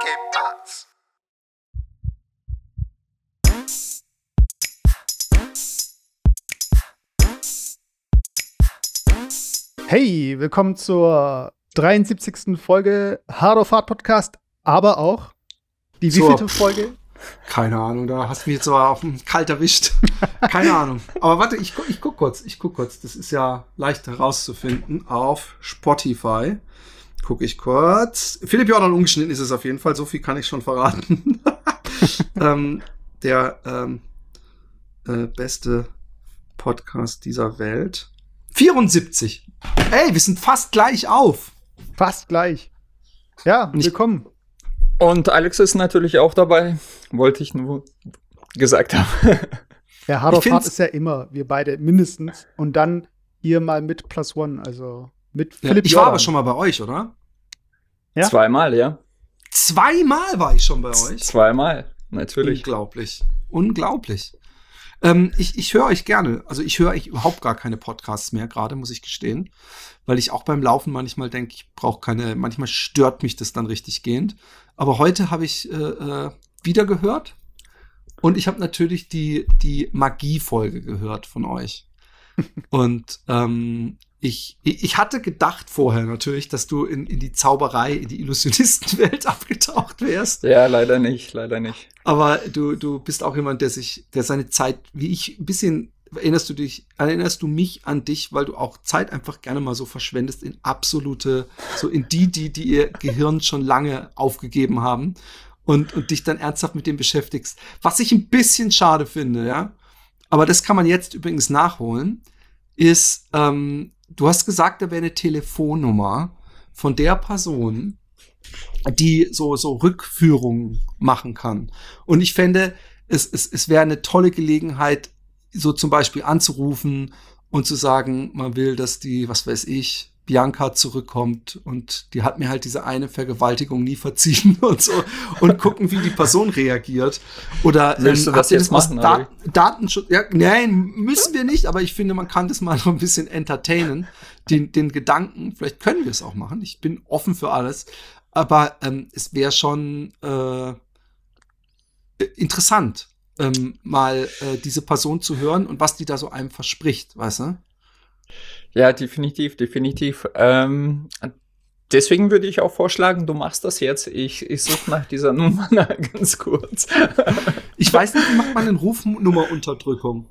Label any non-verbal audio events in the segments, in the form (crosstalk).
¿Qué pasa? Hey, willkommen zur 73. Folge Hard of Hard Podcast, aber auch die wievielte Folge? Keine Ahnung, da hast du mich jetzt aber auf dem Kalt erwischt. (laughs) Keine Ahnung. Aber warte, ich, gu- ich guck kurz, ich guck kurz. Das ist ja leicht herauszufinden auf Spotify. Guck ich kurz. Philipp Jordan ungeschnitten ist es auf jeden Fall, so viel kann ich schon verraten. (laughs) ähm, der ähm, äh, beste Podcast dieser Welt. 74. Ey, wir sind fast gleich auf. Fast gleich. Ja, willkommen. Und Alex ist natürlich auch dabei, wollte ich nur gesagt haben. (laughs) Ja, Hard Ich of Hard ist ja immer, wir beide mindestens. Und dann ihr mal mit Plus One, also mit Ja, Philipp ich war Jordan. aber schon mal bei euch, oder? Ja. Zweimal, ja. Zweimal war ich schon bei euch. Zweimal, natürlich. Unglaublich. Unglaublich. Ähm, ich ich höre euch gerne. Also ich höre überhaupt gar keine Podcasts mehr, gerade muss ich gestehen. Weil ich auch beim Laufen manchmal denke, ich brauche keine, manchmal stört mich das dann richtig gehend. Aber heute habe ich äh, äh, wieder gehört. Und ich habe natürlich die, die Magie-Folge gehört von euch. (laughs) Und ähm, ich, ich hatte gedacht vorher natürlich, dass du in, in die Zauberei, in die Illusionistenwelt (laughs) abgetaucht wärst. Ja, leider nicht, leider nicht. Aber du, du bist auch jemand, der sich, der seine Zeit, wie ich, ein bisschen erinnerst du dich, erinnerst du mich an dich, weil du auch Zeit einfach gerne mal so verschwendest in absolute, so in die, die, die ihr Gehirn schon lange aufgegeben haben und, und dich dann ernsthaft mit dem beschäftigst. Was ich ein bisschen schade finde, ja. Aber das kann man jetzt übrigens nachholen, ist, ähm, du hast gesagt, da wäre eine Telefonnummer von der Person, die so, so Rückführungen machen kann. Und ich fände, es, es, es wäre eine tolle Gelegenheit, so zum Beispiel anzurufen und zu sagen, man will, dass die, was weiß ich, Bianca zurückkommt und die hat mir halt diese eine Vergewaltigung nie verziehen (laughs) und so und gucken, wie die Person reagiert. Oder Willst du das jetzt machen, Da Datenschutz? Ja, nein, müssen wir nicht, aber ich finde, man kann das mal noch ein bisschen entertainen, den, den Gedanken. Vielleicht können wir es auch machen. Ich bin offen für alles. Aber ähm, es wäre schon äh, interessant, ähm, mal äh, diese Person zu hören und was die da so einem verspricht, weißt du? Ja, definitiv, definitiv. Ähm, deswegen würde ich auch vorschlagen, du machst das jetzt. Ich, ich suche nach dieser (laughs) Nummer (laughs) ganz kurz. Ich weiß nicht, wie macht man eine Rufnummerunterdrückung?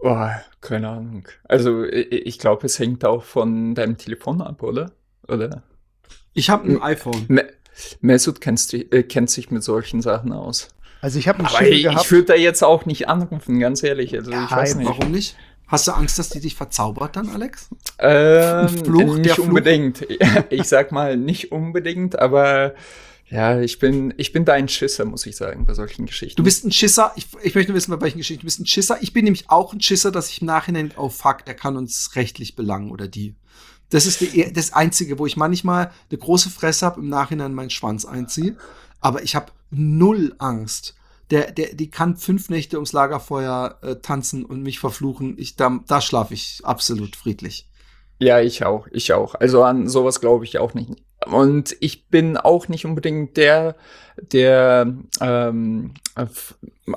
Oh, keine Ahnung. Also ich, ich glaube, es hängt auch von deinem Telefon ab, oder? Oder? Ich habe ein iPhone. Me Mesut kennst, äh, kennt sich mit solchen Sachen aus. Also ich habe einen Aber Schimmel ich, gehabt. ich würde da jetzt auch nicht anrufen, ganz ehrlich. Also ich weiß nicht. Warum nicht? Hast du Angst, dass die dich verzaubert dann, Alex? Ähm, Fluch, nicht Fluch? unbedingt. (laughs) Ich sag mal nicht unbedingt, aber ja, ich bin, ich bin da ein Schisser, muss ich sagen, bei solchen Geschichten. Du bist ein Schisser. Ich, ich möchte wissen, bei welchen Geschichten du bist ein Schisser. Ich bin nämlich auch ein Schisser, dass ich im Nachhinein, oh fuck, der kann uns rechtlich belangen oder die. Das ist die, das Einzige, wo ich manchmal eine große Fresse habe, im Nachhinein meinen Schwanz einziehe. Aber ich habe null Angst. Der, der, die kann fünf Nächte ums Lagerfeuer äh, tanzen und mich verfluchen. Ich, da da schlafe ich absolut friedlich. Ja, ich auch, ich auch. Also an sowas glaube ich auch nicht. Und ich bin auch nicht unbedingt der, der ähm,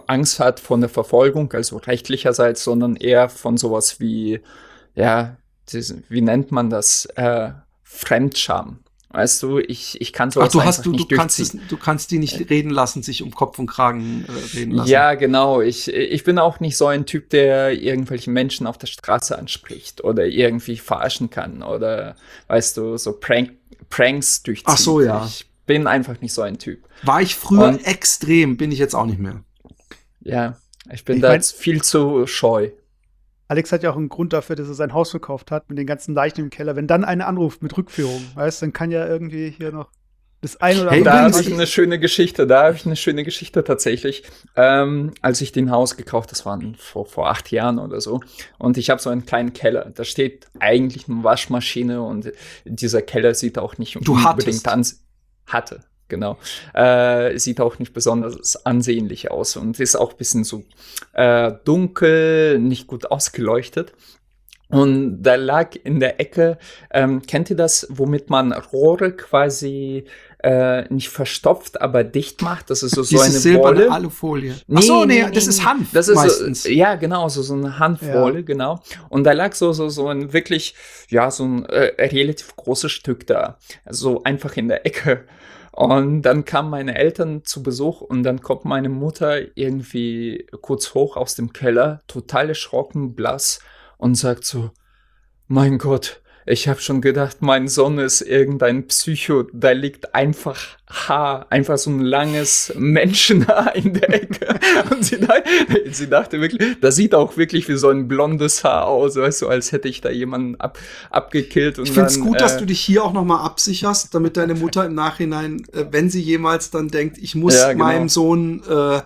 Angst hat von der Verfolgung, also rechtlicherseits, sondern eher von sowas wie, ja, wie nennt man das? Äh, Fremdscham. Weißt du, ich, ich kann sowas Ach, du hast du, du nicht kannst es, du kannst die nicht reden lassen, sich um Kopf und Kragen äh, reden lassen. Ja, genau. Ich, ich bin auch nicht so ein Typ, der irgendwelche Menschen auf der Straße anspricht oder irgendwie verarschen kann oder, weißt du, so Prank, Pranks durchzieht. Ach so, ja. Ich bin einfach nicht so ein Typ. War ich früher Und- extrem, bin ich jetzt auch nicht mehr. Ja, ich bin Ich da mein- jetzt viel zu scheu. Alex hat ja auch einen Grund dafür, dass er sein Haus verkauft hat mit den ganzen Leichen im Keller. Wenn dann einer anruft mit Rückführung, weißt, dann kann ja irgendwie hier noch das ein oder Hey, andere. Da habe ich eine schöne Geschichte, da habe ich eine schöne Geschichte tatsächlich. Ähm, als ich den Haus gekauft, das waren vor, vor acht Jahren oder so, und ich habe so einen kleinen Keller. Da steht eigentlich eine Waschmaschine und dieser Keller sieht auch nicht Du unbedingt hattest. an. Hatte, genau. Äh, sieht auch nicht besonders ansehnlich aus und ist auch ein bisschen so äh, dunkel, nicht gut ausgeleuchtet. Und da lag in der Ecke, ähm, kennt ihr das, womit man Rohre quasi äh, nicht verstopft, aber dicht macht? Das ist so, so eine silberne Wolle. Alufolie. Nee, Ach so, nee, nee, das ist Hanf Das ist meistens. So, ja, genau, so, so eine Hanfwolle, Ja. genau. Und da lag so, so, so ein wirklich, ja, so ein äh, relativ großes Stück da. So einfach in der Ecke. Und dann kamen meine Eltern zu Besuch und dann kommt meine Mutter irgendwie kurz hoch aus dem Keller, total erschrocken, blass und sagt so, mein Gott, ich habe schon gedacht, mein Sohn ist irgendein Psycho. Da liegt einfach Haar, einfach so ein langes Menschenhaar in der Ecke. (laughs) Und sie, dachte, sie dachte wirklich, das sieht auch wirklich wie so ein blondes Haar aus, weißt du, als hätte ich da jemanden ab, abgekillt. Und Ich finde es gut, dass äh, du dich hier auch nochmal absicherst, damit deine Mutter im Nachhinein, äh, wenn sie jemals dann denkt, ich muss Ja, genau. meinem Sohn äh,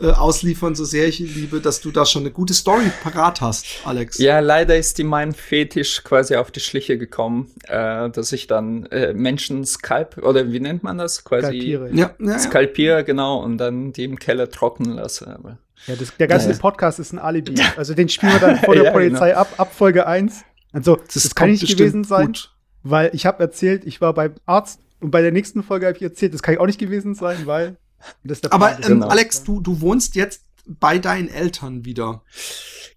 äh, ausliefern, so sehr ich ihn liebe, dass du da schon eine gute Story parat hast, Alex. Ja, leider ist die meinem Fetisch quasi auf die Schliche gekommen, äh, dass ich dann äh, Menschen skalp, oder wie nennt man das? Quasi Skalpiere. ja, ja, ja. skalpiere, genau, und dann die im Keller trocknen lasse. Aber Ja, das, der ganze Ja. Podcast ist ein Alibi. Also den spielen wir dann (laughs) vor der Ja, Polizei ab, ab Folge 1. Also, das, kann kommt nicht gewesen sein, gut. weil ich habe erzählt, ich war beim Arzt und bei der nächsten Folge habe ich erzählt, das kann ich auch nicht gewesen sein, weil das Aber ähm, Genau. Alex, du, du wohnst jetzt bei deinen Eltern wieder.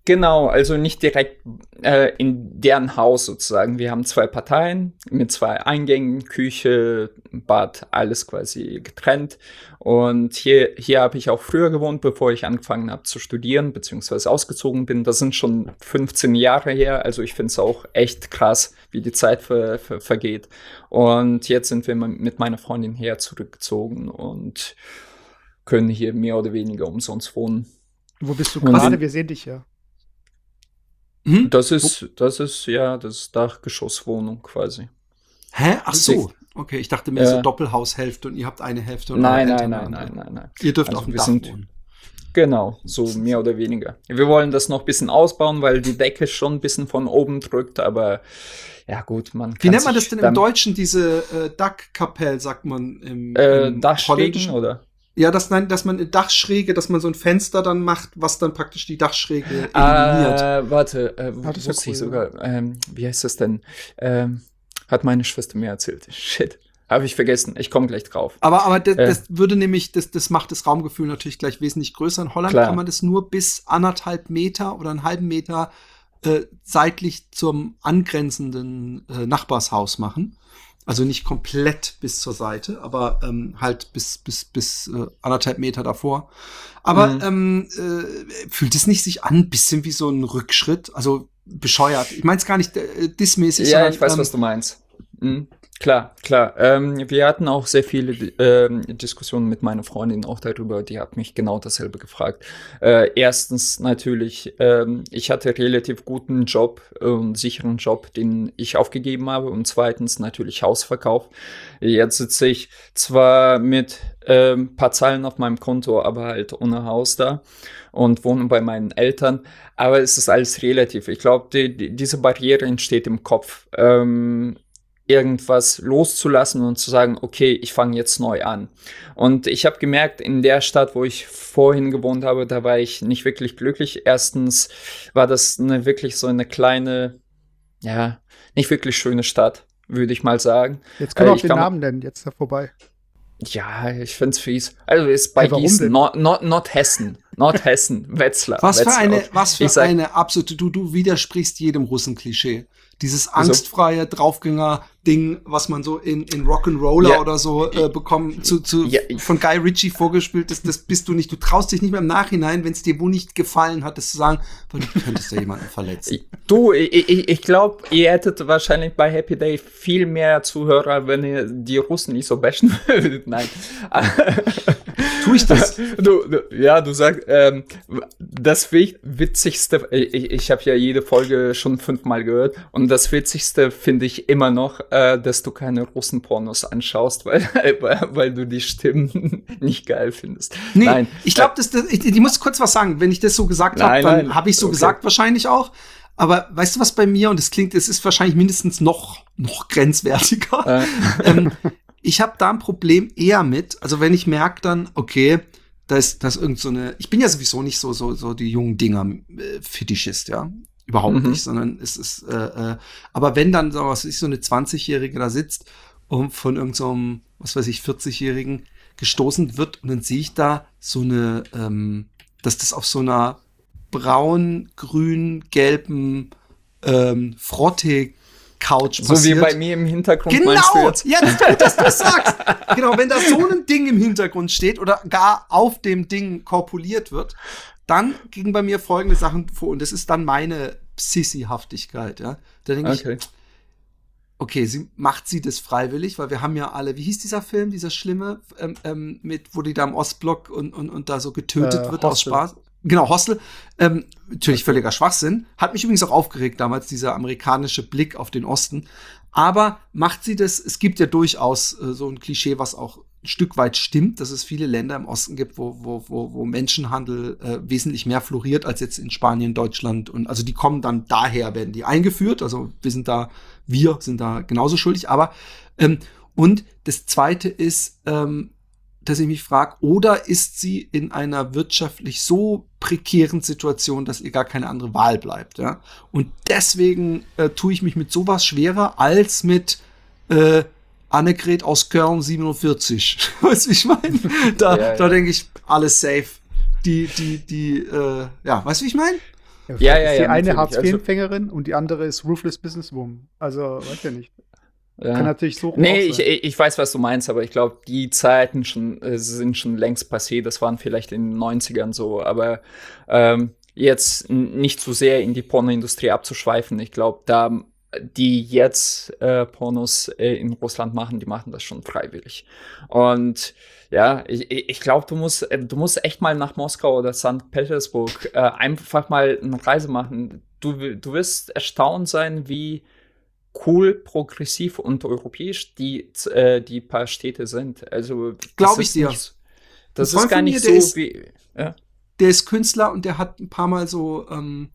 Genau, also nicht direkt äh, in deren Haus sozusagen. Wir haben zwei Parteien mit zwei Eingängen, Küche, Bad, alles quasi getrennt. Und hier, hier habe ich auch früher gewohnt, bevor ich angefangen habe zu studieren, beziehungsweise ausgezogen bin. Das sind schon 15 Jahre her. Also ich finde es auch echt krass, wie die Zeit ver, ver, vergeht. Und jetzt sind wir mit meiner Freundin her zurückgezogen und können hier mehr oder weniger umsonst wohnen. Wo bist du gerade? Wir sehen dich ja. Hm? Das ist, das ist, ja, das ist Dachgeschosswohnung quasi. Hä? Ach so. Okay, ich dachte mir Ja. so Doppelhaushälfte und ihr habt eine Hälfte und Nein, nein, nein, nein, nein, nein. Ihr dürft Also auf dem Dach sind- wohnen. Genau, so mehr oder weniger. Wir wollen das noch ein bisschen ausbauen, weil die Decke schon ein bisschen von oben drückt, aber ja gut, man Wie nennt man das denn im Deutschen, diese äh, Dachkapelle, sagt man im, Äh, im Dachschrägen oder? Ja, das, nein, dass man eine Dachschräge, dass man so ein Fenster dann macht, was dann praktisch die Dachschräge eliminiert. Äh, warte, äh, Ah, das wusste ich cool, sogar. Ähm, wie heißt das denn? Ähm, hat meine Schwester mir erzählt. (laughs) Shit. Habe ich vergessen. Ich komme gleich drauf. Aber, aber das, Äh. das würde nämlich, das, das macht das Raumgefühl natürlich gleich wesentlich größer. In Holland Klar. kann man das nur bis anderthalb Meter oder einen halben Meter äh, seitlich zum angrenzenden äh, Nachbarshaus machen. Also nicht komplett bis zur Seite, aber ähm, halt bis, bis, bis äh, anderthalb Meter davor. Aber Mhm. ähm, äh, fühlt es nicht sich an, ein bisschen wie so ein Rückschritt? Also bescheuert. Ich meine es gar nicht äh, dismäßig, Ja, sondern, ich weiß, ähm, was du meinst. Mhm. Klar, klar. Ähm, wir hatten auch sehr viele ähm, Diskussionen mit meiner Freundin auch darüber. Die hat mich genau dasselbe gefragt. Äh, erstens natürlich, ähm, ich hatte relativ guten Job, äh, sicheren Job, den ich aufgegeben habe. Und zweitens natürlich Hausverkauf. Jetzt sitze ich zwar mit ähm, paar Zahlen auf meinem Konto, aber halt ohne Haus da und wohne bei meinen Eltern. Aber es ist alles relativ. Ich glaube, die, die, diese Barriere entsteht im Kopf. Ähm, irgendwas loszulassen und zu sagen, okay, ich fange jetzt neu an. Und ich habe gemerkt, in der Stadt, wo ich vorhin gewohnt habe, da war ich nicht wirklich glücklich. Erstens war das eine wirklich so eine kleine, ja, nicht wirklich schöne Stadt, würde ich mal sagen. Jetzt können wir Äh, auch ich den kann- Namen nennen, jetzt da vorbei. Ja, ich find's fies. Also ist bei Hey, Gießen? Nord, Nord, Nordhessen, Nordhessen, (laughs) Wetzlar. Was für Wetzlar. eine, was für sag- eine absolute, du, du widersprichst jedem Russen-Klischee. Dieses Wieso? angstfreie Draufgänger-Ding, was man so in, in Rock'n'Roller Ja. oder so äh, bekommt, zu, zu, Ja. von Guy Ritchie vorgespielt ist, das bist du nicht. Du traust dich nicht mehr im Nachhinein, wenn es dir wo nicht gefallen hat, das zu sagen, weil du könntest ja jemanden verletzen. (laughs) Du, ich, ich, ich glaube, ihr hättet wahrscheinlich bei Happy Day viel mehr Zuhörer, wenn ihr die Russen nicht so bashen (laughs) würdet. Nein. (laughs) Tu ich das? Du, du, ja, du sagst, ähm, das wi- Witzigste, ich, ich habe ja jede Folge schon fünfmal gehört und das Witzigste finde ich immer noch, äh, dass du keine Russenpornos anschaust, weil, weil, (laughs) weil du die Stimmen (laughs) nicht geil findest. Nee, Nein, ich glaube, das, das, ich, ich muss kurz was sagen. Wenn ich das so gesagt habe, dann habe ich so Okay. gesagt wahrscheinlich auch. Aber weißt du was bei mir? Und es klingt, es ist wahrscheinlich mindestens noch, noch grenzwertiger. Äh, (laughs) ähm, ich habe da ein Problem eher mit. Also wenn ich merke dann, okay, da ist, da ist irgend so eine. Ich bin ja sowieso nicht so so so die jungen Dinger äh, Fetischist, ja. Überhaupt Mhm. nicht, sondern es ist, äh, äh, aber wenn dann so was ist, so eine 20-Jährige da sitzt und von irgendeinem, was weiß ich, 40-Jährigen gestoßen wird und dann sehe ich da so eine, ähm, dass das auf so einer braun, grün, gelben ähm, Frotte-Couch So wie passiert. bei mir im Hintergrund Genau, jetzt? ja, das ist gut, dass du das sagst. (laughs) genau, wenn da so ein Ding im Hintergrund steht oder gar auf dem Ding korpuliert wird, dann gingen bei mir folgende Sachen vor und das ist dann meine Sissy-Haftigkeit, ja. Da denke Okay. ich, okay, sie macht sie das freiwillig, weil wir haben ja alle, wie hieß dieser Film, dieser schlimme, ähm, ähm, mit, wo die da im Ostblock und, und, und da so getötet Äh, wird aus Hostel. Spaß. Genau, Hostel. Ähm, natürlich völliger Schwachsinn. Hat mich übrigens auch aufgeregt damals, dieser amerikanische Blick auf den Osten. Aber macht sie das, es gibt ja durchaus äh, so ein Klischee, was auch ein Stück weit stimmt, dass es viele Länder im Osten gibt, wo, wo, wo, wo Menschenhandel äh, wesentlich mehr floriert als jetzt in Spanien, Deutschland. Und also die kommen dann daher, werden die eingeführt. Also wir sind da, wir sind da genauso schuldig. Aber ähm, und das zweite ist, ähm, dass ich mich frage, oder ist sie in einer wirtschaftlich so prekären Situation, dass ihr gar keine andere Wahl bleibt, ja? Und deswegen äh, tue ich mich mit sowas schwerer als mit äh, Annegret aus Köln 47. (laughs) weißt du, wie ich meine? Da, Ja, ja. da denke ich, alles safe. Die, die, die, äh, ja, weißt du, wie ich meine? Ja, Ja, ja, ist die ja, eine. Hartz-IV-Empfängerin und die andere ist Ruthless Businesswoman. Also, weiß ja nicht. Ja. Kann natürlich so Nee, ich, ich weiß, was du meinst, aber ich glaube, die Zeiten schon, äh, sind schon längst passé. Das waren vielleicht in den 90ern so, aber ähm, jetzt nicht zu sehr in die Pornoindustrie abzuschweifen. Ich glaube, da die jetzt äh, Pornos äh, in Russland machen, die machen das schon freiwillig. Und ja, ich, ich glaube, du musst, äh, du musst echt mal nach Moskau oder St. Petersburg äh, einfach mal eine Reise machen. Du, du wirst erstaunt sein, wie cool, progressiv und europäisch die, äh, die paar Städte sind. Also das Glaub ich dir. nicht- Das ist gar nicht mir, so der ist- wie. Ja. der ist Künstler und der hat ein paar Mal so ähm,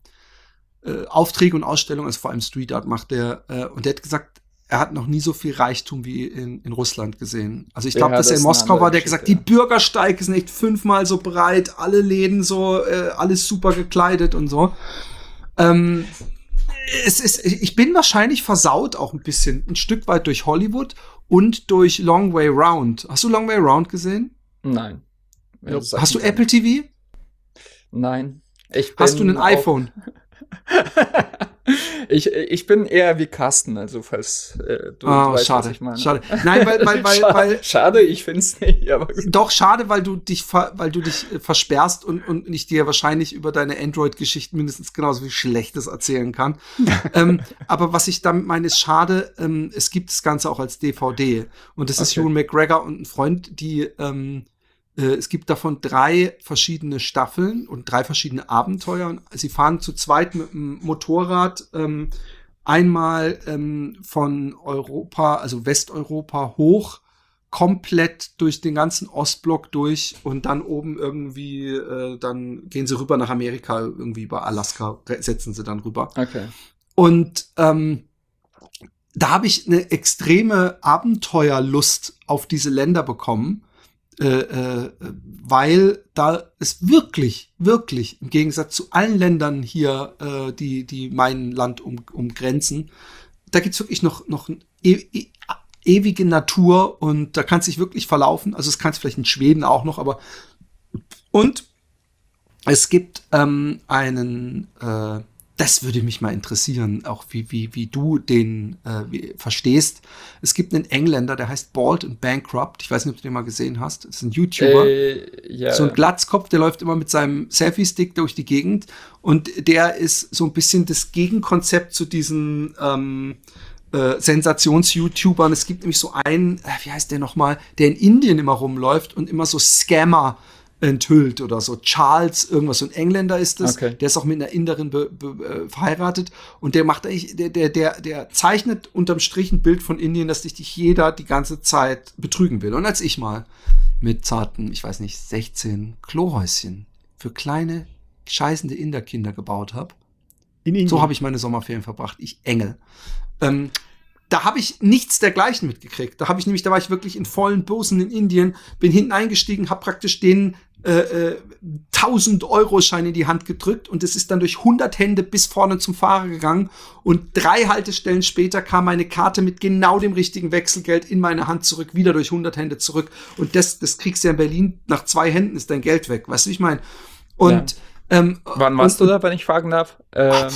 äh, Aufträge und Ausstellungen, also vor allem Street Art macht der, äh, und der hat gesagt, er hat noch nie so viel Reichtum wie in, in Russland gesehen. Also ich glaube, Ja, dass er das in ist eine Moskau war, der hat gesagt, Geschichte, die Bürgersteige sind echt fünfmal so breit, alle Läden so, äh, alles super gekleidet und so. Ähm, es ist, ich bin wahrscheinlich versaut auch ein bisschen, ein Stück weit durch Hollywood und durch Long Way Round. Hast du Long Way Round gesehen? Nein. Ja, Hast du Apple TV? Nein. Ich Hast du ein iPhone? (laughs) ich, ich bin eher wie Carsten, also falls äh, du, du weißt, schade, was ich meine. schade. Nein, weil, weil, weil, (laughs) schade, weil, schade, ich find's nicht, aber gut. doch schade, weil du dich, ver, weil du dich äh, versperrst und, und ich dir wahrscheinlich über deine Android-Geschichten mindestens genauso viel Schlechtes erzählen kann. (laughs) ähm, aber was ich damit meine, ist schade, ähm, es gibt das Ganze auch als DVD. Und das ist Okay. Ewan McGregor und ein Freund, die, ähm, äh, es gibt davon drei verschiedene Staffeln und drei verschiedene Abenteuer. Und sie fahren zu zweit mit dem Motorrad ähm, einmal ähm, von Europa, also Westeuropa hoch, komplett durch den ganzen Ostblock durch und dann oben irgendwie, äh, dann gehen sie rüber nach Amerika, irgendwie über Alaska, setzen sie dann rüber. Okay. Und ähm, da habe ich eine extreme Abenteuerlust auf diese Länder bekommen, äh, äh, weil da es wirklich, wirklich im Gegensatz zu allen Ländern hier, äh, die, die mein Land um, umgrenzen, da gibt's wirklich noch, noch e e ewige Natur und da kannst du dich wirklich verlaufen. Also es kannst vielleicht in Schweden auch noch, aber und es gibt ähm, einen, äh, das würde mich mal interessieren, auch wie, wie, wie du den äh, wie, verstehst. Es gibt einen Engländer, der heißt Bald and Bankrupt. Ich weiß nicht, ob du den mal gesehen hast. Das ist ein YouTuber. Äh, ja. So ein Glatzkopf, der läuft immer mit seinem Selfie-Stick durch die Gegend und der ist so ein bisschen das Gegenkonzept zu diesen ähm, äh, Sensations-YouTubern. Es gibt nämlich so einen, äh, wie heißt der nochmal, der in Indien immer rumläuft und immer so Scammer enthüllt oder so. Charles, irgendwas, so ein Engländer ist das. Okay. Der ist auch mit einer Inderin be, be, äh, verheiratet und der macht eigentlich, der, der, der, der zeichnet unterm Strich ein Bild von Indien, dass dich jeder die ganze Zeit betrügen will. Und als ich mal mit zarten, ich weiß nicht, 16 Klohäuschen für kleine, scheißende Inderkinder gebaut habe, In so habe ich meine Sommerferien verbracht. Ich Engel. Ähm, da habe ich nichts dergleichen mitgekriegt. Da habe ich nämlich, da war ich wirklich in vollen Busen in Indien, bin hinten eingestiegen, habe praktisch den äh, 1000 äh, Euro Schein in die Hand gedrückt und es ist dann durch 100 Hände bis vorne zum Fahrer gegangen und drei Haltestellen später kam meine Karte mit genau dem richtigen Wechselgeld in meine Hand zurück, wieder durch 100 Hände zurück und das, das kriegst du ja in Berlin nach zwei Händen ist dein Geld weg, weißt du, wie ich meine? Und ja. ähm, wann warst und, du da, wenn ich fragen darf? Ähm.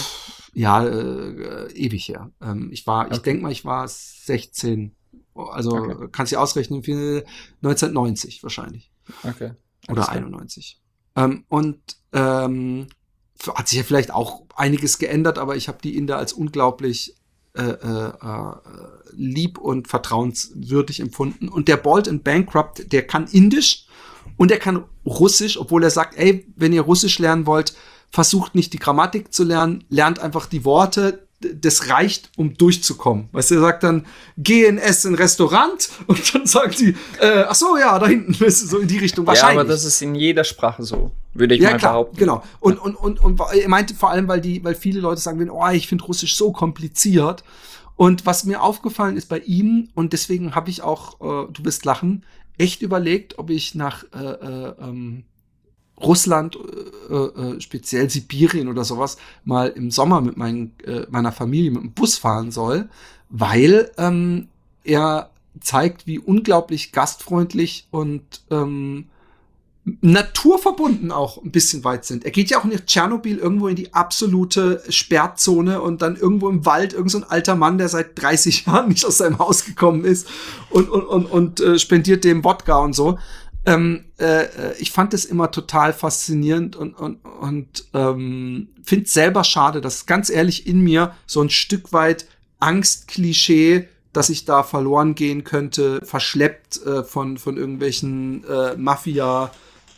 Ja, äh, ewig her. Ähm, ich war, okay. ich denke mal, ich war 16. Also okay. kannst du ausrechnen, 1990 wahrscheinlich. Okay. Oder 91. Ähm, und ähm, hat sich ja vielleicht auch einiges geändert, aber ich habe die Inder als unglaublich äh, äh, äh, lieb und vertrauenswürdig empfunden. Und der Bald and Bankrupt, der kann Indisch und er kann Russisch, obwohl er sagt, ey, wenn ihr Russisch lernen wollt, versucht nicht die Grammatik zu lernen, lernt einfach die Worte, das reicht, um durchzukommen. Weißt du, er sagt dann, geh in Essen Restaurant (laughs) und dann sagt die, äh, ach so, ja, da hinten (laughs) ist so in die Richtung wahrscheinlich. Ja, aber das ist in jeder Sprache so, würde ich ja, mal klar, behaupten. Genau. Und, und, und, und er meinte vor allem, weil die, weil viele Leute sagen, oh, ich finde Russisch so kompliziert. Und was mir aufgefallen ist bei ihm, und deswegen habe ich auch, äh, du wirst lachen, echt überlegt, ob ich nach äh, äh, ähm, Russland, äh, äh, speziell Sibirien oder sowas, mal im Sommer mit mein, äh, meiner Familie mit dem Bus fahren soll, weil ähm, er zeigt, wie unglaublich gastfreundlich und ähm, naturverbunden auch ein bisschen weit sind. Er geht ja auch nach Tschernobyl irgendwo in die absolute Sperrzone und dann irgendwo im Wald irgend so ein alter Mann, der seit 30 (laughs) Jahren nicht aus seinem Haus gekommen ist und, und, und, und äh, spendiert dem Wodka und so. Ähm, äh, ich fand es immer total faszinierend und, und, und ähm, finde selber schade, dass ganz ehrlich in mir so ein Stück weit Angstklischee, dass ich da verloren gehen könnte, verschleppt äh, von, von irgendwelchen äh, Mafia-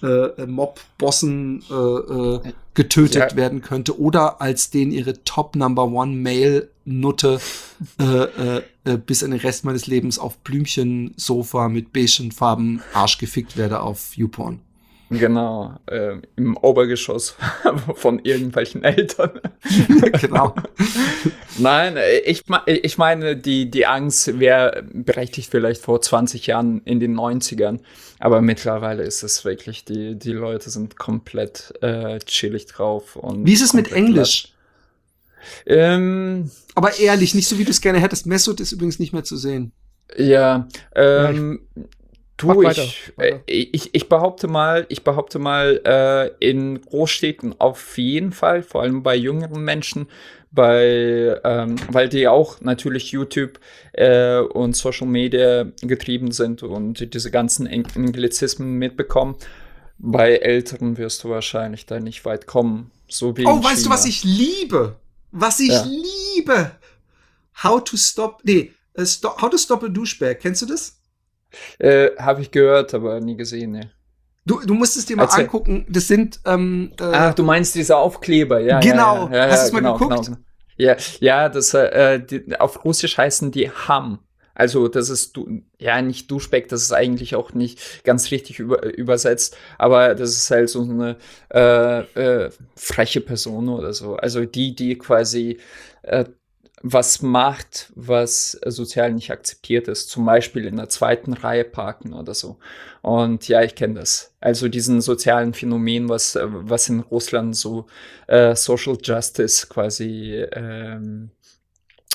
äh, Mob-Bossen äh, äh, getötet ja. werden könnte oder als den ihre Top Number One Male Nutte äh, äh, äh, bis an den Rest meines Lebens auf Blümchen-Sofa mit beigen Farben Arsch gefickt werde auf YouPorn. Genau, äh, im Obergeschoss (laughs) von irgendwelchen Eltern. (laughs) genau. Nein, ich, ich meine, die, die Angst wäre berechtigt vielleicht vor 20 Jahren in den 90ern, aber mittlerweile ist es wirklich, die, die Leute sind komplett äh, chillig drauf. Und Wie ist es mit Englisch? Ähm, aber ehrlich, nicht so wie du es gerne hättest. Messut ist übrigens nicht mehr zu sehen. Ja, ähm, ja, Du, ich, äh, ich, ich behaupte mal, ich behaupte mal, äh, in Großstädten auf jeden Fall, vor allem bei jüngeren Menschen, bei, ähm, weil die auch natürlich YouTube äh, und Social Media getrieben sind und diese ganzen Anglizismen mitbekommen. Bei Älteren wirst du wahrscheinlich da nicht weit kommen. So wie oh, weißt du, was ich liebe? Was ich ja. liebe? How to stop, nee, uh, stop, how to stop a douchebag. Kennst du das? Äh, Habe ich gehört, aber nie gesehen, ne. Du, du musst es dir mal Erzähl. angucken. Das sind. Ähm, äh, Ach, du meinst diese Aufkleber, ja. Genau. Ja, ja, ja, Hast du es mal genau, geguckt? Genau, genau. Ja, ja, das äh, die, auf Russisch heißen die Ham. Also das ist du, ja nicht Duschbeck, das ist eigentlich auch nicht ganz richtig über, übersetzt, aber das ist halt so eine äh, äh, freche Person oder so. Also die, die quasi äh, was macht, was sozial nicht akzeptiert ist, zum Beispiel in der zweiten Reihe parken oder so. Und ja, ich kenne das. Also diesen sozialen Phänomen, was, was in Russland so äh, Social Justice quasi ähm,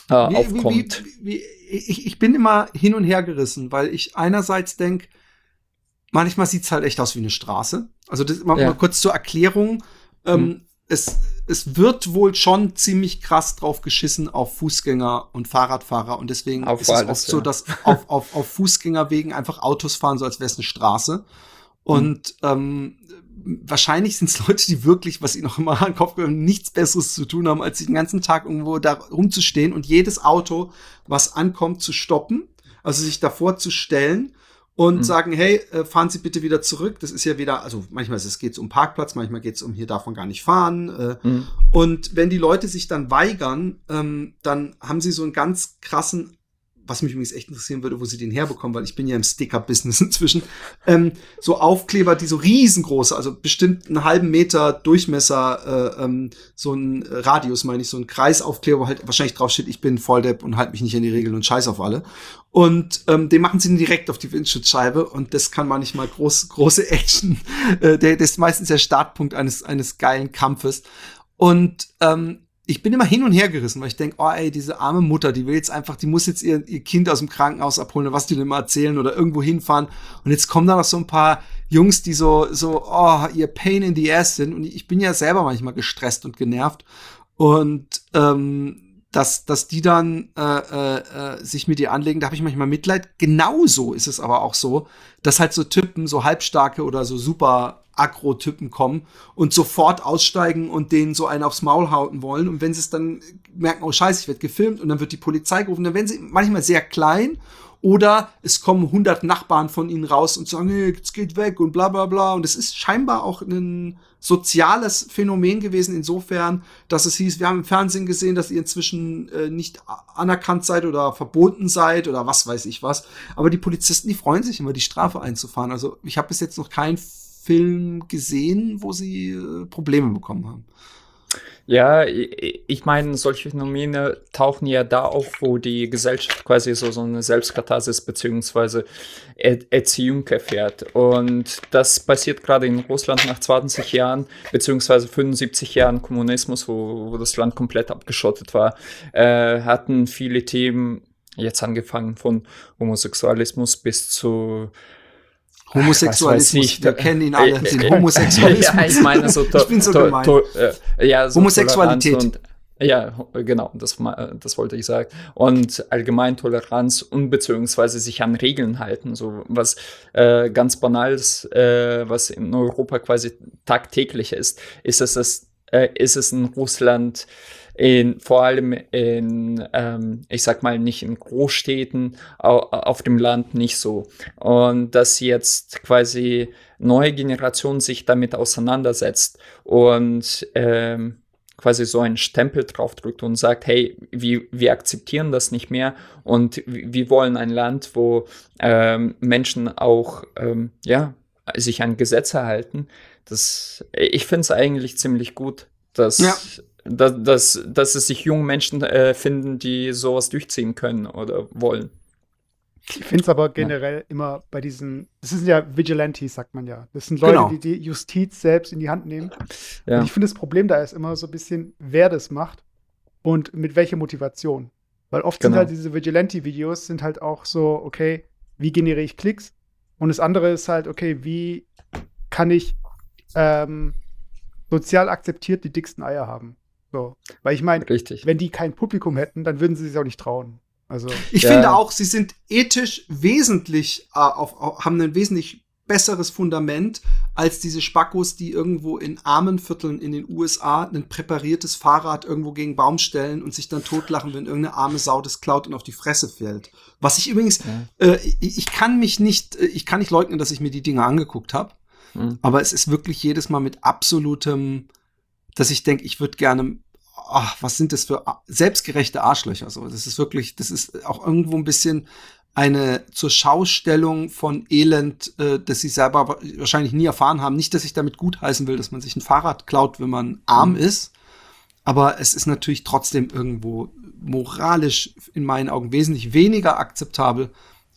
äh, wie, aufkommt. Wie, wie, ich, ich bin immer hin und her gerissen, weil ich einerseits denke, manchmal sieht's halt echt aus wie eine Straße. Also das, mal, ja. mal kurz zur Erklärung. Ähm, hm. Es es wird wohl schon ziemlich krass drauf geschissen auf Fußgänger und Fahrradfahrer und deswegen auf ist es oft ja. so, dass auf, auf, auf Fußgängerwegen einfach Autos fahren, so als wäre es eine Straße. Und ähm, wahrscheinlich sind es Leute, die wirklich, was ich noch immer an den Kopf gehört, nichts Besseres zu tun haben, als den ganzen Tag irgendwo da rumzustehen und jedes Auto, was ankommt, zu stoppen, also sich davor zu stellen und mhm. sagen, hey, äh, fahren Sie bitte wieder zurück. Das ist ja wieder, also manchmal ist es geht's um Parkplatz, manchmal geht's um hier darf man gar nicht fahren. Mhm. Und wenn die Leute sich dann weigern, ähm, dann haben sie so einen ganz krassen was mich übrigens echt interessieren würde, wo sie den herbekommen, weil ich bin ja im Sticker-Business (laughs) inzwischen, ähm, so Aufkleber, die so riesengroße, also bestimmt einen halben Meter Durchmesser, äh, ähm, so ein Radius, meine ich, so ein Kreisaufkleber, wo halt wahrscheinlich drauf steht, ich bin Volldepp und halte mich nicht an die Regeln und scheiß auf alle. Und ähm, den machen sie direkt auf die Windschutzscheibe und das kann manchmal groß, große Action. Äh, der, der ist meistens der Startpunkt eines, eines geilen Kampfes. Und ähm, ich bin immer hin und her gerissen, weil ich denke, oh ey, diese arme Mutter, die will jetzt einfach, die muss jetzt ihr, ihr Kind aus dem Krankenhaus abholen was die denn immer erzählen oder irgendwo hinfahren. Und jetzt kommen da noch so ein paar Jungs, die so, so, oh, ihr Pain in the ass sind. Und ich bin ja selber manchmal gestresst und genervt. Und ähm, dass, dass die dann äh, äh, äh sich mit ihr anlegen, da habe ich manchmal Mitleid. Genauso ist es aber auch so, dass halt so Typen, so halbstarke oder so super Agro-Typen kommen und sofort aussteigen und denen so einen aufs Maul hauten wollen. Und wenn sie es dann merken, oh scheiße, ich werde gefilmt und dann wird die Polizei gerufen, dann werden sie manchmal sehr klein oder es kommen 100 Nachbarn von ihnen raus und sagen, hey, es geht weg und bla bla bla. Und es ist scheinbar auch ein soziales Phänomen gewesen insofern, dass es hieß, wir haben im Fernsehen gesehen, dass ihr inzwischen äh, nicht anerkannt seid oder verboten seid oder was weiß ich was. Aber die Polizisten, die freuen sich immer, die Strafe einzufahren. Also ich habe bis jetzt noch keinen Film gesehen, wo sie äh, Probleme bekommen haben. Ja, ich meine, solche Phänomene tauchen ja da auf, wo die Gesellschaft quasi so, so eine Selbstkatharsis beziehungsweise er Erziehung erfährt. Und das passiert gerade in Russland nach 20 Jahren beziehungsweise 75 Jahren Kommunismus, wo, wo das Land komplett abgeschottet war, äh, hatten viele Themen, jetzt angefangen von Homosexualismus bis zu Homosexualismus, wir kennen ihn alle, den äh, Homosexualismus. (laughs) ja, ich meine so, (laughs) ich bin so gemein. To, äh, ja, so Homosexualität. Und, ja, genau, das, das wollte ich sagen. Und allgemein Toleranz und beziehungsweise sich an Regeln halten, so was äh, ganz Banales, äh, was in Europa quasi tagtäglich ist, ist es, ist es in Russland in, vor allem in, ähm, ich sag mal, nicht in Großstädten, au, auf dem Land nicht so. Und dass jetzt quasi neue Generation sich damit auseinandersetzt und ähm, quasi so einen Stempel draufdrückt und sagt, hey, wir, wir akzeptieren das nicht mehr und wir wollen ein Land, wo ähm, Menschen auch ähm, ja, sich an Gesetze halten. Das, ich finde es eigentlich ziemlich gut, dass ja dass, dass, dass es sich junge Menschen äh, finden, die sowas durchziehen können oder wollen. Ich finde es aber generell ja. immer bei diesen, das sind ja Vigilantes, sagt man ja. Das sind Leute, genau. die die Justiz selbst in die Hand nehmen. Ja. Und ich finde, das Problem da ist immer so ein bisschen, wer das macht und mit welcher Motivation. Weil oft genau. sind halt diese Vigilante-Videos sind halt auch so, okay, wie generiere ich Klicks? Und das andere ist halt, okay, wie kann ich ähm, sozial akzeptiert die dicksten Eier haben? So. Weil ich meine, wenn die kein Publikum hätten, dann würden sie sich auch nicht trauen. Also, ich ja. finde auch, sie sind ethisch wesentlich, äh, auf, auf, haben ein wesentlich besseres Fundament als diese Spackos, die irgendwo in armen Vierteln in den USA ein präpariertes Fahrrad irgendwo gegen Baum stellen und sich dann totlachen, wenn irgendeine arme Sau das klaut und auf die Fresse fällt. Was ich übrigens, ja. äh, ich, ich, kann mich nicht, äh, ich kann nicht leugnen, dass ich mir die Dinge angeguckt habe, mhm. aber es ist wirklich jedes Mal mit absolutem, dass ich denke, ich würde gerne ach, was sind das für selbstgerechte Arschlöcher? So, das ist wirklich, das ist auch irgendwo ein bisschen eine zur Schaustellung von Elend, äh, das sie selber wahrscheinlich nie erfahren haben. Nicht, dass ich damit gutheißen will, dass man sich ein Fahrrad klaut, wenn man arm mhm. ist. Aber es ist natürlich trotzdem irgendwo moralisch in meinen Augen wesentlich weniger akzeptabel,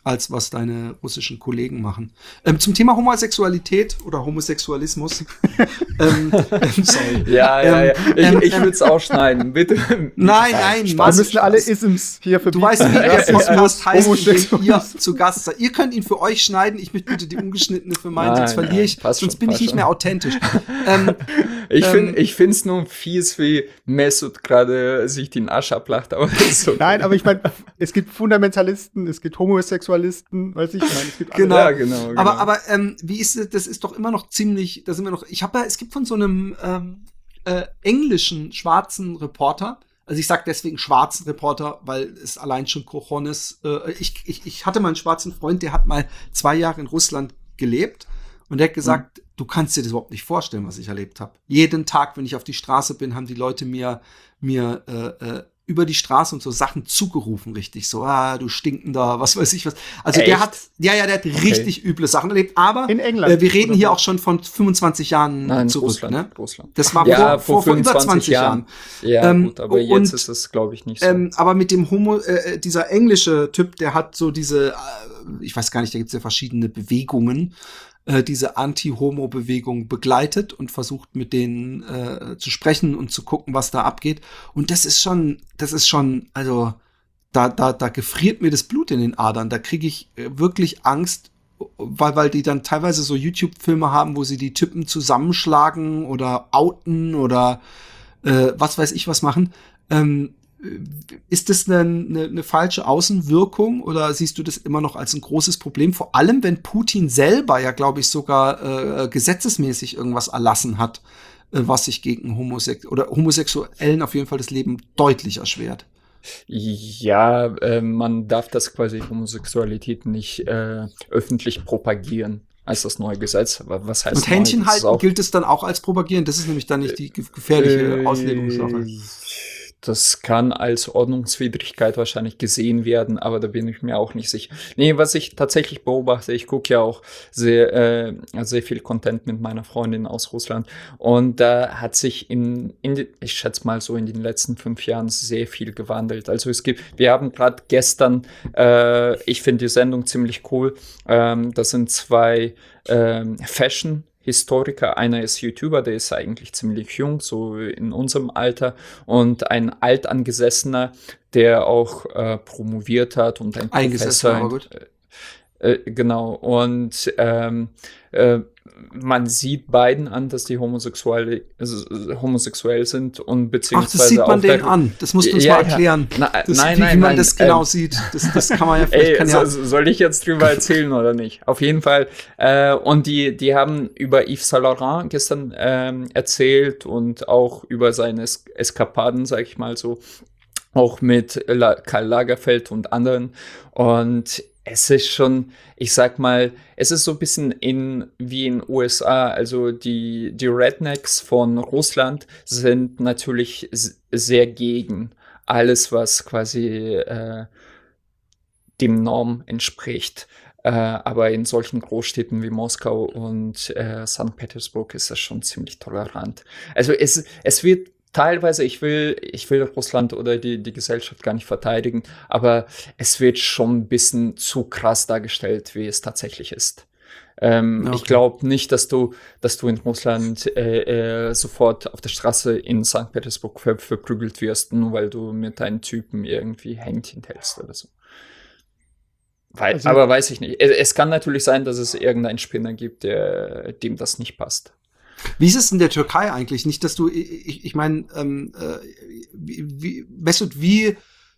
als was deine russischen Kollegen machen. Ähm, zum Thema Homosexualität oder Homosexualismus. (laughs) ähm, sorry. Ja, ja, ja. Ich, ähm, ich würde es auch schneiden, (laughs) bitte. Nein, nein. Wir müssen alle Isms hier für Du weißt, wie der Podcast heißt, wenn ihr zu Gast seid. Ihr könnt ihn für euch schneiden. Ich möchte bitte die ungeschnittene für meinen, sonst verliere ich, sonst schon, bin ich nicht schon. mehr authentisch. ähm, (laughs) ich finde ähm, ich es nur fies, wie Mesut gerade sich den Arsch ablacht. Aber so Nein, aber ich meine, es gibt Fundamentalisten, es gibt Homosexualisten, Sexualisten, weiß ich, meine, es gibt genau. Ja, genau, genau. Aber, aber ähm, wie ist es, das ist doch immer noch ziemlich, da sind wir noch, ich habe ja, es gibt von so einem ähm, äh, englischen schwarzen Reporter, also ich sage deswegen schwarzen Reporter, weil es allein schon Cojones, äh, ich, ich, ich hatte mal einen schwarzen Freund, der hat mal zwei Jahre in Russland gelebt und der hat gesagt, mhm. du kannst dir das überhaupt nicht vorstellen, was ich erlebt habe. Jeden Tag, wenn ich auf die Straße bin, haben die Leute mir, mir äh, äh, über die Straße und so Sachen zugerufen, richtig. So, ah, du stinkender, was weiß ich was. Also Echt? der hat, ja, ja, der hat okay. richtig üble Sachen erlebt. Aber in England, äh, wir reden hier auch schon von 25 Jahren Nein, zurück. Russland, ne? Russland. Das war ja, vor, vor, vor über 20 Jahren. Jahren. Ja, ähm, gut, aber jetzt und, ist es, glaube ich, nicht so. Ähm, aber mit dem Homo, äh, äh, dieser englische Typ, der hat so diese, äh, ich weiß gar nicht, da gibt es ja verschiedene Bewegungen äh, diese Anti-Homo-Bewegung begleitet und versucht mit denen äh, zu sprechen und zu gucken, was da abgeht. Und das ist schon, das ist schon, also da, da, da gefriert mir das Blut in den Adern. Da kriege ich äh, wirklich Angst, weil, weil die dann teilweise so YouTube-Filme haben, wo sie die Typen zusammenschlagen oder outen oder äh, was weiß ich was machen. Ähm, ist das eine, eine, eine, falsche Außenwirkung oder siehst du das immer noch als ein großes Problem? Vor allem, wenn Putin selber ja, glaube ich, sogar äh, gesetzesmäßig irgendwas erlassen hat, äh, was sich gegen Homosex oder Homosexuellen auf jeden Fall das Leben deutlich erschwert. Ja, äh, man darf das quasi Homosexualität nicht äh, öffentlich propagieren als das neue Gesetz. Was heißt Und Händchen halten gilt es dann auch als propagieren? Das ist nämlich dann nicht die gefährliche äh, Auslegungssache. Das kann als Ordnungswidrigkeit wahrscheinlich gesehen werden, aber da bin ich mir auch nicht sicher. Nee, was ich tatsächlich beobachte, ich gucke ja auch sehr, äh, sehr viel Content mit meiner Freundin aus Russland und da hat sich in, in ich schätze mal so in den letzten fünf Jahren sehr viel gewandelt. Also es gibt, wir haben gerade gestern, äh, ich finde die Sendung ziemlich cool, ähm, das sind zwei ähm, Fashion Historiker. Einer ist YouTuber, der ist eigentlich ziemlich jung, so in unserem Alter. Und ein altangesessener, der auch äh, promoviert hat und ein Professor. Aber gut. Äh, äh, genau. Und ähm, äh, man sieht beiden an, dass die homosexuell, homosexuell sind und beziehungsweise. Ach, das sieht man denen an. Das musst du uns ja, mal erklären. Ja. Na, das, nein, wie, nein, wie man nein, das genau ähm, sieht. Das, das kann man ja (laughs) vielleicht. Ey, kann ja so, soll ich jetzt drüber (laughs) erzählen oder nicht? Auf jeden Fall. Äh, und die, die haben über Yves Saint Laurent gestern ähm, erzählt und auch über seine es Eskapaden, sag ich mal so auch mit Karl Lagerfeld und anderen. Und es ist schon, ich sag mal, es ist so ein bisschen in, wie in USA. Also die, die Rednecks von Russland sind natürlich sehr gegen alles, was quasi äh, dem Norm entspricht. Äh, aber in solchen Großstädten wie Moskau und äh, St. Petersburg ist das schon ziemlich tolerant. Also es, es wird teilweise, ich will, ich will Russland oder die, die Gesellschaft gar nicht verteidigen, aber es wird schon ein bisschen zu krass dargestellt, wie es tatsächlich ist. Ähm, okay. Ich glaube nicht, dass du, dass du in Russland äh, äh, sofort auf der Straße in St. Petersburg ver verprügelt wirst, nur weil du mit deinen Typen irgendwie Händchen hältst oder so. Weil, also, aber weiß ich nicht. Es, es, kann natürlich sein, dass es irgendeinen Spinner gibt, der, dem das nicht passt. Wie ist es in der Türkei eigentlich? Nicht, dass du, ich, ich meine, ähm, äh, wie, wie, Mesut, wie,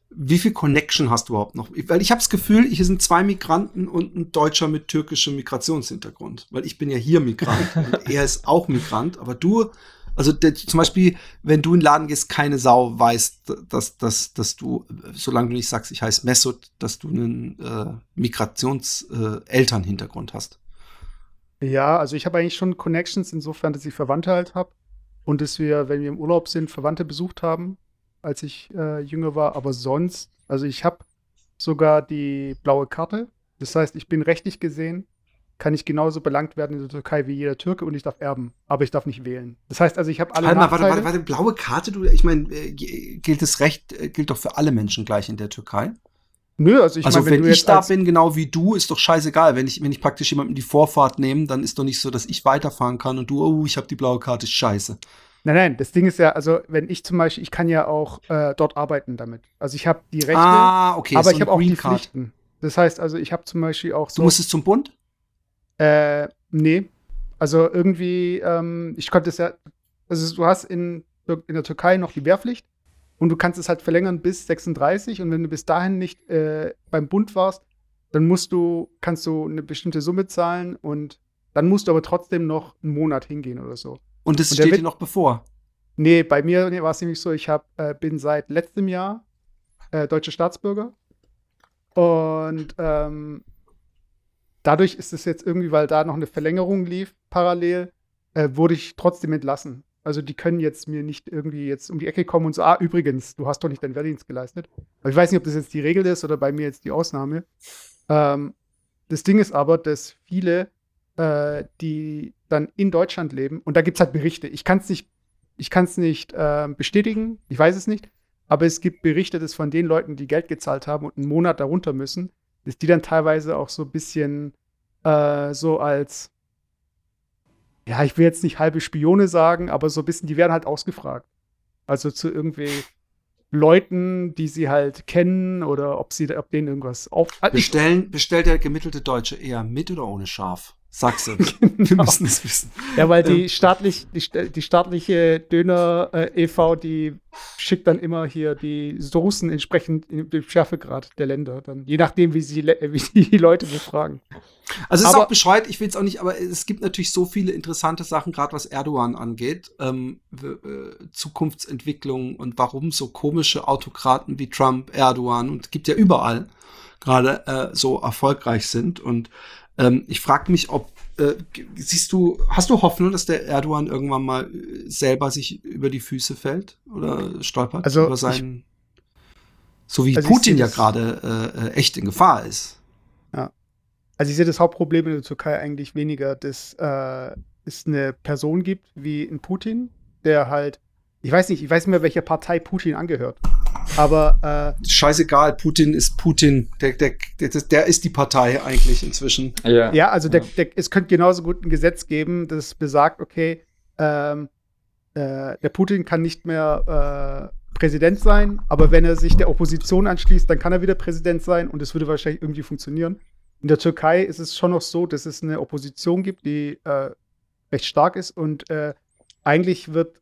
wie viel Connection hast du überhaupt noch? Weil ich habe das Gefühl, hier sind zwei Migranten und ein Deutscher mit türkischem Migrationshintergrund. Weil ich bin ja hier Migrant (laughs) und er ist auch Migrant. Aber du, also der, zum Beispiel, wenn du in den Laden gehst, keine Sau weiß, dass, dass, dass du, solange du nicht sagst, ich heiße Mesut, dass du einen äh, Migrations-Elternhintergrund äh, hast. Ja, also ich habe eigentlich schon Connections insofern, dass ich Verwandte halt habe und dass wir, wenn wir im Urlaub sind, Verwandte besucht haben, als ich äh, jünger war. Aber sonst, also ich habe sogar die blaue Karte. Das heißt, ich bin rechtlich gesehen, kann ich genauso belangt werden in der Türkei wie jeder Türke und ich darf erben, aber ich darf nicht wählen. Das heißt also, ich habe alle warte mal, warte, warte, warte, blaue Karte, du, ich meine, äh, gilt das Recht, äh, gilt doch für alle Menschen gleich in der Türkei? Nö, also ich Also mein, wenn, wenn ich da bin, genau wie du, ist doch scheißegal. Wenn ich, wenn ich praktisch jemandem die Vorfahrt nehme, dann ist doch nicht so, dass ich weiterfahren kann und du, oh, ich habe die blaue Karte, ist scheiße. Nein, nein, das Ding ist ja, also wenn ich zum Beispiel, ich kann ja auch äh, dort arbeiten damit. Also ich habe die Rechte, ah, okay, aber so ich habe auch die Card. Pflichten. Das heißt also, ich habe zum Beispiel auch so. Du musstest zum Bund? Äh, nee. Also irgendwie, ähm, ich konnte es ja, also du hast in, in der Türkei noch die Wehrpflicht und du kannst es halt verlängern bis 36 und wenn du bis dahin nicht äh, beim Bund warst, dann musst du, kannst du eine bestimmte Summe zahlen und dann musst du aber trotzdem noch einen Monat hingehen oder so. Und das und steht dir noch bevor? Nee, bei mir war es nämlich so, ich hab, äh, bin seit letztem Jahr äh, deutscher Staatsbürger und ähm, dadurch ist es jetzt irgendwie, weil da noch eine Verlängerung lief, parallel, äh, wurde ich trotzdem entlassen. Also die können jetzt mir nicht irgendwie jetzt um die Ecke kommen und so, ah, übrigens, du hast doch nicht deinen Wehrdienst geleistet. Aber ich weiß nicht, ob das jetzt die Regel ist oder bei mir jetzt die Ausnahme. Ähm, das Ding ist aber, dass viele, äh, die dann in Deutschland leben, und da gibt es halt Berichte, ich kann es nicht, ich kann es nicht äh, bestätigen, ich weiß es nicht, aber es gibt Berichte, dass von den Leuten, die Geld gezahlt haben und einen Monat darunter müssen, dass die dann teilweise auch so ein bisschen äh, so als, ja, ich will jetzt nicht halbe Spione sagen, aber so ein bisschen, die werden halt ausgefragt. Also zu irgendwie Leuten, die sie halt kennen oder ob sie, ob denen irgendwas auf. Also Bestellen, bestellt der gemittelte Deutsche eher mit oder ohne Schaf? Sag's uns. (laughs) genau. Wir müssen es wissen. Ja, weil die, ähm. staatlich, die, die staatliche Döner äh, e.V., die schickt dann immer hier die Soßen entsprechend dem Schärfegrad der Länder. Dann, je nachdem, wie sie wie die Leute befragen. Also es ist auch bescheuert, ich will es auch nicht, aber es gibt natürlich so viele interessante Sachen, gerade was Erdogan angeht. Ähm, äh, Zukunftsentwicklung und warum so komische Autokraten wie Trump, Erdogan und gibt ja überall gerade äh, so erfolgreich sind. Und ähm, ich frage mich, ob äh, siehst du, hast du Hoffnung, dass der Erdogan irgendwann mal äh, selber sich über die Füße fällt oder stolpert also über seinen, so wie also Putin ja gerade äh, äh, echt in Gefahr ist? Ja. Also ich sehe das Hauptproblem in der Türkei eigentlich weniger, dass äh, es eine Person gibt wie ein Putin, der halt ich weiß nicht, ich weiß nicht mehr, welcher Partei Putin angehört. Aber äh, scheißegal, Putin ist Putin. Der, der, der, der ist die Partei eigentlich inzwischen. Ja, ja also der, der, es könnte genauso gut ein Gesetz geben, das besagt, okay, ähm, äh, der Putin kann nicht mehr äh, Präsident sein, aber wenn er sich der Opposition anschließt, dann kann er wieder Präsident sein und es würde wahrscheinlich irgendwie funktionieren. In der Türkei ist es schon noch so, dass es eine Opposition gibt, die äh, recht stark ist und äh, eigentlich wird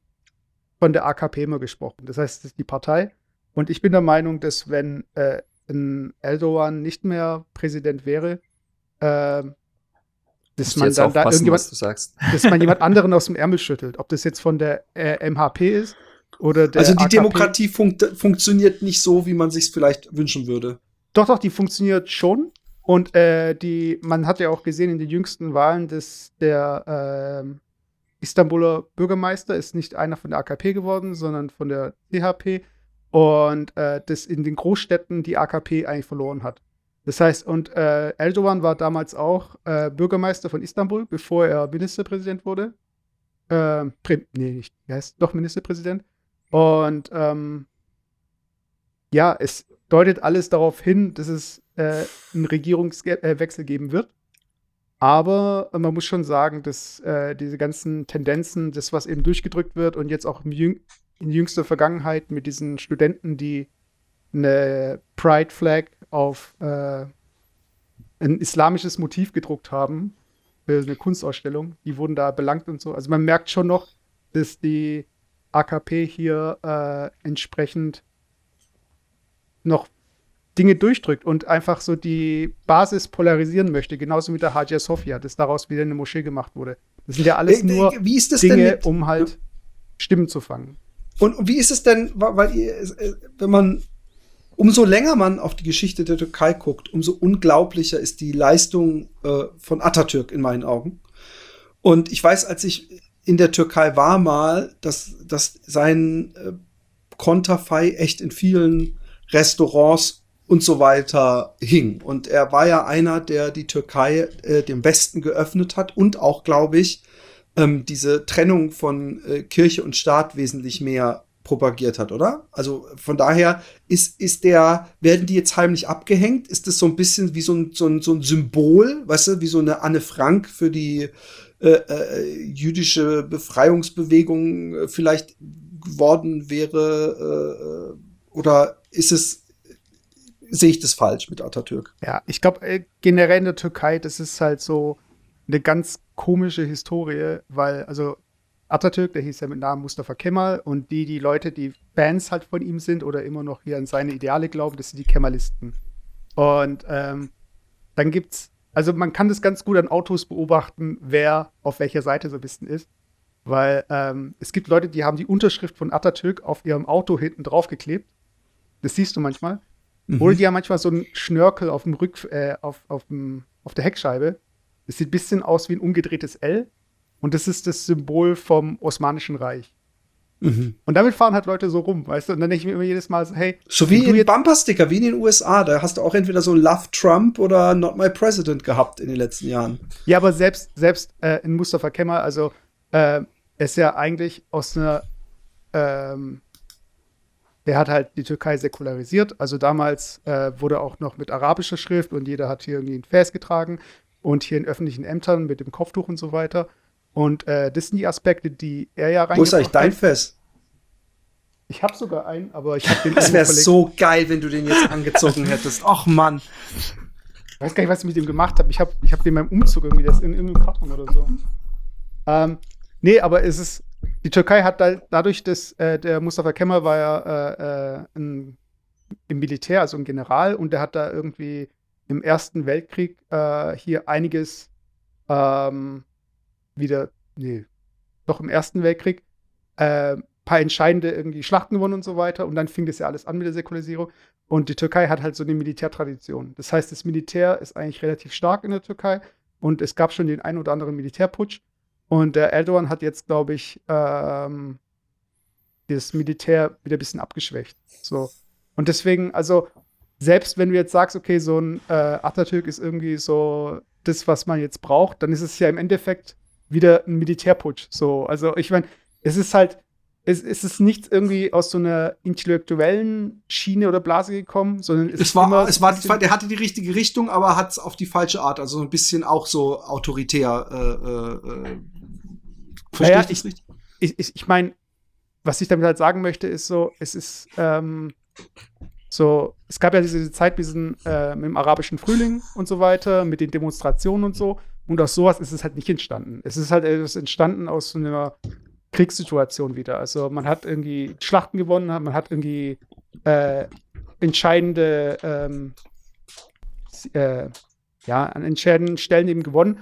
von der AKP immer gesprochen. Das heißt, das ist die Partei. Und ich bin der Meinung, dass wenn äh, ein Erdogan nicht mehr Präsident wäre, äh, dass man dann da irgendjemand, dass man jemand anderen aus dem Ärmel schüttelt. Ob das jetzt von der äh, MHP ist oder der Also die AKP. Demokratie fun funktioniert nicht so, wie man sich vielleicht wünschen würde. Doch, doch, die funktioniert schon. Und äh, die, man hat ja auch gesehen in den jüngsten Wahlen, dass der äh, Istanbuler Bürgermeister ist nicht einer von der AKP geworden, sondern von der CHP. Und äh, das in den Großstädten die AKP eigentlich verloren hat. Das heißt, und äh, Erdogan war damals auch äh, Bürgermeister von Istanbul, bevor er Ministerpräsident wurde. Äh, nee, nicht, er ist doch Ministerpräsident. Und ähm, ja, es deutet alles darauf hin, dass es äh, einen Regierungswechsel geben wird. Aber man muss schon sagen, dass äh, diese ganzen Tendenzen, das, was eben durchgedrückt wird und jetzt auch Jüng in jüngster Vergangenheit mit diesen Studenten, die eine Pride Flag auf äh, ein islamisches Motiv gedruckt haben für eine Kunstausstellung, die wurden da belangt und so. Also man merkt schon noch, dass die AKP hier äh, entsprechend noch Dinge durchdrückt und einfach so die Basis polarisieren möchte, genauso mit der Hagia Sophia, dass daraus wieder eine Moschee gemacht wurde. Das sind ja alles äh, nur Dinge, um halt Stimmen zu fangen. Und wie ist es denn, weil äh, wenn man umso länger man auf die Geschichte der Türkei guckt, umso unglaublicher ist die Leistung äh, von Atatürk in meinen Augen. Und ich weiß, als ich in der Türkei war mal, dass, dass sein äh, Konterfei echt in vielen Restaurants und so weiter hing. Und er war ja einer, der die Türkei äh, dem Westen geöffnet hat und auch, glaube ich, ähm, diese Trennung von äh, Kirche und Staat wesentlich mehr propagiert hat, oder? Also von daher ist, ist der, werden die jetzt heimlich abgehängt? Ist das so ein bisschen wie so ein, so ein, so ein Symbol, weißt du, wie so eine Anne Frank für die äh, äh, jüdische Befreiungsbewegung äh, vielleicht geworden wäre? Äh, oder ist es sehe ich das falsch mit Atatürk. Ja, ich glaube äh, generell in der Türkei, das ist halt so eine ganz komische Historie, weil, also Atatürk, der hieß ja mit Namen Mustafa Kemal und die, die Leute, die Fans halt von ihm sind oder immer noch hier an seine Ideale glauben, das sind die Kemalisten. Und ähm, dann gibt's, also man kann das ganz gut an Autos beobachten, wer auf welcher Seite so ein bisschen ist. Weil ähm, es gibt Leute, die haben die Unterschrift von Atatürk auf ihrem Auto hinten draufgeklebt. Das siehst du manchmal. Mhm. Oder die haben manchmal so einen Schnörkel auf dem Rück, äh, auf, auf, dem, auf der Heckscheibe. Das sieht ein bisschen aus wie ein umgedrehtes L. Und das ist das Symbol vom Osmanischen Reich. Mhm. Und damit fahren halt Leute so rum, weißt du? Und dann denke ich mir immer jedes Mal so, hey. So wie in Bumpersticker, wie in den USA. Da hast du auch entweder so Love Trump oder Not My President gehabt in den letzten Jahren. Ja, aber selbst, selbst äh, in Mustafa Kemal, also äh, ist ja eigentlich aus einer ähm, der hat halt die Türkei säkularisiert. Also damals äh, wurde auch noch mit arabischer Schrift und jeder hat hier irgendwie ein Vers getragen und hier in öffentlichen Ämtern mit dem Kopftuch und so weiter. Und äh, das sind die Aspekte, die er ja rein. Wo ist eigentlich dein Fest? Ich habe sogar einen, aber ich habe den. (laughs) Das wäre so geil, wenn du den jetzt angezogen hättest. Och Mann. Ich weiß gar nicht, was ich mit dem gemacht habe. Ich habe ich hab den beim Umzug irgendwie, das in irgendeinem Karton oder so. Ähm, nee, aber es ist, die Türkei hat da, dadurch, dass äh, der Mustafa Kemal war ja äh, äh, ein, im Militär, also ein General, und der hat da irgendwie im Ersten Weltkrieg äh, hier einiges ähm, wieder, nee, doch im Ersten Weltkrieg, äh, paar entscheidende irgendwie Schlachten gewonnen und so weiter. Und dann fing das ja alles an mit der Säkularisierung. Und die Türkei hat halt so eine Militärtradition. Das heißt, das Militär ist eigentlich relativ stark in der Türkei. Und es gab schon den einen oder anderen Militärputsch. Und der Erdogan hat jetzt, glaube ich, ähm, das Militär wieder ein bisschen abgeschwächt. So. Und deswegen, also, selbst wenn du jetzt sagst, okay, so ein äh, Atatürk ist irgendwie so das, was man jetzt braucht, dann ist es ja im Endeffekt wieder ein Militärputsch. So, also ich meine, es ist halt, es, es ist nicht irgendwie aus so einer intellektuellen Schiene oder Blase gekommen, sondern es, es war, es war, der hatte die richtige Richtung, aber hat es auf die falsche Art, also ein bisschen auch so autoritär. Äh, äh, äh Verstehe naja, ich das richtig? Ich, ich, ich meine, was ich damit halt sagen möchte, ist so, es ist ähm, so, es gab ja diese Zeit mit, diesen, äh, mit dem arabischen Frühling und so weiter, mit den Demonstrationen und so. Und aus sowas ist es halt nicht entstanden. Es ist halt etwas entstanden aus so einer Kriegssituation wieder. Also man hat irgendwie Schlachten gewonnen, man hat irgendwie äh, entscheidende, ähm, äh, ja, an entscheidenden Stellen eben gewonnen.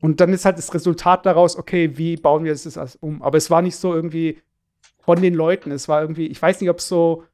Und dann ist halt das Resultat daraus, okay, wie bauen wir das um? Aber es war nicht so irgendwie von den Leuten. Es war irgendwie, ich weiß nicht, ob es so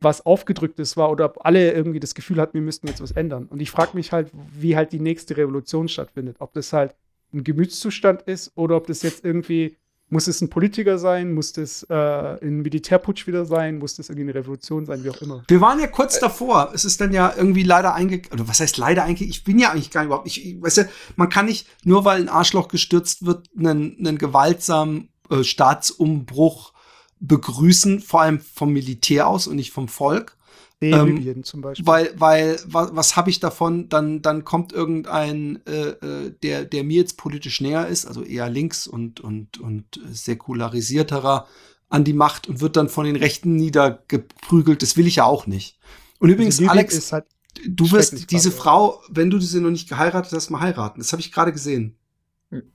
was aufgedrücktes war oder ob alle irgendwie das Gefühl hatten, wir müssten jetzt was ändern. Und ich frage mich halt, wie halt die nächste Revolution stattfindet. Ob das halt ein Gemütszustand ist oder ob das jetzt irgendwie muss es ein Politiker sein? Muss das äh, ein Militärputsch wieder sein? Muss das irgendwie eine Revolution sein? Wie auch immer. Wir waren ja kurz davor. Es ist dann ja irgendwie leider eingegangen. Oder was heißt leider eingegangen? Ich bin ja eigentlich gar nicht überhaupt. Ich, ich, weißt du, man kann nicht, nur weil ein Arschloch gestürzt wird, einen, einen gewaltsamen äh, Staatsumbruch begrüßen, vor allem vom Militär aus und nicht vom Volk. Ähm, Libyen zum Beispiel. Weil, weil, was, was habe ich davon? Dann, dann kommt irgendein, äh, äh, der, der mir jetzt politisch näher ist, also eher links und, und, und säkularisierterer an die Macht und wird dann von den Rechten niedergeprügelt. Das will ich ja auch nicht. Und also übrigens, also Alex, halt du wirst diese Frage. Frau, wenn du sie noch nicht geheiratet hast, mal heiraten. Das habe ich gerade gesehen.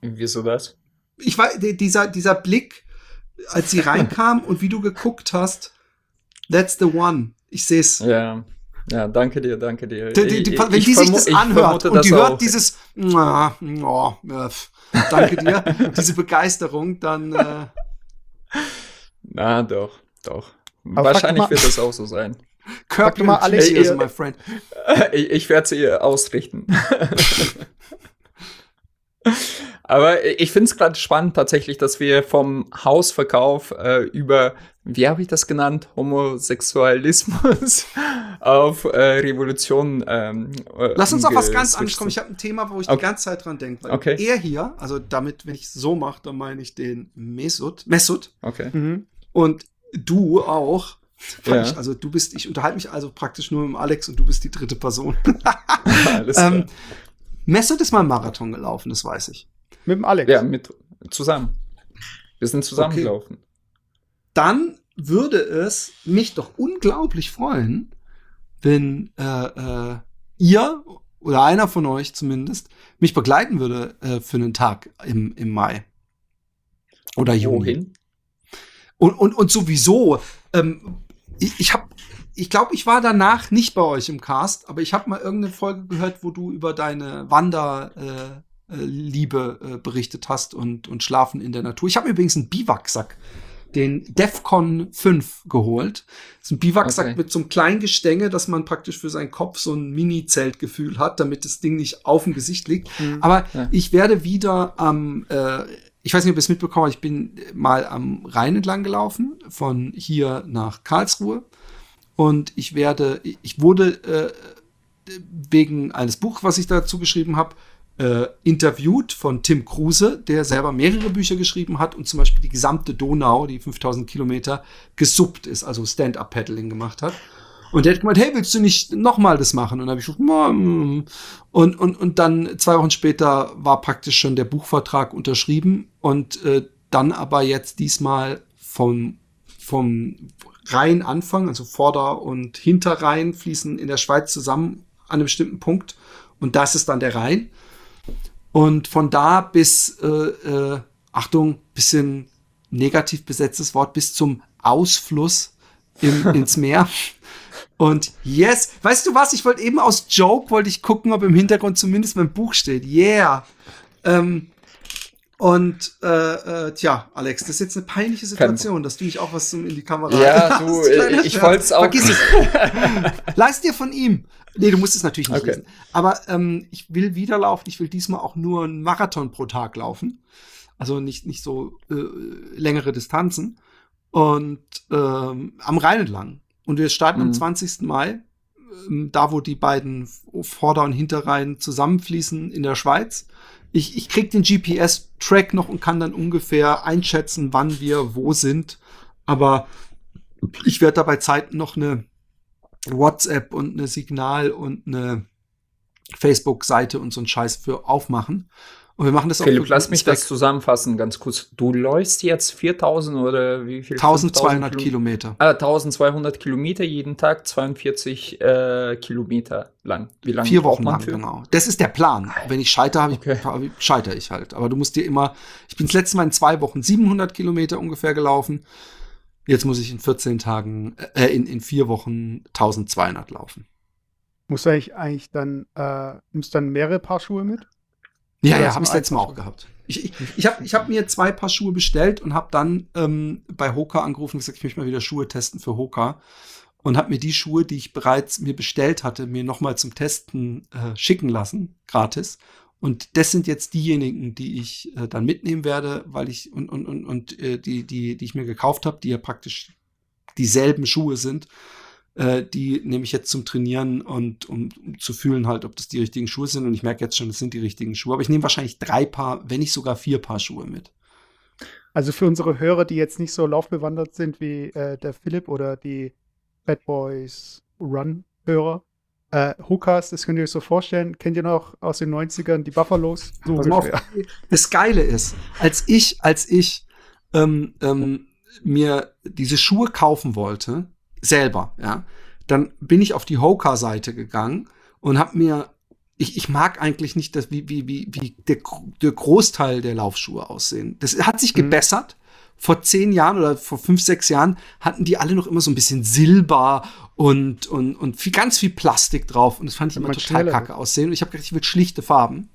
Wieso das? Ich war, dieser, dieser Blick, als sie reinkam und wie du geguckt hast, that's the one. Ich sehe es. Ja. Ja, danke dir, danke dir. Die, die, die, wenn die sich das anhört und die hört auch. dieses oh, oh, danke dir, (laughs) diese Begeisterung, dann äh Na doch, doch. Aber Wahrscheinlich wird das auch so sein. Kirk mal Alex hier, my friend. (laughs) Ich, ich werde sie ausrichten. (laughs) Aber ich finde es gerade spannend tatsächlich, dass wir vom Hausverkauf äh, über, wie habe ich das genannt, Homosexualismus (laughs) auf äh, Revolution. Ähm, äh, Lass uns auf was ganz anderes kommen. Ich habe ein Thema, wo ich okay. die ganze Zeit dran denke. Okay. Er hier, also damit, wenn ich so mache, dann meine ich den Mesut. Mesut. Okay. Mhm. Und du auch. Ja. Ich, also du bist, ich unterhalte mich also praktisch nur mit Alex und du bist die dritte Person. (laughs) Alles klar. ähm, Mesut ist mal einen Marathon gelaufen, das weiß ich. Mit dem Alex? Ja, mit, zusammen. Wir sind zusammengelaufen. Okay. Dann würde es mich doch unglaublich freuen, wenn äh, äh, ihr oder einer von euch zumindest mich begleiten würde äh, für einen Tag im, im Mai. Oder Juni. Wohin? Und, und, und sowieso, ähm, ich, ich habe ich glaube, ich war danach nicht bei euch im Cast, aber ich habe mal irgendeine Folge gehört, wo du über deine Wander, äh, Liebe äh, berichtet hast und, und Schlafen in der Natur. Ich habe übrigens einen Biwaksack, den Defcon 5 geholt. Das ist ein Biwaksack okay. mit so einem kleinen Gestänge, dass man praktisch für seinen Kopf so ein Mini-Zeltgefühl hat, damit das Ding nicht auf dem Gesicht liegt. Mhm. Aber ja. ich werde wieder am, äh, ich weiß nicht, ob ihr es mitbekommen habt, ich bin mal am Rhein entlang gelaufen, von hier nach Karlsruhe. Und ich werde, ich wurde äh, wegen eines Buchs, was ich dazu geschrieben habe, äh, interviewt von Tim Kruse, der selber mehrere Bücher geschrieben hat und zum Beispiel die gesamte Donau, die 5000 Kilometer, gesuppt ist, also Stand-Up-Paddling gemacht hat. Und der hat gemeint, hey, willst du nicht nochmal das machen? Und dann habe ich gesagt, mm. und, und, und dann zwei Wochen später war praktisch schon der Buchvertrag unterschrieben und äh, dann aber jetzt diesmal vom, vom Rhein Anfang, also Vorder- und Hinterrhein fließen in der Schweiz zusammen an einem bestimmten Punkt und das ist dann der Rhein. Und von da bis, äh, äh, Achtung, bisschen negativ besetztes Wort, bis zum Ausfluss im, (laughs) ins Meer. Und yes, weißt du was? Ich wollte eben aus Joke, wollte ich gucken, ob im Hintergrund zumindest mein Buch steht. Yeah. Ähm, und äh, äh, tja, Alex, das ist jetzt eine peinliche Situation, dass du nicht auch was in die Kamera Ja, du, (laughs) ich wollte es auch. Vergiss es. (laughs) Leist dir von ihm. Nee, du musst es natürlich nicht okay. lesen. Aber ähm, ich will wieder laufen. Ich will diesmal auch nur einen Marathon pro Tag laufen. Also nicht, nicht so äh, längere Distanzen. Und ähm, am Rhein entlang. Und wir starten mhm. am 20. Mai, ähm, da wo die beiden Vorder- und Hinterrhein zusammenfließen in der Schweiz. Ich, ich krieg den GPS-Track noch und kann dann ungefähr einschätzen, wann wir wo sind. Aber ich werde dabei Zeiten noch eine WhatsApp und eine Signal und eine Facebook-Seite und so ein Scheiß für aufmachen. Und wir machen das Philipp, auch. lass mich das zusammenfassen, ganz kurz. Du läufst jetzt 4000 oder wie viel? 1200 Kilometer. Ah, 1200 Kilometer jeden Tag, 42 äh, Kilometer lang. Wie lange? Vier Wochen lang, genau. Das ist der Plan. Wenn ich scheitere, ich, okay. scheitere ich halt. Aber du musst dir immer, ich bin das letzte Mal in zwei Wochen 700 Kilometer ungefähr gelaufen. Jetzt muss ich in 14 Tagen, äh, in, in vier Wochen 1200 laufen. Muss eigentlich eigentlich dann, äh, nimmst dann mehrere Paar Schuhe mit? Ja, ja, habe ich letztes Mal auch gehabt. Ich, ich, ich habe ich hab mir zwei Paar Schuhe bestellt und habe dann ähm, bei Hoka angerufen und gesagt, ich möchte mal wieder Schuhe testen für Hoka. Und habe mir die Schuhe, die ich bereits mir bestellt hatte, mir nochmal zum Testen äh, schicken lassen, gratis. Und das sind jetzt diejenigen, die ich äh, dann mitnehmen werde, weil ich und, und, und, und äh, die, die, die ich mir gekauft habe, die ja praktisch dieselben Schuhe sind, äh, die nehme ich jetzt zum Trainieren und um, um, zu fühlen halt, ob das die richtigen Schuhe sind. Und ich merke jetzt schon, das sind die richtigen Schuhe. Aber ich nehme wahrscheinlich drei Paar, wenn nicht sogar vier Paar Schuhe mit. Also für unsere Hörer, die jetzt nicht so laufbewandert sind wie äh, der Philipp oder die Bad Boys Run-Hörer, äh, Hookers, das könnt ihr euch so vorstellen. Kennt ihr noch aus den 90ern die Buffalos? So auf, das Geile ist, als ich, als ich ähm, ähm, mir diese Schuhe kaufen wollte, selber, ja. Dann bin ich auf die Hoka-Seite gegangen und habe mir, ich, ich mag eigentlich nicht, dass, wie, wie, wie, wie der, der Großteil der Laufschuhe aussehen. Das hat sich mhm. gebessert. Vor zehn Jahren oder vor fünf, sechs Jahren hatten die alle noch immer so ein bisschen Silber und, und, und viel, ganz viel Plastik drauf. Und das fand ich immer total kacke aussehen. Und ich habe gedacht, ich will schlichte Farben.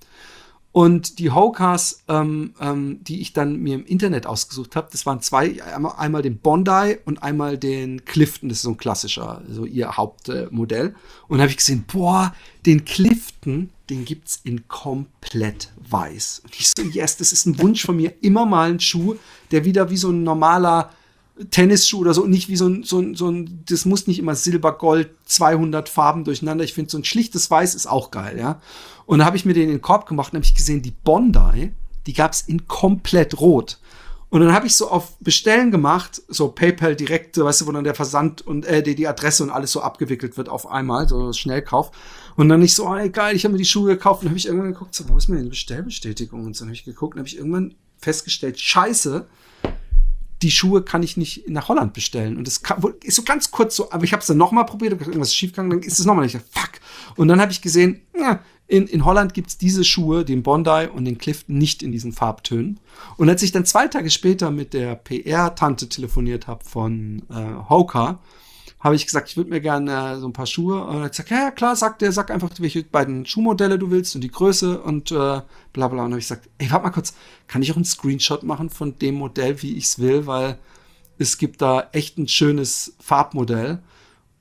Und die Hokas, ähm, ähm, die ich dann mir im Internet ausgesucht habe, das waren zwei, einmal, einmal den Bondi und einmal den Clifton, das ist so ein klassischer, so ihr Hauptmodell. Und habe ich gesehen, boah, den Clifton, den gibt's in komplett weiß. Und ich so, yes, das ist ein Wunsch von mir, immer mal ein Schuh, der wieder wie so ein normaler Tennisschuh oder so, nicht wie so ein, so ein, so ein, das muss nicht immer Silber, Gold, 200 Farben durcheinander. Ich finde, so ein schlichtes Weiß ist auch geil, ja. Und da habe ich mir den in den Korb gemacht und habe ich gesehen, die Bondi, die gab es in komplett rot. Und dann habe ich so auf Bestellen gemacht, so PayPal direkt, weißt du, wo dann der Versand und äh, die, die Adresse und alles so abgewickelt wird auf einmal, so Schnellkauf. Und dann nicht so, oh, ey, geil, ich habe mir die Schuhe gekauft und habe ich irgendwann geguckt, so, wo ist meine Bestellbestätigung? Und dann habe ich geguckt und habe ich irgendwann festgestellt, scheiße, die Schuhe kann ich nicht nach Holland bestellen. Und das ist so ganz kurz so, aber ich habe es dann nochmal probiert, irgendwas schiefgegangen, dann ist es nochmal nicht. Fuck. Und dann habe ich gesehen, in, in Holland gibt's diese Schuhe, den Bondi und den Clifton, nicht in diesen Farbtönen. Und als ich dann zwei Tage später mit der PR-Tante telefoniert habe von äh, Hoka, habe ich gesagt, ich würde mir gerne äh, so ein paar Schuhe. Und er hat gesagt, ja, klar, sag der, sag einfach, welche beiden Schuhmodelle du willst und die Größe und äh, bla bla. Und habe ich gesagt, ey, warte mal kurz, kann ich auch einen Screenshot machen von dem Modell, wie ich es will, weil es gibt da echt ein schönes Farbmodell.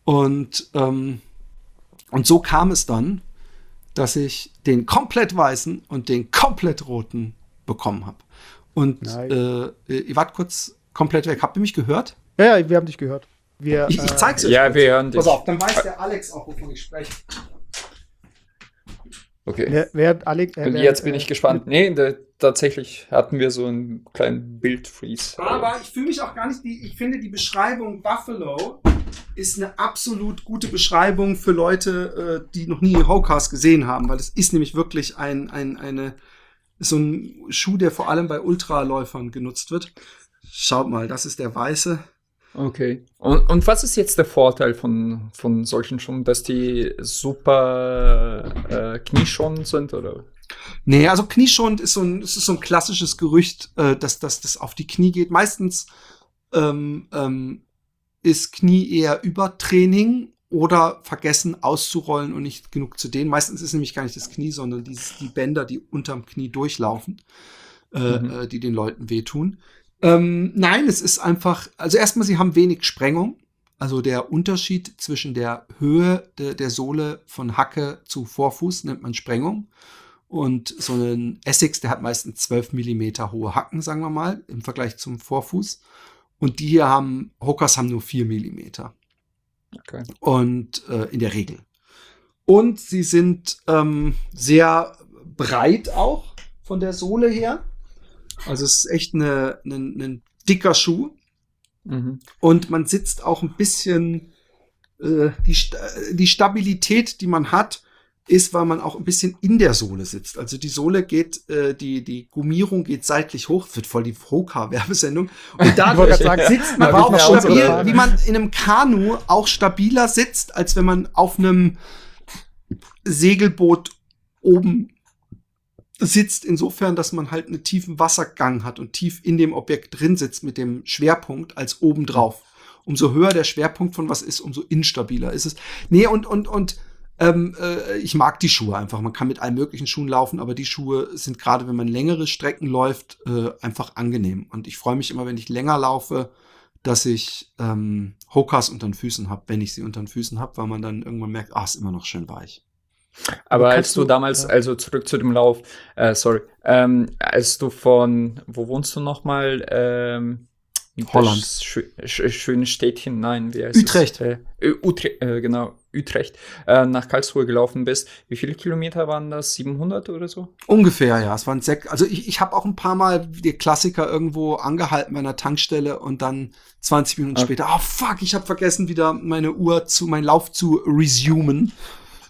Und, ähm, und so kam es dann, dass ich den komplett weißen und den komplett roten bekommen habe. Und äh, ihr wart kurz komplett weg. Habt ihr mich gehört? Ja, ja wir haben dich gehört. Wir, ich, ich zeig's euch. Ja, kurz. wir hören dich. Pass auf, dann weiß der Alex auch, wovon ich spreche. Okay. Wer, wer, Alex, äh, wer, Jetzt bin ich äh, gespannt. Nee, de, tatsächlich hatten wir so einen kleinen Bildfreeze. Aber ich fühle mich auch gar nicht, die, ich finde die Beschreibung Buffalo ist eine absolut gute Beschreibung für Leute, äh, die noch nie Howcast gesehen haben, weil es ist nämlich wirklich ein, ein, eine, so ein Schuh, der vor allem bei Ultraläufern genutzt wird. Schaut mal, das ist der weiße. Okay. Und, und was ist jetzt der Vorteil von, von solchen Schuhen, dass die super äh, knieschonend sind, oder? Nee, also knieschonend ist so ein, ist so ein klassisches Gerücht, äh, dass, dass das auf die Knie geht. Meistens ähm, ähm, ist Knie eher Übertraining oder vergessen auszurollen und nicht genug zu dehnen. Meistens ist nämlich gar nicht das Knie, sondern die, die Bänder, die unterm Knie durchlaufen, äh, mhm. äh, die den Leuten wehtun. Ähm, nein, es ist einfach, also erstmal, sie haben wenig Sprengung. Also der Unterschied zwischen der Höhe de, der Sohle von Hacke zu Vorfuß nennt man Sprengung. Und so ein Essex, der hat meistens 12 Millimeter hohe Hacken, sagen wir mal, im Vergleich zum Vorfuß. Und die hier haben, Hokas haben nur 4 Millimeter. Okay. Und äh, in der Regel. Und sie sind ähm, sehr breit auch von der Sohle her. Also es ist echt eine, eine, ein dicker Schuh. Mhm. Und man sitzt auch ein bisschen, äh, die, die Stabilität, die man hat, ist, weil man auch ein bisschen in der Sohle sitzt. Also die Sohle geht, äh, die, die Gummierung geht seitlich hoch, wird voll die Hoka-Werbesendung. Und (laughs) dadurch sagen, sitzt man aber auch stabil, wie man in einem Kanu auch stabiler sitzt, als wenn man auf einem Segelboot oben sitzt, insofern, dass man halt einen tiefen Wassergang hat und tief in dem Objekt drin sitzt mit dem Schwerpunkt als obendrauf. Umso höher der Schwerpunkt von was ist, umso instabiler ist es. Nee, und, und, und ähm, äh, ich mag die Schuhe einfach. Man kann mit allen möglichen Schuhen laufen, aber die Schuhe sind gerade, wenn man längere Strecken läuft, äh, einfach angenehm. Und ich freue mich immer, wenn ich länger laufe, dass ich ähm, Hokas unter den Füßen habe, wenn ich sie unter den Füßen habe, weil man dann irgendwann merkt, ah, ist immer noch schön weich. Aber als du, du damals, ja. also zurück zu dem Lauf, äh, sorry, ähm, als du von, wo wohnst du nochmal? Ähm, Holland. Schö schönes Städtchen, nein, wie heißt Utrecht. Äh, Utrecht, äh, genau, Utrecht, äh, nach Karlsruhe gelaufen bist. Wie viele Kilometer waren das? 700 oder so? Ungefähr, ja. Es waren sechs. Also ich, ich habe auch ein paar Mal die Klassiker irgendwo angehalten bei einer Tankstelle und dann 20 Minuten okay. später, oh fuck, ich habe vergessen, wieder meine Uhr zu, meinen Lauf zu resumen.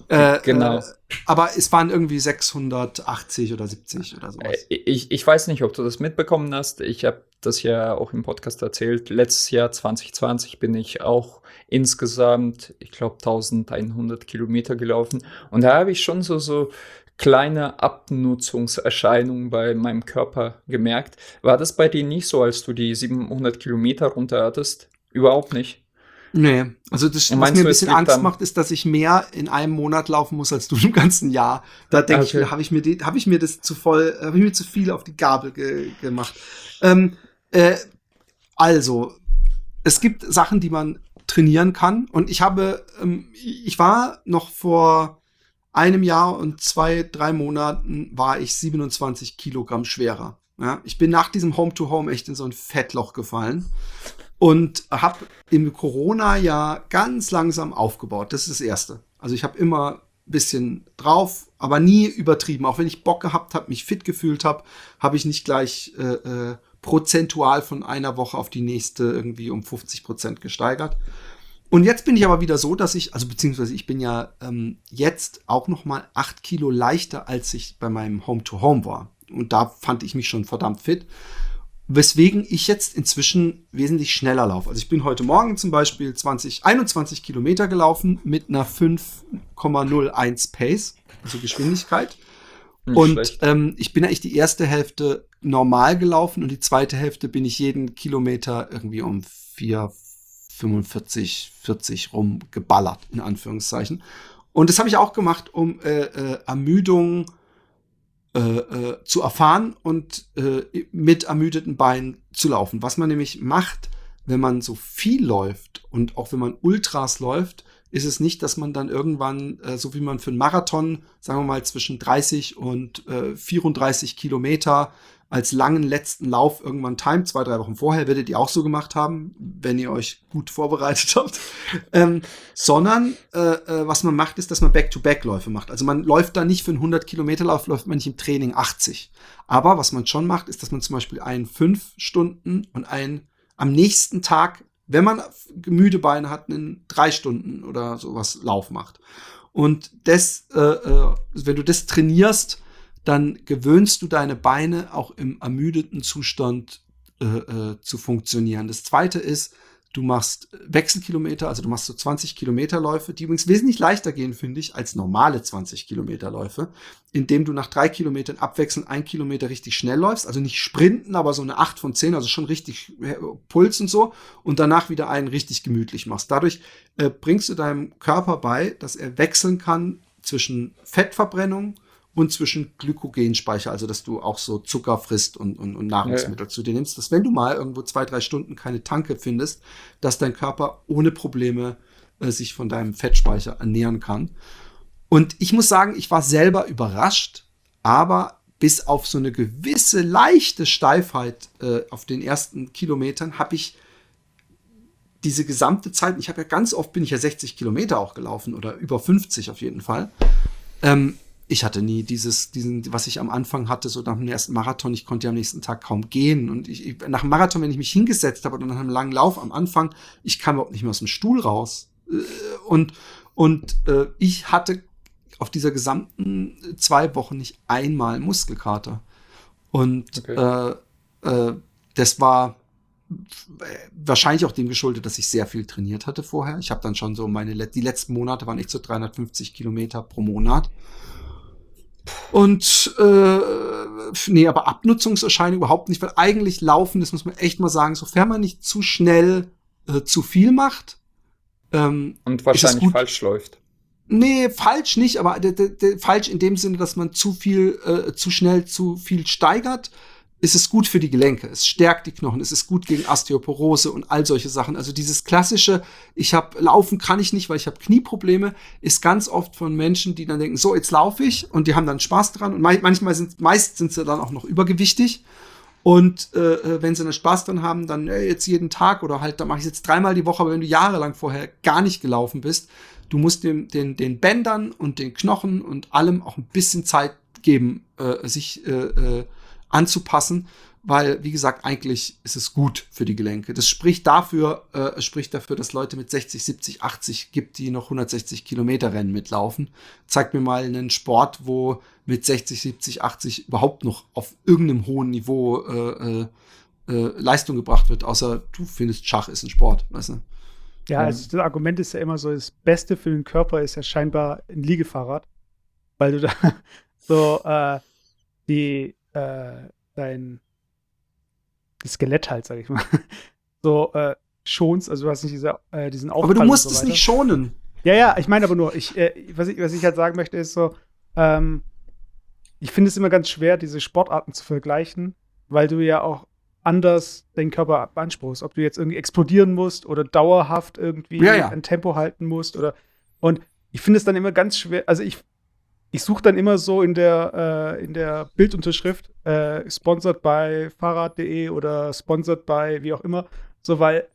Äh, genau. Äh, aber es waren irgendwie 680 oder 70 oder sowas. Äh, ich, ich weiß nicht, ob du das mitbekommen hast. Ich habe das ja auch im Podcast erzählt. Letztes Jahr 2020 bin ich auch insgesamt, ich glaube, 1100 Kilometer gelaufen. Und da habe ich schon so, so kleine Abnutzungserscheinungen bei meinem Körper gemerkt. War das bei dir nicht so, als du die 700 Kilometer runter hattest? Überhaupt nicht. Nee, also das, was mir ein bisschen Angst macht, ist, dass ich mehr in einem Monat laufen muss als du im ganzen Jahr. Da denke okay. ich, habe ich mir die, habe ich mir das zu voll, habe ich mir zu viel auf die Gabel ge gemacht. Ähm, äh, also, es gibt Sachen, die man trainieren kann und ich habe, ähm, ich war noch vor einem Jahr und zwei, drei Monaten war ich 27 Kilogramm schwerer. Ja, ich bin nach diesem Home-to-Home -Home echt in so ein Fettloch gefallen und habe im Corona-Jahr ganz langsam aufgebaut. Das ist das Erste. Also ich habe immer ein bisschen drauf, aber nie übertrieben. Auch wenn ich Bock gehabt habe, mich fit gefühlt habe, habe ich nicht gleich äh, äh, prozentual von einer Woche auf die nächste irgendwie um 50 Prozent gesteigert. Und jetzt bin ich aber wieder so, dass ich, also beziehungsweise ich bin ja ähm, jetzt auch noch mal acht Kilo leichter, als ich bei meinem Home-to-Home -Home war. Und da fand ich mich schon verdammt fit weswegen ich jetzt inzwischen wesentlich schneller laufe. Also ich bin heute Morgen zum Beispiel 20, 21 Kilometer gelaufen mit einer 5,01 Pace, also Geschwindigkeit. Nicht und ähm, ich bin eigentlich die erste Hälfte normal gelaufen und die zweite Hälfte bin ich jeden Kilometer irgendwie um 4, 45, 40 rum geballert, in Anführungszeichen. Und das habe ich auch gemacht, um äh, äh, Ermüdung äh, äh, zu erfahren und äh, mit ermüdeten Beinen zu laufen. Was man nämlich macht, wenn man so viel läuft und auch wenn man Ultras läuft, ist es nicht, dass man dann irgendwann, äh, so wie man für einen Marathon, sagen wir mal, zwischen 30 und äh, 34 Kilometer als langen letzten Lauf irgendwann timet, zwei, drei Wochen vorher, werdet ihr auch so gemacht haben, wenn ihr euch gut vorbereitet (laughs) habt. Ähm, sondern äh, äh, was man macht, ist, dass man Back-to-Back-Läufe macht. Also man läuft da nicht für einen 100-Kilometer-Lauf, läuft man nicht im Training 80. Aber was man schon macht, ist, dass man zum Beispiel einen fünf Stunden und einen am nächsten Tag, wenn man müde Beine hat, einen drei Stunden oder sowas Lauf macht. Und das, äh, äh, wenn du das trainierst, dann gewöhnst du deine Beine auch im ermüdeten Zustand äh, äh, zu funktionieren. Das zweite ist, du machst Wechselkilometer, also du machst so 20 Kilometerläufe, die übrigens wesentlich leichter gehen, finde ich, als normale 20 Kilometerläufe, indem du nach drei Kilometern abwechselnd ein Kilometer richtig schnell läufst, also nicht sprinten, aber so eine 8 von 10, also schon richtig äh, Puls und so, und danach wieder einen richtig gemütlich machst. Dadurch äh, bringst du deinem Körper bei, dass er wechseln kann zwischen Fettverbrennung und zwischen Glykogenspeicher, also dass du auch so Zucker frisst und, und, und Nahrungsmittel ja. zu dir nimmst, dass wenn du mal irgendwo zwei, drei Stunden keine Tanke findest, dass dein Körper ohne Probleme äh, sich von deinem Fettspeicher ernähren kann. Und ich muss sagen, ich war selber überrascht, aber bis auf so eine gewisse leichte Steifheit äh, auf den ersten Kilometern habe ich diese gesamte Zeit, ich habe ja ganz oft bin ich ja 60 Kilometer auch gelaufen oder über 50 auf jeden Fall. Ähm, ich hatte nie dieses, diesen, was ich am Anfang hatte, so nach dem ersten Marathon, ich konnte ja am nächsten Tag kaum gehen. Und ich, ich nach dem Marathon, wenn ich mich hingesetzt habe oder nach einem langen Lauf am Anfang, ich kam überhaupt nicht mehr aus dem Stuhl raus. Äh, und, und äh, ich hatte auf dieser gesamten zwei Wochen nicht einmal Muskelkater. Und okay. äh, äh, das war wahrscheinlich auch dem geschuldet, dass ich sehr viel trainiert hatte vorher. Ich habe dann schon so meine, die letzten Monate waren echt so 350 Kilometer pro Monat. Und äh, nee, aber Abnutzungserscheinung überhaupt nicht, weil eigentlich laufen, das muss man echt mal sagen, sofern man nicht zu schnell äh, zu viel macht. Ähm, und wahrscheinlich falsch läuft. Nee, falsch nicht, aber falsch in dem Sinne, dass man zu viel, äh, zu schnell zu viel steigert ist es gut für die Gelenke, es stärkt die Knochen, es ist gut gegen Osteoporose und all solche Sachen. Also dieses klassische, ich habe laufen kann ich nicht, weil ich habe Knieprobleme, ist ganz oft von Menschen, die dann denken, so jetzt laufe ich und die haben dann Spaß dran und manchmal sind meist sind sie dann auch noch übergewichtig und äh, äh, wenn sie dann Spaß dran haben, dann äh, jetzt jeden Tag oder halt, da mache ich jetzt dreimal die Woche, aber wenn du jahrelang vorher gar nicht gelaufen bist, du musst dem, den, den Bändern und den Knochen und allem auch ein bisschen Zeit geben, äh, sich äh, äh, anzupassen, weil, wie gesagt, eigentlich ist es gut für die Gelenke. Das spricht dafür, äh, spricht dafür, dass Leute mit 60, 70, 80 gibt, die noch 160 Kilometer Rennen mitlaufen. Zeig mir mal einen Sport, wo mit 60, 70, 80 überhaupt noch auf irgendeinem hohen Niveau äh, äh, äh, Leistung gebracht wird, außer du findest Schach ist ein Sport, weißt du? Ja, also das Argument ist ja immer so, das Beste für den Körper ist ja scheinbar ein Liegefahrrad, weil du da (laughs) so äh, die äh, dein Skelett halt, sag ich mal, (laughs) so äh, schonst, also du hast nicht diese, äh, diesen Aufprall Aber du musst so es nicht schonen. Ja, ja, ich meine aber nur, ich, äh, was, ich, was ich halt sagen möchte, ist so, ähm, ich finde es immer ganz schwer, diese Sportarten zu vergleichen, weil du ja auch anders den Körper beanspruchst. Ob du jetzt irgendwie explodieren musst oder dauerhaft irgendwie ja, ja. ein Tempo halten musst oder und ich finde es dann immer ganz schwer, also ich ich suche dann immer so in der, äh, in der Bildunterschrift, äh, sponsored by Fahrrad.de oder sponsored by wie auch immer, so weil,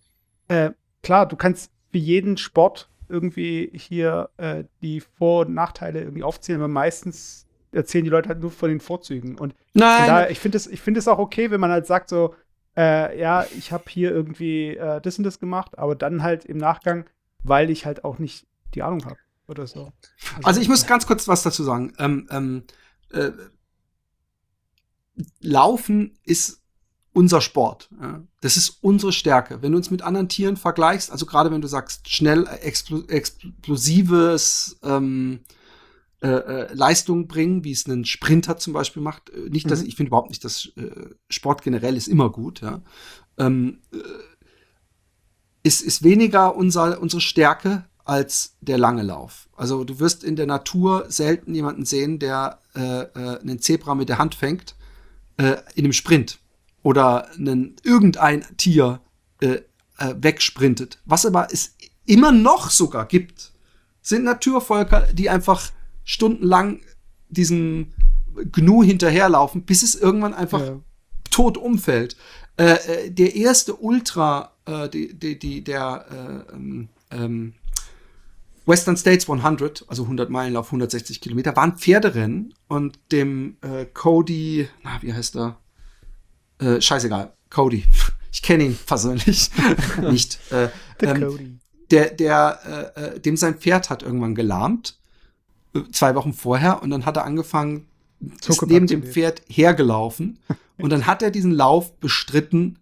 äh, klar, du kannst für jeden Sport irgendwie hier äh, die Vor- und Nachteile irgendwie aufzählen, aber meistens erzählen die Leute halt nur von den Vorzügen. Und Nein. Daher, ich finde es find auch okay, wenn man halt sagt so, äh, ja, ich habe hier irgendwie äh, das und das gemacht, aber dann halt im Nachgang, weil ich halt auch nicht die Ahnung habe oder so. Also, also, ich muss ganz kurz was dazu sagen. Ähm, ähm, äh, Laufen ist unser Sport. Ja? Das ist unsere Stärke. Wenn du uns mit anderen Tieren vergleichst, also gerade wenn du sagst, schnell expl explosives ähm, äh, äh, Leistung bringen, wie es ein Sprinter zum Beispiel macht. Äh, nicht, dass mhm. ich finde überhaupt nicht, dass Sport generell ist immer gut. Ja? Ähm, äh, ist, ist weniger unser, unsere Stärke als der lange Lauf. Also du wirst in der Natur selten jemanden sehen, der äh, äh, einen Zebra mit der Hand fängt äh, in einem Sprint oder einen, irgendein Tier äh, äh, wegsprintet. Was aber es immer noch sogar gibt, sind Naturvölker, die einfach stundenlang diesen Gnu hinterherlaufen, bis es irgendwann einfach ja. halbtot umfällt. Äh, der erste Ultra, die, die, die, der äh, ähm, ähm Western States 100, also 100 Meilen auf 160 Kilometer, waren Pferderennen und dem äh, Cody, na, wie heißt er? Äh, scheißegal, Cody. (laughs) Ich kenne ihn persönlich (laughs) nicht. Äh, ähm, der, der, äh, äh, dem sein Pferd hat irgendwann gelahmt, äh, zwei Wochen vorher, und dann hat er angefangen, ist neben dem Pferd hergelaufen. und dann hat er diesen Lauf bestritten,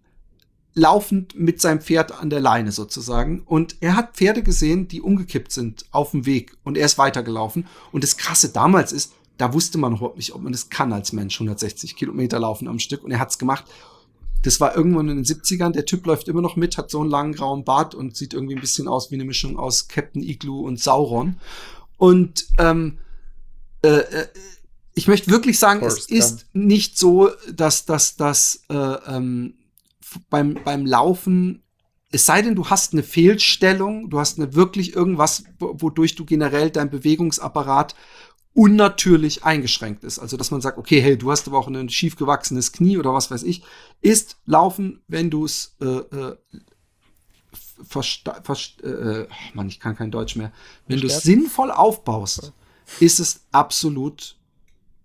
laufend mit seinem Pferd an der Leine sozusagen. Und er hat Pferde gesehen, die umgekippt sind auf dem Weg. Und er ist weitergelaufen. Und das Krasse damals ist, da wusste man überhaupt nicht, ob man das kann als Mensch, 160 Kilometer laufen am Stück. Und er hat's gemacht. Das war irgendwann in den 70ern. Der Typ läuft immer noch mit, hat so einen langen grauen Bart und sieht irgendwie ein bisschen aus wie eine Mischung aus Captain Igloo und Sauron. Und ähm, äh, äh ich möchte wirklich sagen, Forrest es ist nicht so, dass, dass, dass äh, ähm, beim, beim Laufen, es sei denn, du hast eine Fehlstellung, du hast eine wirklich irgendwas, wodurch du generell dein Bewegungsapparat unnatürlich eingeschränkt ist. Also, dass man sagt, okay, hey, du hast aber auch ein schief gewachsenes Knie oder was weiß ich, ist Laufen, wenn du es äh, äh, äh, äh, Mann, ich kann kein Deutsch mehr. Wenn du es sinnvoll aufbaust, ist es absolut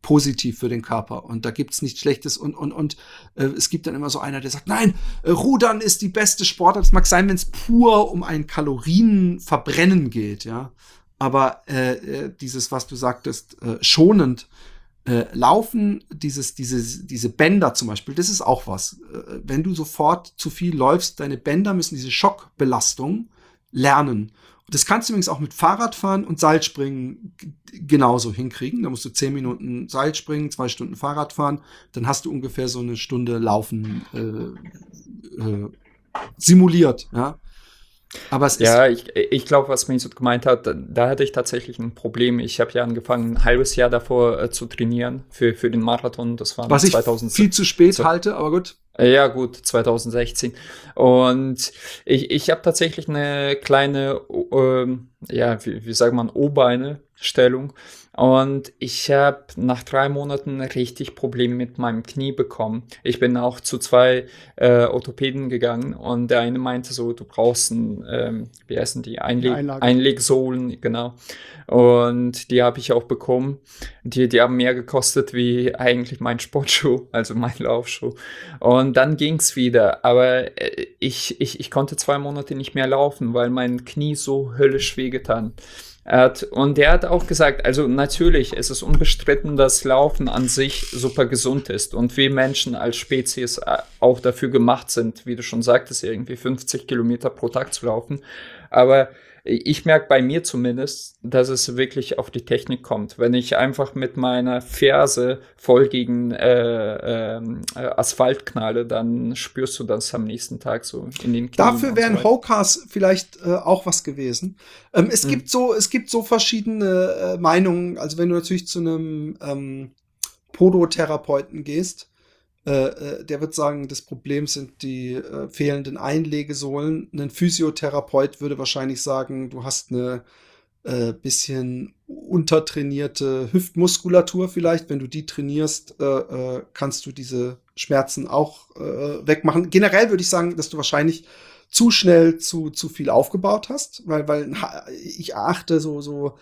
positiv für den Körper. Und da gibt's nichts Schlechtes. Und, und, und äh, es gibt dann immer so einer, der sagt, nein, äh, Rudern ist die beste Sportart. Es mag sein, wenn es pur um ein Kalorienverbrennen geht, ja. Aber äh, äh, dieses, was du sagtest, äh, schonend äh, laufen, dieses, diese, diese Bänder zum Beispiel, das ist auch was. Äh, wenn du sofort zu viel läufst, deine Bänder müssen diese Schockbelastung lernen. Das kannst du übrigens auch mit Fahrradfahren und Seilspringen genauso hinkriegen. Da musst du zehn Minuten Seilspringen, zwei Stunden Fahrrad fahren, dann hast du ungefähr so eine Stunde Laufen äh, äh, simuliert. Ja? Aber es ja, ich, ich glaube, was Mesut gemeint hat, da, da, hatte ich tatsächlich ein Problem. Ich habe ja angefangen, ein halbes Jahr davor äh, zu trainieren für, für den Marathon. Das war was 2000. ich viel zu spät so, halte, aber gut. Ja, gut, 2016. Und ich, ich habe tatsächlich eine kleine, äh, ja, wie, wie sagt man, O-Beine-Stellung. Und ich habe nach drei Monaten richtig Probleme mit meinem Knie bekommen. Ich bin auch zu zwei äh, Orthopäden gegangen und der eine meinte so, du brauchst ein, ähm, wie heißen die, Einleg Einlage. Einlegsohlen, genau. Und die habe ich auch bekommen. Die, die haben mehr gekostet wie eigentlich mein Sportschuh, (laughs) also mein Laufschuh. Und dann ging's wieder. Aber äh, ich, ich, ich konnte zwei Monate nicht mehr laufen, weil mein Knie so höllisch wehgetan hat, und der hat auch gesagt, also natürlich, es ist unbestritten, dass Laufen an sich super gesund ist und wir Menschen als Spezies äh, auch dafür gemacht sind, wie du schon sagtest, irgendwie 50 Kilometer pro Tag zu laufen. Aber ich merke bei mir zumindest, dass es wirklich auf die Technik kommt. Wenn ich einfach mit meiner Ferse voll gegen äh, ähm, äh, Asphalt knalle, dann spürst du das am nächsten Tag so in den Knien. Dafür wären so Hokas vielleicht äh, auch was gewesen. Ähm, es mhm. gibt so, es gibt so verschiedene äh, Meinungen. Also wenn du natürlich zu einem ähm, Podotherapeuten gehst, äh, äh, der wird sagen, das Problem sind die äh, fehlenden Einlegesohlen. Ein Physiotherapeut würde wahrscheinlich sagen, du hast eine äh, bisschen untertrainierte Hüftmuskulatur vielleicht. Wenn du die trainierst, äh, kannst du diese Schmerzen auch wegmachen. Generell würde ich sagen, dass du wahrscheinlich zu schnell zu, zu viel aufgebaut hast, weil, weil ich erachte so, so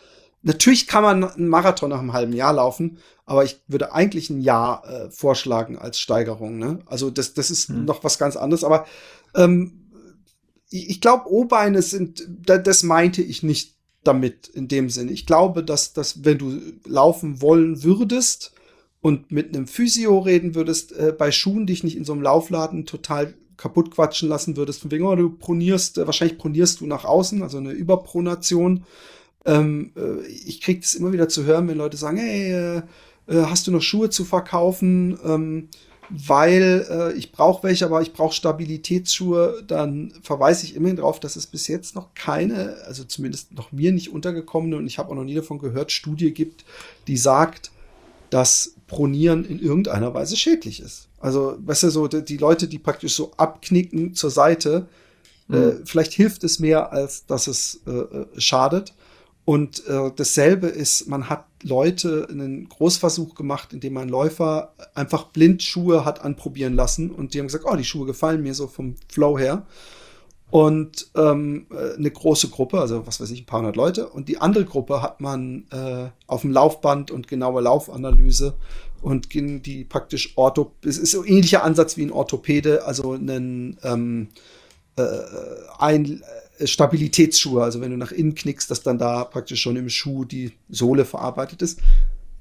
Natürlich kann man einen Marathon nach einem halben Jahr laufen, aber ich würde eigentlich ein Jahr äh, vorschlagen als Steigerung. Ne? Also das, das ist hm. noch was ganz anderes. Aber ähm, ich, ich glaube, O-Beine sind, da, das meinte ich nicht damit in dem Sinne. Ich glaube, dass, dass wenn du laufen wollen würdest und mit einem Physio reden würdest, äh, bei Schuhen dich nicht in so einem Laufladen total kaputt quatschen lassen würdest, von wegen, oh, du pronierst, äh, wahrscheinlich pronierst du nach außen, also eine Überpronation ähm, äh, ich kriege das immer wieder zu hören, wenn Leute sagen, hey, äh, äh, hast du noch Schuhe zu verkaufen? Ähm, weil äh, ich brauche welche, aber ich brauche Stabilitätsschuhe, dann verweise ich immerhin darauf, dass es bis jetzt noch keine, also zumindest noch mir nicht untergekommene und ich habe auch noch nie davon gehört, Studie gibt, die sagt, dass Pronieren in irgendeiner Weise schädlich ist. Also, weißt du, so die, Leute, die praktisch so abknicken zur Seite, äh, mhm. äh, vielleicht hilft es mehr, als dass es äh, schadet. Und äh, dasselbe ist, man hat Leute einen Großversuch gemacht, indem man Läufer einfach blind Schuhe hat anprobieren lassen und die haben gesagt, oh, die Schuhe gefallen mir so vom Flow her. Und ähm, äh, eine große Gruppe, also was weiß ich, ein paar hundert Leute. Und die andere Gruppe hat man äh, auf dem Laufband und genaue Laufanalyse und die praktisch Ortho, es ist so ein ähnlicher Ansatz wie ein Orthopäde, also einen ähm, äh, ein Stabilitätsschuhe, also wenn du nach innen knickst, dass dann da praktisch schon im Schuh die Sohle verarbeitet ist.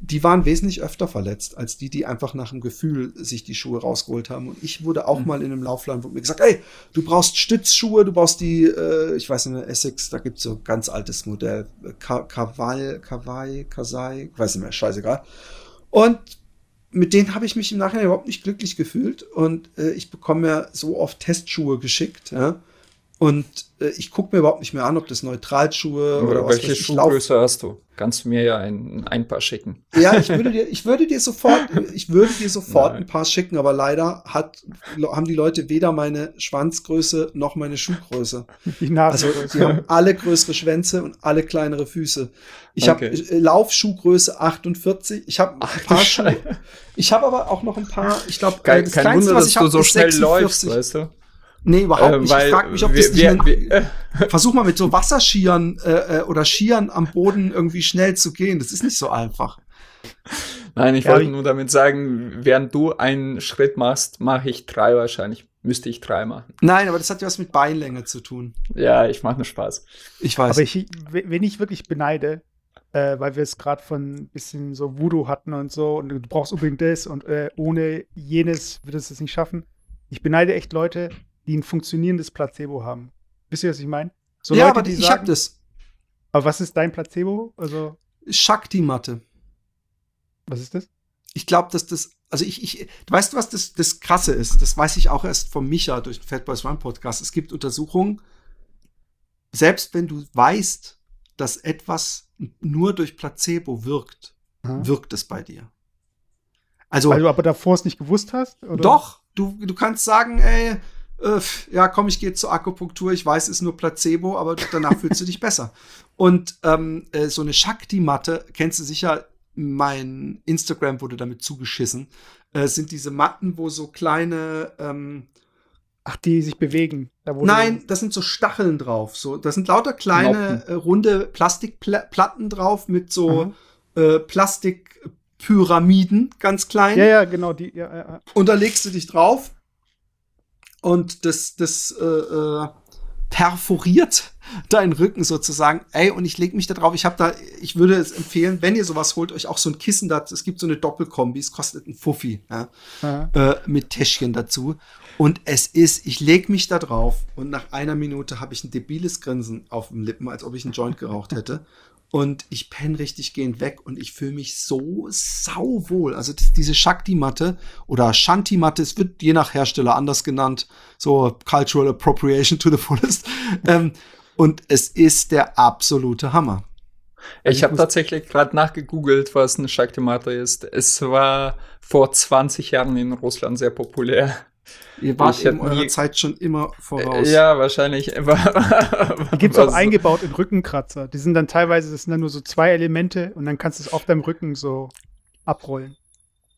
Die waren wesentlich öfter verletzt als die, die einfach nach dem Gefühl sich die Schuhe rausgeholt haben. Und ich wurde auch mhm. mal in einem Laufladen, wo mir gesagt, ey, du brauchst Stützschuhe, du brauchst die, äh, ich weiß nicht mehr, Essex, da gibt's so ein ganz altes Modell, Kawaii, Kawaii, Kasai, weiß nicht mehr, scheißegal. Und mit denen habe ich mich im Nachhinein überhaupt nicht glücklich gefühlt. Und äh, ich bekomme ja so oft Testschuhe geschickt. Ja? Und äh, ich gucke mir überhaupt nicht mehr an, ob das Neutralschuhe oder, oder welche Schuhgröße hast du? Kannst du mir ja ein, ein paar schicken. Ja, ich würde dir, ich würde dir sofort, (laughs) ich würde dir sofort Nein. ein paar schicken, aber leider hat, haben die Leute weder meine Schwanzgröße noch meine Schuhgröße. Die also die haben alle größere Schwänze und alle kleinere Füße. Ich okay. habe äh, Laufschuhgröße 48. Ich habe ein paar Schuhe. Ich habe aber auch noch ein paar. Ich glaube, kein, kein Wunder, dass du so schnell 46. läufst, weißt du? Nee, überhaupt nicht. Weil, ich frage mich, ob das wir, nicht wir, wir, Versuch mal mit so Wasserskiern äh, äh, oder Skiern am Boden irgendwie schnell zu gehen. Das ist nicht so einfach. Nein, ich ja, wollte nur damit sagen, während du einen Schritt machst, mache ich drei wahrscheinlich. Müsste ich drei machen. Nein, aber das hat ja was mit Beinlänge zu tun. Ja, ich mache nur Spaß. Ich weiß. Aber ich, wenn ich wirklich beneide, äh, weil wir es gerade von ein bisschen so Voodoo hatten und so und du brauchst unbedingt das und äh, ohne jenes würdest du es nicht schaffen. Ich beneide echt Leute, die ein funktionierendes Placebo haben. Wisst ihr, was ich meine? So ja, Leute, aber die ich sagen, hab das. Aber was ist dein Placebo? Also Shakti-Matte. Was ist das? Ich glaube, dass das, also ich, ich, du weißt, was das, das Krasse ist? Das weiß ich auch erst von Micha durch den Fat Boys Run Podcast. Es gibt Untersuchungen, selbst wenn du weißt, dass etwas nur durch Placebo wirkt, Aha. wirkt es bei dir. Also, Weil du aber davor es nicht gewusst hast? Oder? Doch, du, du kannst sagen, ey, äh, ja, komm, ich gehe zur Akupunktur, ich weiß, es ist nur Placebo, aber danach fühlst du dich besser. Und ähm, äh, so eine Shakti-Matte, kennst du sicher, mein Instagram wurde damit zugeschissen, äh, sind diese Matten, wo so kleine ähm, Ach, die sich bewegen. Da Nein, das sind so Stacheln drauf. So, das sind lauter kleine äh, runde Plastikplatten drauf mit so äh, Plastikpyramiden, ganz klein. Ja, ja, genau. Die, ja, ja. Und da legst du dich drauf und das, das äh, äh, perforiert (laughs) deinen Rücken sozusagen. Ey, und ich lege mich da drauf. Ich habe da, ich würde es empfehlen, wenn ihr sowas holt, euch auch so ein Kissen dazu. Es gibt so eine Doppelkombi, es kostet ein Fuffi, ja, äh, mit Täschchen dazu. Und es ist, ich lege mich da drauf und nach einer Minute habe ich ein debiles Grinsen auf dem Lippen, als ob ich einen Joint geraucht hätte und ich penne richtig gehend weg und ich fühle mich so sauwohl. Also diese Shakti-Matte oder Shanti-Matte, es wird je nach Hersteller anders genannt, so Cultural Appropriation to the fullest. (laughs) ähm, und es ist der absolute Hammer. Ich habe tatsächlich gerade nachgegoogelt, was eine Shakti-Matte ist. Es war vor 20 Jahren in Russland sehr populär. Ihr wart in eurer Zeit schon immer voraus. Ja, wahrscheinlich. (laughs) Die gibt es auch eingebaut in Rückenkratzer. Die sind dann teilweise, das sind dann nur so zwei Elemente und dann kannst du es auf deinem Rücken so abrollen.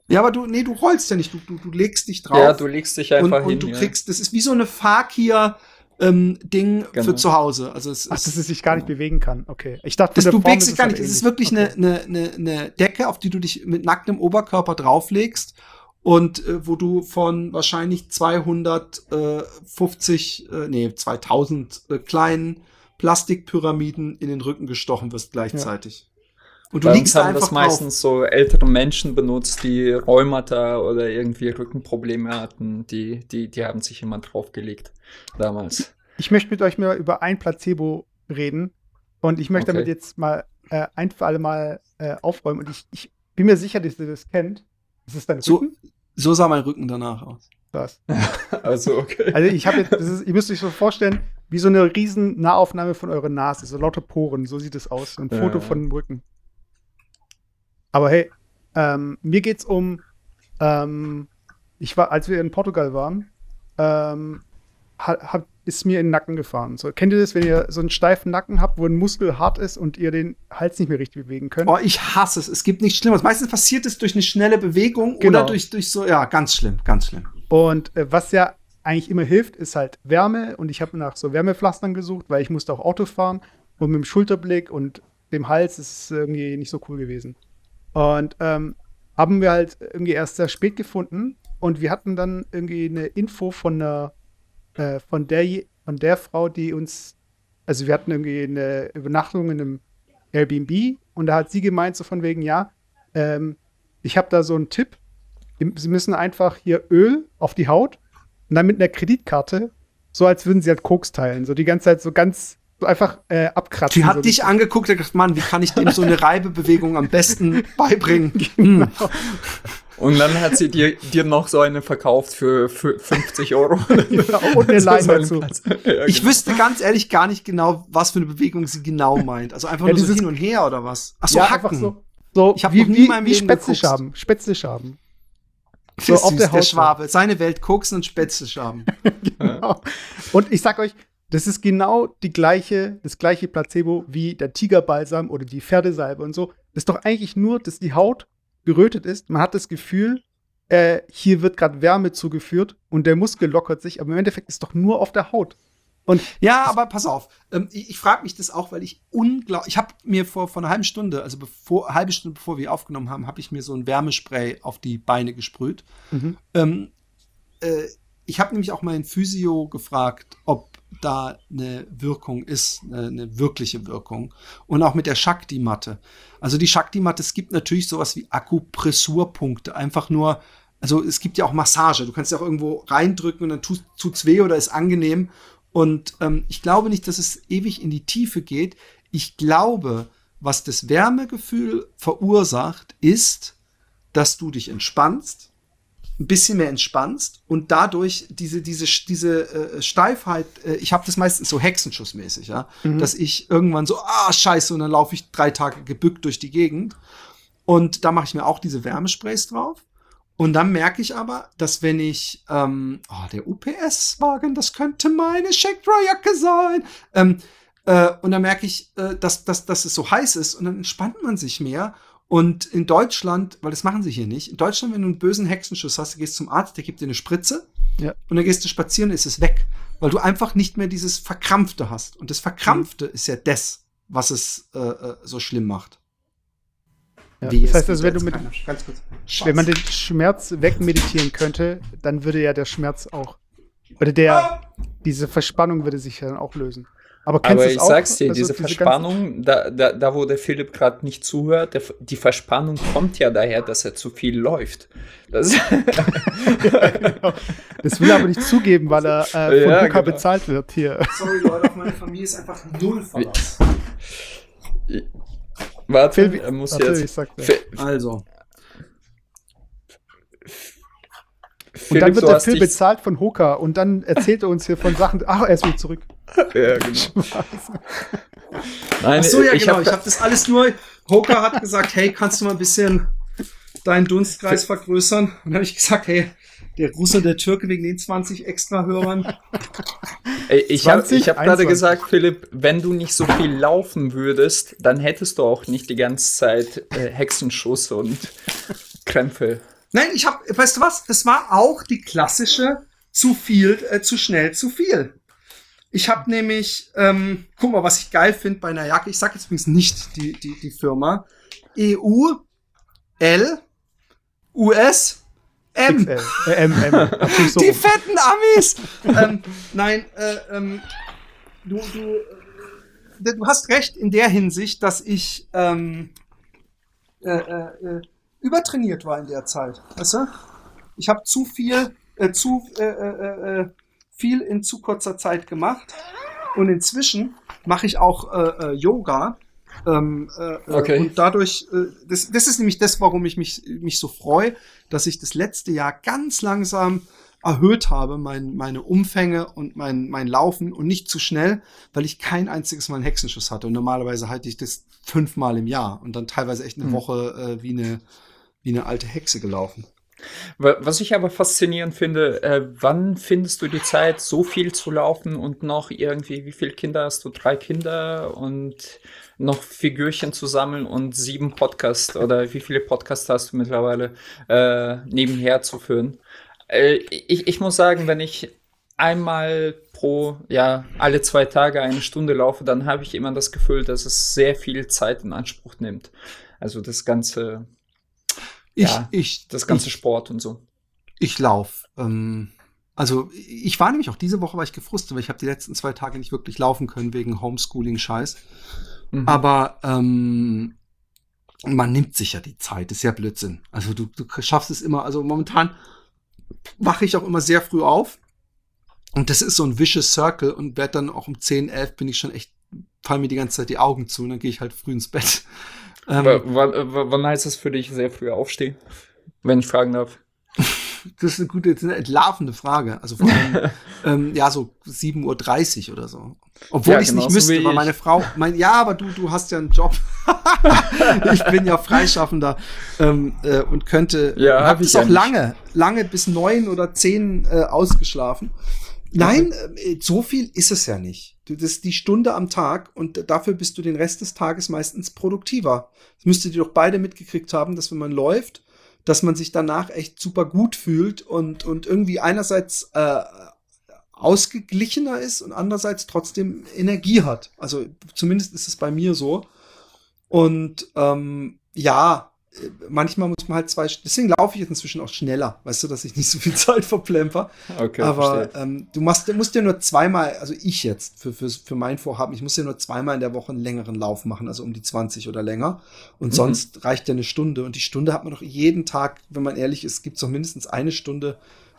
Ja, aber du, nee, du rollst ja nicht, du, du, du legst dich drauf. Ja, du legst dich einfach und, hin. Und du kriegst, das ist wie so eine Fakir, ähm, Ding genau. für zu Hause. Also es Ach, dass es sich gar nicht bewegen kann. Okay. Ich dachte, das, du bewegst dich gar nicht. Es ist wirklich okay. eine, eine, eine Decke, auf die du dich mit nacktem Oberkörper drauflegst und äh, wo du von wahrscheinlich 250, äh, nee, 2000 äh, kleinen Plastikpyramiden in den Rücken gestochen wirst gleichzeitig. Ja. Und du Bei liegst haben einfach das meistens so ältere Menschen benutzt, die Rheumata oder irgendwie Rückenprobleme hatten, die, die, die haben sich immer draufgelegt damals. Ich möchte mit euch mal über ein Placebo reden und ich möchte okay. damit jetzt mal äh, ein für alle Mal äh, aufräumen und ich, ich bin mir sicher, dass ihr das kennt. Das ist dein Rücken. So, so sah mein Rücken danach aus. Das. (laughs) also, okay. Also, ich habe jetzt, ist, ihr müsst euch so vorstellen, wie so eine riesen Nahaufnahme von eurer Nase, so lauter Poren, so sieht es aus. Ein Foto ja. von dem Rücken. Aber hey, ähm, mir geht's um, ähm, ich war, als wir in Portugal waren, ähm, hab, ist mir in den Nacken gefahren. So, kennt ihr das, wenn ihr so einen steifen Nacken habt, wo ein Muskel hart ist und ihr den Hals nicht mehr richtig bewegen könnt? Oh, ich hasse es. Es gibt nichts Schlimmes. Meistens passiert es durch eine schnelle Bewegung genau. oder durch, durch so, ja, ganz schlimm, ganz schlimm. Und äh, was ja eigentlich immer hilft, ist halt Wärme. Und ich habe nach so Wärmepflastern gesucht, weil ich musste auch Auto fahren. Und mit dem Schulterblick und dem Hals ist es irgendwie nicht so cool gewesen. Und ähm, haben wir halt irgendwie erst sehr spät gefunden. Und wir hatten dann irgendwie eine Info von der äh, von, der, von der Frau, die uns, also wir hatten irgendwie eine Übernachtung in einem Airbnb und da hat sie gemeint, so von wegen, ja, ähm, ich habe da so einen Tipp. Sie müssen einfach hier Öl auf die Haut und dann mit einer Kreditkarte, so als würden sie halt Koks teilen. So die ganze Zeit so ganz so einfach äh, abkratzen. Sie hat so dich angeguckt und gesagt, Mann, wie kann ich dem so eine (laughs) Reibebewegung am besten beibringen? (laughs) genau. Und dann hat sie dir, dir noch so eine verkauft für, für 50 Euro. genau, (laughs) und eine (laughs) Line dazu. (laughs) Ja, ich genau. wüsste ganz ehrlich gar nicht genau, was für eine Bewegung sie genau meint. Also einfach ja, nur so hin und her oder was? Ach so, ja, Hacken. So, so ich habe wie, nie wie, wie Spätzleschaben. Spätzleschaben. So auf süß, der, Haut der Schwabe. Seine Welt koksen und Spätzleschaben. genau. Und ich sag euch, das ist genau die gleiche, das gleiche Placebo wie der Tigerbalsam oder die Pferdesalbe und so. Das ist doch eigentlich nur, dass die Haut gerötet ist. Man hat das Gefühl, äh, hier wird gerade Wärme zugeführt und der Muskel lockert sich, aber im Endeffekt ist doch nur auf der Haut. Und ja, aber pass auf. Ähm, ich, ich frage mich das auch, weil ich unglaublich. Ich habe mir vor, vor einer halben Stunde, also bevor, eine halbe Stunde bevor wir aufgenommen haben, habe ich mir so ein Wärmespray auf die Beine gesprüht. Mhm. Ähm, äh, ich habe nämlich auch meinen Physio gefragt, ob da eine Wirkung ist, eine, wirkliche Wirkung. Und auch mit der Shakti-Matte. Also die Shakti-Matte, es gibt natürlich sowas wie Akupressurpunkte. Einfach nur, also es gibt ja auch Massage. Du kannst ja auch irgendwo reindrücken und dann tut es weh oder ist angenehm. Und ähm, ich glaube nicht, dass es ewig in die Tiefe geht. Ich glaube, was das Wärmegefühl verursacht, ist, dass du dich entspannst, ein bisschen mehr entspannst und dadurch diese diese diese äh, Steifheit äh, ich habe das meistens so Hexenschussmäßig ja mhm. dass ich irgendwann so ah scheiße und dann laufe ich drei Tage gebückt durch die Gegend. Und da mache ich mir auch diese Wärmesprays drauf. Und dann merke ich aber dass wenn ich ähm, oh, der UPS-Wagen das könnte meine Checkdry-Jacke sein. Ähm, äh, und dann merke ich äh, dass, dass, dass es so heiß ist und dann entspannt man sich mehr und in Deutschland, weil das machen sie hier nicht, in Deutschland, wenn du einen bösen Hexenschuss hast, du gehst zum Arzt, der gibt dir eine Spritze ja. und dann gehst du spazieren, ist es weg. Weil du einfach nicht mehr dieses Verkrampfte hast. Und das Verkrampfte mhm. ist ja das, was es äh, äh so schlimm macht. Ja, das heißt, also, wenn, du mit, wenn man den Schmerz wegmeditieren könnte, dann würde ja der Schmerz auch, oder der, diese Verspannung würde sich ja dann auch lösen. Aber, Aber ich auch? sag's dir, also diese, diese Verspannung, da, da, da wo der Philipp gerade nicht zuhört, der, die Verspannung kommt ja daher, dass er zu viel läuft. Das, (laughs) ja, genau. das will er aber nicht zugeben, weil er äh, von ja, Luca genau. bezahlt wird hier. Sorry Leute, auf meine Familie ist einfach null Verlass. Warte, Phil, er muss warte, jetzt. Also. und dann wird der Phil bezahlt von Hoka und dann erzählt er uns hier von Sachen. Ach, er ist wieder zurück. Ja, genau. Nein, Ach so, ja, ich genau. Hab ich habe das alles nur. Hoka hat gesagt, hey, kannst du mal ein bisschen deinen Dunstkreis vergrößern? Und dann habe ich gesagt, hey, der Russe, der Türke wegen den 20 extra Hörern. Ich habe hab gerade gesagt, Philipp, wenn du nicht so viel laufen würdest, dann hättest du auch nicht die ganze Zeit äh, Hexenschuss und Krämpfe. Nein, ich habe, weißt du was? Das war auch die klassische zu viel, äh, zu schnell, zu viel. Ich habe nämlich, ähm, guck mal, was ich geil finde bei einer Jacke. Ich sage jetzt übrigens nicht die, die, die Firma. EU, L, US, M. Äh, M, M. So die fetten Amis! ähm, nein, äh, ähm, du, du, äh, du hast recht in der Hinsicht, dass ich ähm, äh, äh, äh übertrainiert war in der Zeit. Weißt du? Ich habe zu viel, äh, zu äh, äh, äh, viel in zu kurzer Zeit gemacht. Und inzwischen mache ich auch äh, äh, Yoga. Ähm, äh, okay. Und dadurch, äh, das, das ist nämlich das, warum ich mich, mich so freue, dass ich das letzte Jahr ganz langsam erhöht habe, mein, meine Umfänge und mein, mein Laufen und nicht zu schnell, weil ich kein einziges Mal einen Hexenschuss hatte. Und normalerweise halte ich das fünfmal im Jahr und dann teilweise echt eine mhm. Woche äh, wie eine wie eine alte Hexe gelaufen. Was ich aber faszinierend finde, äh, wann findest du die Zeit, so viel zu laufen und noch irgendwie, wie viele Kinder hast du? Drei Kinder und noch Figürchen zu sammeln und sieben Podcasts oder wie viele Podcasts hast du mittlerweile äh, nebenher zu führen? Äh, ich, ich muss sagen, wenn ich einmal pro, ja, alle zwei Tage eine Stunde laufe, dann habe ich immer das Gefühl, dass es sehr viel Zeit in Anspruch nimmt. Also das ganze ich, ja, ich, das ganze ich, Sport und so. Ich lauf. Ähm, also ich war nämlich auch diese Woche war ich gefrustet, weil ich habe die letzten zwei Tage nicht wirklich laufen können wegen Homeschooling-Scheiß. Mhm. Aber ähm, man nimmt sich ja die Zeit, ist ja Blödsinn. Also du, du schaffst es immer, also momentan wache ich auch immer sehr früh auf. Und das ist so ein vicious Circle und werde dann auch um 10, 11 bin ich schon echt, fallen mir die ganze Zeit die Augen zu und dann gehe ich halt früh ins Bett. Ähm, wann heißt es für dich sehr früh aufstehen? Wenn ich fragen darf. (laughs) das ist eine gute, eine entlarvende Frage. Also vor allem, (laughs) ähm, ja, so 7.30 Uhr oder so. Obwohl ja, ich es nicht müsste, weil meine Frau, mein, ja, aber du, du hast ja einen Job. (laughs) ich bin ja Freischaffender ähm, äh, und könnte, ja, habe ich auch lange, lange bis neun oder zehn äh, ausgeschlafen. Nein, äh, so viel ist es ja nicht. Das ist die Stunde am Tag und dafür bist du den Rest des Tages meistens produktiver. Das müsstet ihr doch beide mitgekriegt haben, dass wenn man läuft, dass man sich danach echt super gut fühlt und, und irgendwie einerseits äh, ausgeglichener ist und andererseits trotzdem Energie hat. Also zumindest ist es bei mir so. Und ähm, ja, manchmal muss man halt zwei, deswegen laufe ich jetzt inzwischen auch schneller, weißt du, dass ich nicht so viel (laughs) Zeit verplemper. Okay, Aber ähm, du machst, musst ja nur zweimal, also ich jetzt, für, für, für mein Vorhaben, ich muss ja nur zweimal in der Woche einen längeren Lauf machen, also um die 20 oder länger. Und mhm. sonst reicht ja eine Stunde. Und die Stunde hat man doch jeden Tag, wenn man ehrlich ist, gibt es doch mindestens eine Stunde,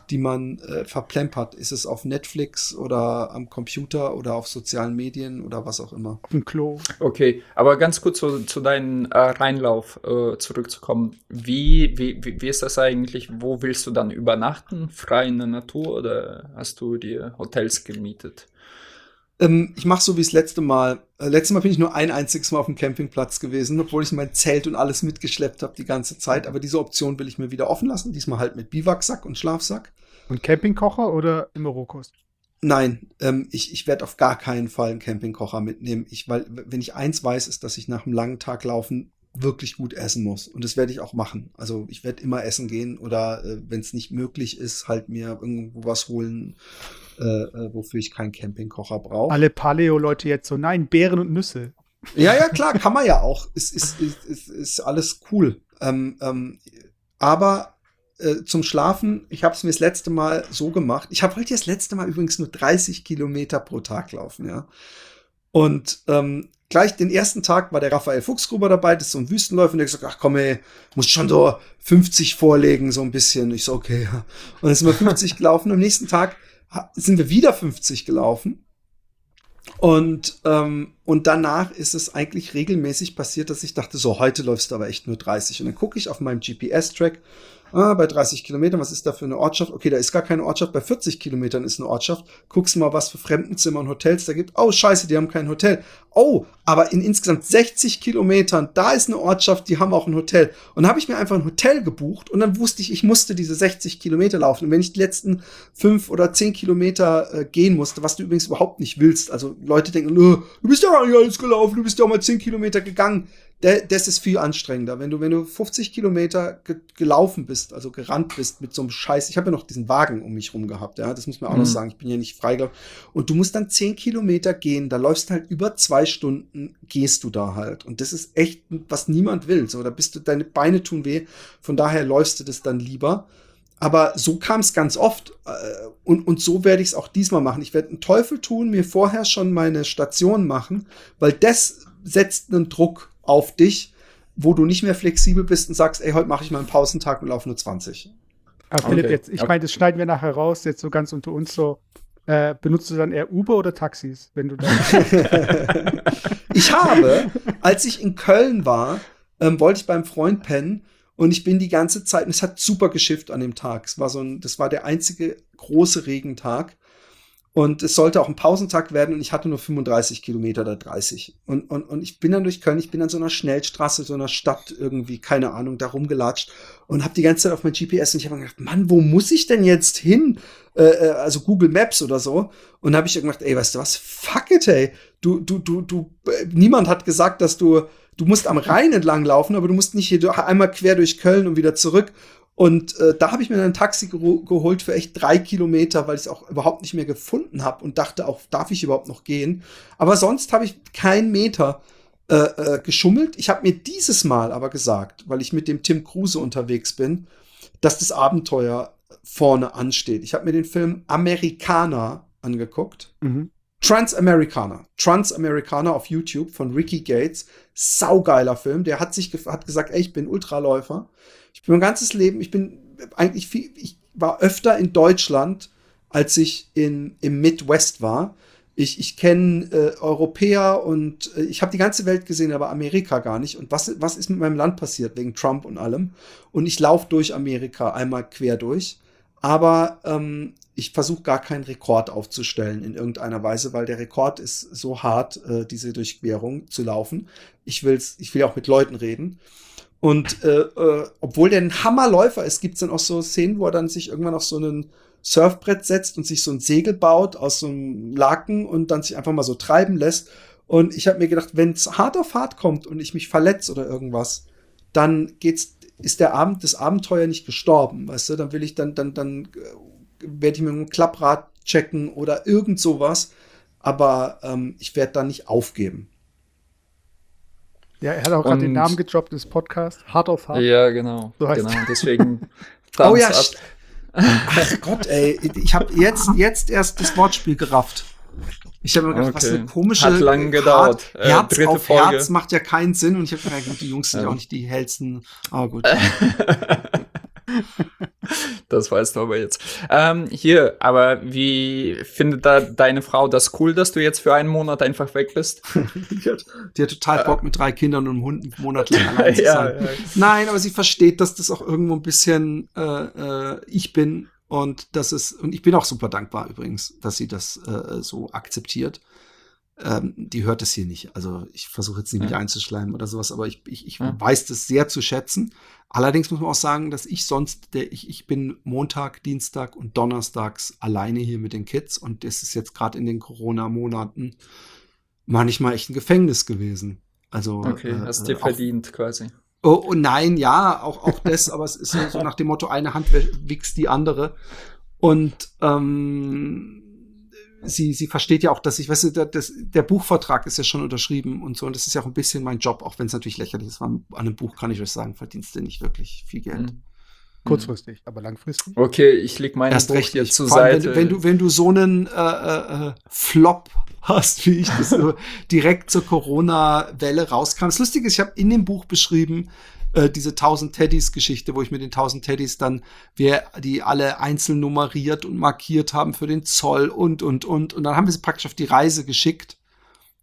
die man äh, verplempert. Ist es auf Netflix oder am Computer oder auf sozialen Medien oder was auch immer? Auf dem Klo. Okay, aber ganz kurz zu, zu deinem äh, Reinlauf äh, zurückzukommen. Wie, wie, wie ist das eigentlich? Wo willst du dann übernachten? Frei in der Natur oder hast du dir Hotels gemietet? Ähm, ich mache so wie das letzte Mal. Äh, letztes Mal bin ich nur ein einziges Mal auf dem Campingplatz gewesen, obwohl ich mein Zelt und alles mitgeschleppt habe die ganze Zeit. Aber diese Option will ich mir wieder offen lassen. Diesmal halt mit Biwaksack und Schlafsack. Und Campingkocher oder immer Rohkost? Nein, ähm, ich, ich werde auf gar keinen Fall einen Campingkocher mitnehmen. Ich, weil, wenn ich eins weiß, ist, dass ich nach einem langen Tag laufen wirklich gut essen muss. Und das werde ich auch machen. Also ich werde immer essen gehen oder äh, wenn es nicht möglich ist, halt mir irgendwo was holen, äh, äh, wofür ich keinen Campingkocher brauche. Alle Paleo-Leute jetzt so, nein, Beeren und Nüsse. Ja, ja, klar, kann man ja auch. Ist, ist, ist, ist, ist alles cool. Ähm, ähm, aber äh, zum Schlafen, ich habe es mir das letzte Mal so gemacht. Ich habe heute das letzte Mal übrigens nur 30 Kilometer pro Tag laufen, ja. Und ähm, gleich den ersten Tag war der Raphael Fuchsgruber dabei, das ist so ein Wüstenläufer, und der gesagt, ach komm ey, muss schon so 50 vorlegen, so ein bisschen. Ich so, okay, ja. Und dann sind wir 50 (laughs) gelaufen. Am nächsten Tag sind wir wieder 50 gelaufen. Und, ähm, und danach ist es eigentlich regelmäßig passiert, dass ich dachte, so, heute läufst du aber echt nur 30. Und dann gucke ich auf meinem GPS-Track Ah, bei 30 Kilometern, was ist da für eine Ortschaft? Okay, da ist gar keine Ortschaft. Bei 40 Kilometern ist eine Ortschaft. Guckst mal, was für Fremdenzimmer und Hotels da gibt. Oh, scheiße, die haben kein Hotel. Oh, aber in insgesamt 60 Kilometern, da ist eine Ortschaft, die haben auch ein Hotel. Und dann habe ich mir einfach ein Hotel gebucht und dann wusste ich, ich musste diese 60 Kilometer laufen. Und wenn ich die letzten fünf oder zehn Kilometer äh, gehen musste, was du übrigens überhaupt nicht willst, also Leute denken, du bist ja gar nicht alles gelaufen, du bist ja auch mal zehn Kilometer gegangen das ist viel anstrengender. Wenn du, wenn du 50 Kilometer ge gelaufen bist, also gerannt bist mit so einem Scheiß, ich habe ja noch diesen Wagen um mich rum gehabt, ja, das muss man auch mhm. noch sagen, ich bin ja nicht frei, und du musst dann 10 Kilometer gehen, da läufst halt über zwei Stunden, gehst du da halt. Und das ist echt, was niemand will. So, da bist du, deine Beine tun weh, von daher läufst du das dann lieber. Aber so kam es ganz oft. Äh, und, und so werde ich es auch diesmal machen. Ich werde einen Teufel tun, mir vorher schon meine Station machen, weil das setzt einen Druck auf dich, wo du nicht mehr flexibel bist und sagst, ey, heute mache ich mal einen Pausentag und laufe nur 20. Aber okay. Philipp, jetzt, ich okay. meine, das schneiden wir nachher raus, jetzt so ganz unter uns so. Äh, benutzt du dann eher Uber oder Taxis, wenn du da (laughs) Ich habe, als ich in Köln war, ähm, wollte ich beim Freund pennen und ich bin die ganze Zeit, und es hat super geschifft an dem Tag. Es war so ein, das war der einzige große Regentag. Und es sollte auch ein Pausentag werden und ich hatte nur 35 Kilometer oder 30. Und, und, und ich bin dann durch Köln, ich bin an so einer Schnellstraße, so einer Stadt irgendwie, keine Ahnung, da rumgelatscht und habe die ganze Zeit auf mein GPS und ich habe gedacht, Mann, wo muss ich denn jetzt hin? Äh, äh also Google Maps oder so. Und habe ich gedacht, ey, weißt du was? Fuck it, ey. Du, du, du, du, äh, niemand hat gesagt, dass du, du musst am Rhein entlang laufen, aber du musst nicht hier einmal quer durch Köln und wieder zurück. Und äh, da habe ich mir ein Taxi ge geholt für echt drei Kilometer, weil ich es auch überhaupt nicht mehr gefunden habe und dachte auch, darf ich überhaupt noch gehen? Aber sonst habe ich keinen Meter äh, äh, geschummelt. Ich habe mir dieses Mal aber gesagt, weil ich mit dem Tim Kruse unterwegs bin, dass das Abenteuer vorne ansteht. Ich habe mir den Film Americana angeguckt. Mhm. Transamericana. Transamericana auf YouTube von Ricky Gates. Saugeiler Film. Der hat sich hat gesagt, ey, ich bin Ultraläufer. Ich bin mein ganzes Leben, ich bin eigentlich viel, ich war öfter in Deutschland, als ich in, im Midwest war. Ich, ich kenne äh, Europäer und äh, ich habe die ganze Welt gesehen, aber Amerika gar nicht. Und was, was ist mit meinem Land passiert wegen Trump und allem? Und ich laufe durch Amerika einmal quer durch. Aber ähm, ich versuche gar keinen Rekord aufzustellen in irgendeiner Weise, weil der Rekord ist so hart, äh, diese Durchquerung zu laufen. Ich, will's, ich will auch mit Leuten reden. Und äh, äh, obwohl der ein Hammerläufer ist, gibt es dann auch so Szenen, wo er dann sich irgendwann auf so ein Surfbrett setzt und sich so ein Segel baut aus so einem Laken und dann sich einfach mal so treiben lässt. Und ich habe mir gedacht, wenn es hart auf hart kommt und ich mich verletze oder irgendwas, dann geht's, ist der Abend, das Abenteuer nicht gestorben, weißt du? Dann will ich dann, dann, dann äh, werde ich mir ein Klapprad checken oder irgend sowas. Aber ähm, ich werde da nicht aufgeben. Ja, er hat auch gerade den Namen gedroppt des Podcasts. Hard of Hard. Ja, genau. So heißt genau, deswegen. (laughs) oh ja, Ach Gott, ey. Ich habe jetzt, jetzt erst das Wortspiel gerafft. Ich habe mir gedacht, okay. was eine komische. Hat lang gedauert. Hart, Herz äh, auf Folge. Herz macht ja keinen Sinn. Und ich habe gedacht, die Jungs sind ja auch nicht die hellsten. Aber gut. (laughs) (laughs) das weißt du aber jetzt. Ähm, hier, aber wie findet da deine Frau das cool, dass du jetzt für einen Monat einfach weg bist? (laughs) die, hat, die, hat, total Bock mit drei Kindern und einem Hund einen Monat lang (laughs) allein zu sein. Ja, ja. Nein, aber sie versteht, dass das auch irgendwo ein bisschen äh, äh, ich bin und das ist und ich bin auch super dankbar übrigens, dass sie das äh, so akzeptiert. Ähm, die hört es hier nicht. Also ich versuche jetzt nicht ja. mich einzuschleimen oder sowas, aber ich, ich, ich ja. weiß das sehr zu schätzen. Allerdings muss man auch sagen, dass ich sonst, der, ich, ich bin Montag, Dienstag und Donnerstags alleine hier mit den Kids und das ist jetzt gerade in den Corona-Monaten manchmal echt ein Gefängnis gewesen. Also okay, äh, hast dir äh, verdient quasi. Oh, oh, nein, ja, auch, auch das, aber es ist so nach dem Motto, eine Hand wichst die andere. Und ähm, sie, sie versteht ja auch, dass ich, weißt du, der, das, der Buchvertrag ist ja schon unterschrieben und so, und das ist ja auch ein bisschen mein Job, auch wenn es natürlich lächerlich ist. An einem Buch kann ich euch sagen, verdienst du nicht wirklich viel Geld. Mhm. Kurzfristig, aber langfristig. Okay, ich leg meine Erst Buch recht jetzt zur Seite. Wenn, wenn, du, wenn du so einen äh, äh, äh Flop hast, wie ich das so (laughs) direkt zur Corona-Welle rauskam. Das Lustige ist, ich habe in dem Buch beschrieben, äh, diese 1000 Teddys Geschichte, wo ich mit den 1000 Teddys dann, wir die alle einzeln nummeriert und markiert haben für den Zoll und, und, und. Und dann haben wir sie praktisch auf die Reise geschickt,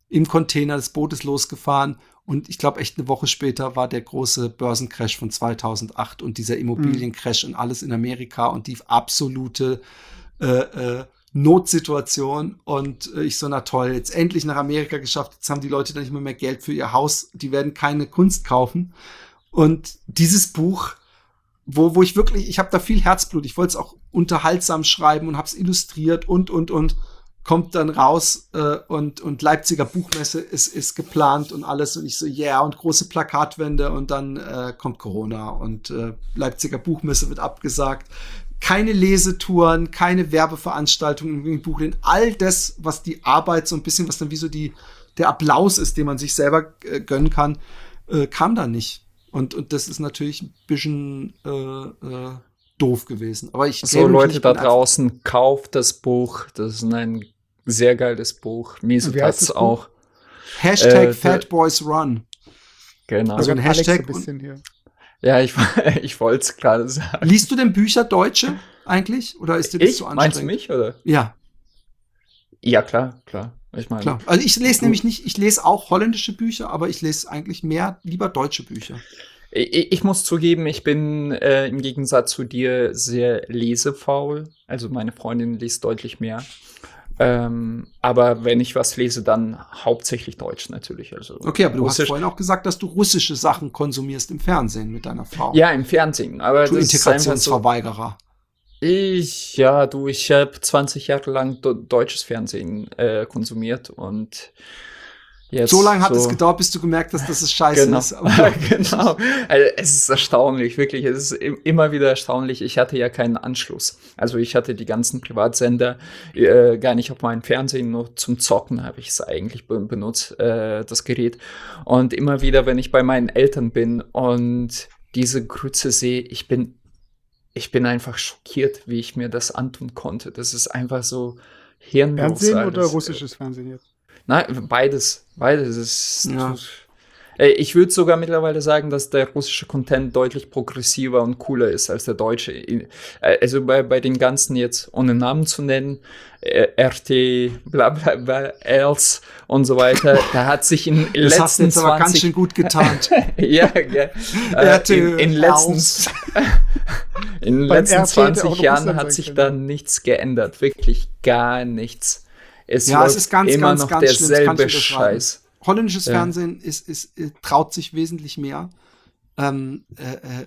im Container des Bootes losgefahren. Und ich glaube, echt eine Woche später war der große Börsencrash von 2008 und dieser Immobiliencrash mhm. und alles in Amerika und die absolute äh, äh, Notsituation und äh, ich so, na toll, jetzt endlich nach Amerika geschafft, jetzt haben die Leute dann nicht mehr, mehr Geld für ihr Haus, die werden keine Kunst kaufen. Und dieses Buch, wo, wo ich wirklich, ich habe da viel Herzblut, ich wollte es auch unterhaltsam schreiben und habe es illustriert und, und, und, kommt dann raus äh, und, und Leipziger Buchmesse ist, ist geplant und alles und ich so, yeah, und große Plakatwände und dann äh, kommt Corona und äh, Leipziger Buchmesse wird abgesagt. Keine Lesetouren, keine Werbeveranstaltungen im Buch, denn all das, was die Arbeit so ein bisschen, was dann wie so die, der Applaus ist, den man sich selber äh, gönnen kann, äh, kam dann nicht. Und, und das ist natürlich ein bisschen äh, äh, doof gewesen. Aber ich So, Leute da draußen, kauft das Buch. Das ist ein sehr geiles Buch. Miso hat's auch. Hashtag äh, Fatboys Run. Genau. Also ein Hashtag. Ein ja, ich, (laughs) ich wollte es gerade sagen. Liest du denn Bücher Deutsche eigentlich? Oder ist dir das ich? so anstrengend? Meinst du mich, oder? Ja. Ja, klar, klar. Ich meine, Klar. Also ich lese nämlich nicht, ich lese auch holländische Bücher, aber ich lese eigentlich mehr lieber deutsche Bücher. Ich, ich muss zugeben, ich bin äh, im Gegensatz zu dir sehr lesefaul. Also meine Freundin liest deutlich mehr. Ähm, aber wenn ich was lese, dann hauptsächlich Deutsch natürlich. Also okay, aber du Russisch. hast vorhin auch gesagt, dass du russische Sachen konsumierst im Fernsehen mit deiner Frau. Ja, im Fernsehen. Aber du Integrationsverweigerer. Ich, ja, du, ich habe 20 Jahre lang deutsches Fernsehen äh, konsumiert und Jetzt so lange hat so. es gedauert, bis du gemerkt hast, dass es scheiße genau. ist. (laughs) genau. Also es ist erstaunlich, wirklich. Es ist immer wieder erstaunlich. Ich hatte ja keinen Anschluss. Also ich hatte die ganzen Privatsender äh, gar nicht auf meinem Fernsehen, nur zum Zocken habe ich es eigentlich be benutzt, äh, das Gerät. Und immer wieder, wenn ich bei meinen Eltern bin und diese Grütze sehe, ich bin, ich bin einfach schockiert, wie ich mir das antun konnte. Das ist einfach so hirnlos. Fernsehen oder russisches Fernsehen jetzt? Nein, beides. Beides ist. Ja. Ich würde sogar mittlerweile sagen, dass der russische Content deutlich progressiver und cooler ist als der deutsche. Äh, also bei, bei den ganzen jetzt, ohne Namen zu nennen, äh, RT, bla bla bla, Els und so weiter, (laughs) da hat sich in das letzten hast jetzt 20 aber ganz schön gut getan. (laughs) ja, ja. (laughs) Äh, in, in letzten, in den letzten 20 Jahren hat sich da nichts geändert. Wirklich gar nichts. Es ja, es ist ganz, immer ganz, noch ganz derselbe Scheiß. Holländisches ja. Fernsehen ist, ist, äh, traut sich wesentlich mehr, ähm, äh, äh,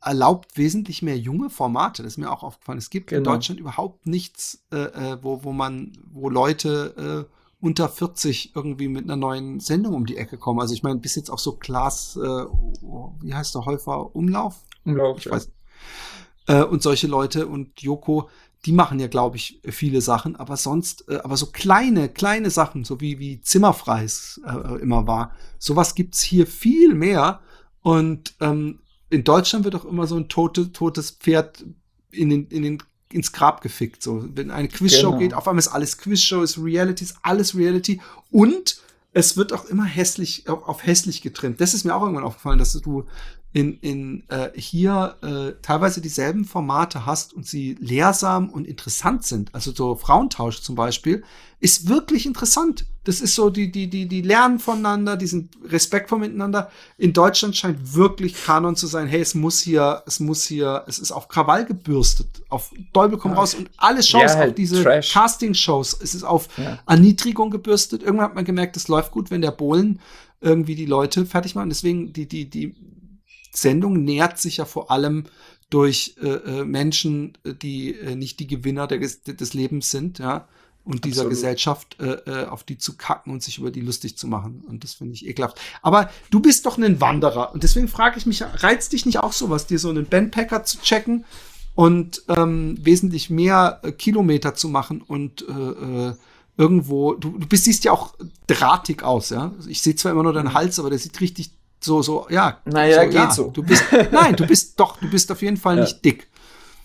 erlaubt wesentlich mehr junge Formate. Das ist mir auch aufgefallen. Es gibt genau. in Deutschland überhaupt nichts, äh, äh, wo, wo man, wo Leute äh, unter 40 irgendwie mit einer neuen Sendung um die Ecke kommen. Also ich meine, bis jetzt auch so Klaas, wie heißt der Häufer Umlauf? Umlauf. Ich ja. weiß. und solche Leute und Joko, die machen ja, glaube ich, viele Sachen, aber sonst, äh, aber so kleine, kleine Sachen, so wie, wie Zimmerfreis äh, immer war, sowas gibt's hier viel mehr. Und ähm, in Deutschland wird auch immer so ein tote, totes Pferd in den, in den, ins Grab gefickt. So, wenn eine Quizshow genau. geht, auf einmal ist alles Quizshow, ist Reality, ist alles Reality. Und es wird auch immer hässlich, auf, auf hässlich getrimmt. Das ist mir auch irgendwann aufgefallen, dass du in, in äh, hier äh, teilweise dieselben Formate hast und sie lehrsam und interessant sind, also so Frauentausch zum Beispiel, ist wirklich interessant. Das ist so, die, die, die, die lernen voneinander, die sind respektvoll miteinander. In Deutschland scheint wirklich Kanon zu sein, hey, es muss hier, es muss hier, es ist auf Krawall gebürstet, auf Teufel komm raus und alle Shows, ja, halt auch diese Casting-Shows, es ist auf ja. Erniedrigung gebürstet. Irgendwann hat man gemerkt, es läuft gut, wenn der Bohlen irgendwie die Leute fertig machen. Deswegen, die, die, die Sendung nährt sich ja vor allem durch äh, äh Menschen, äh, die äh, nicht die Gewinner der, des Lebens sind, ja, und dieser Absolut. Gesellschaft äh, äh, auf die zu kacken und sich über die lustig zu machen. Und das finde ich ekelhaft. Aber du bist doch ein Wanderer. Und deswegen frage ich mich, reizt dich nicht auch sowas, dir so einen Bandpacker zu checken und ähm, wesentlich mehr Kilometer zu machen und äh, irgendwo, du, du bist, siehst ja auch drahtig aus, ja. Ich sehe zwar immer nur deinen mhm. Hals, aber der sieht richtig so, so, ja. Naja, so, geht ja. so. Du bist, nein, du bist doch, du bist auf jeden Fall ja. nicht dick.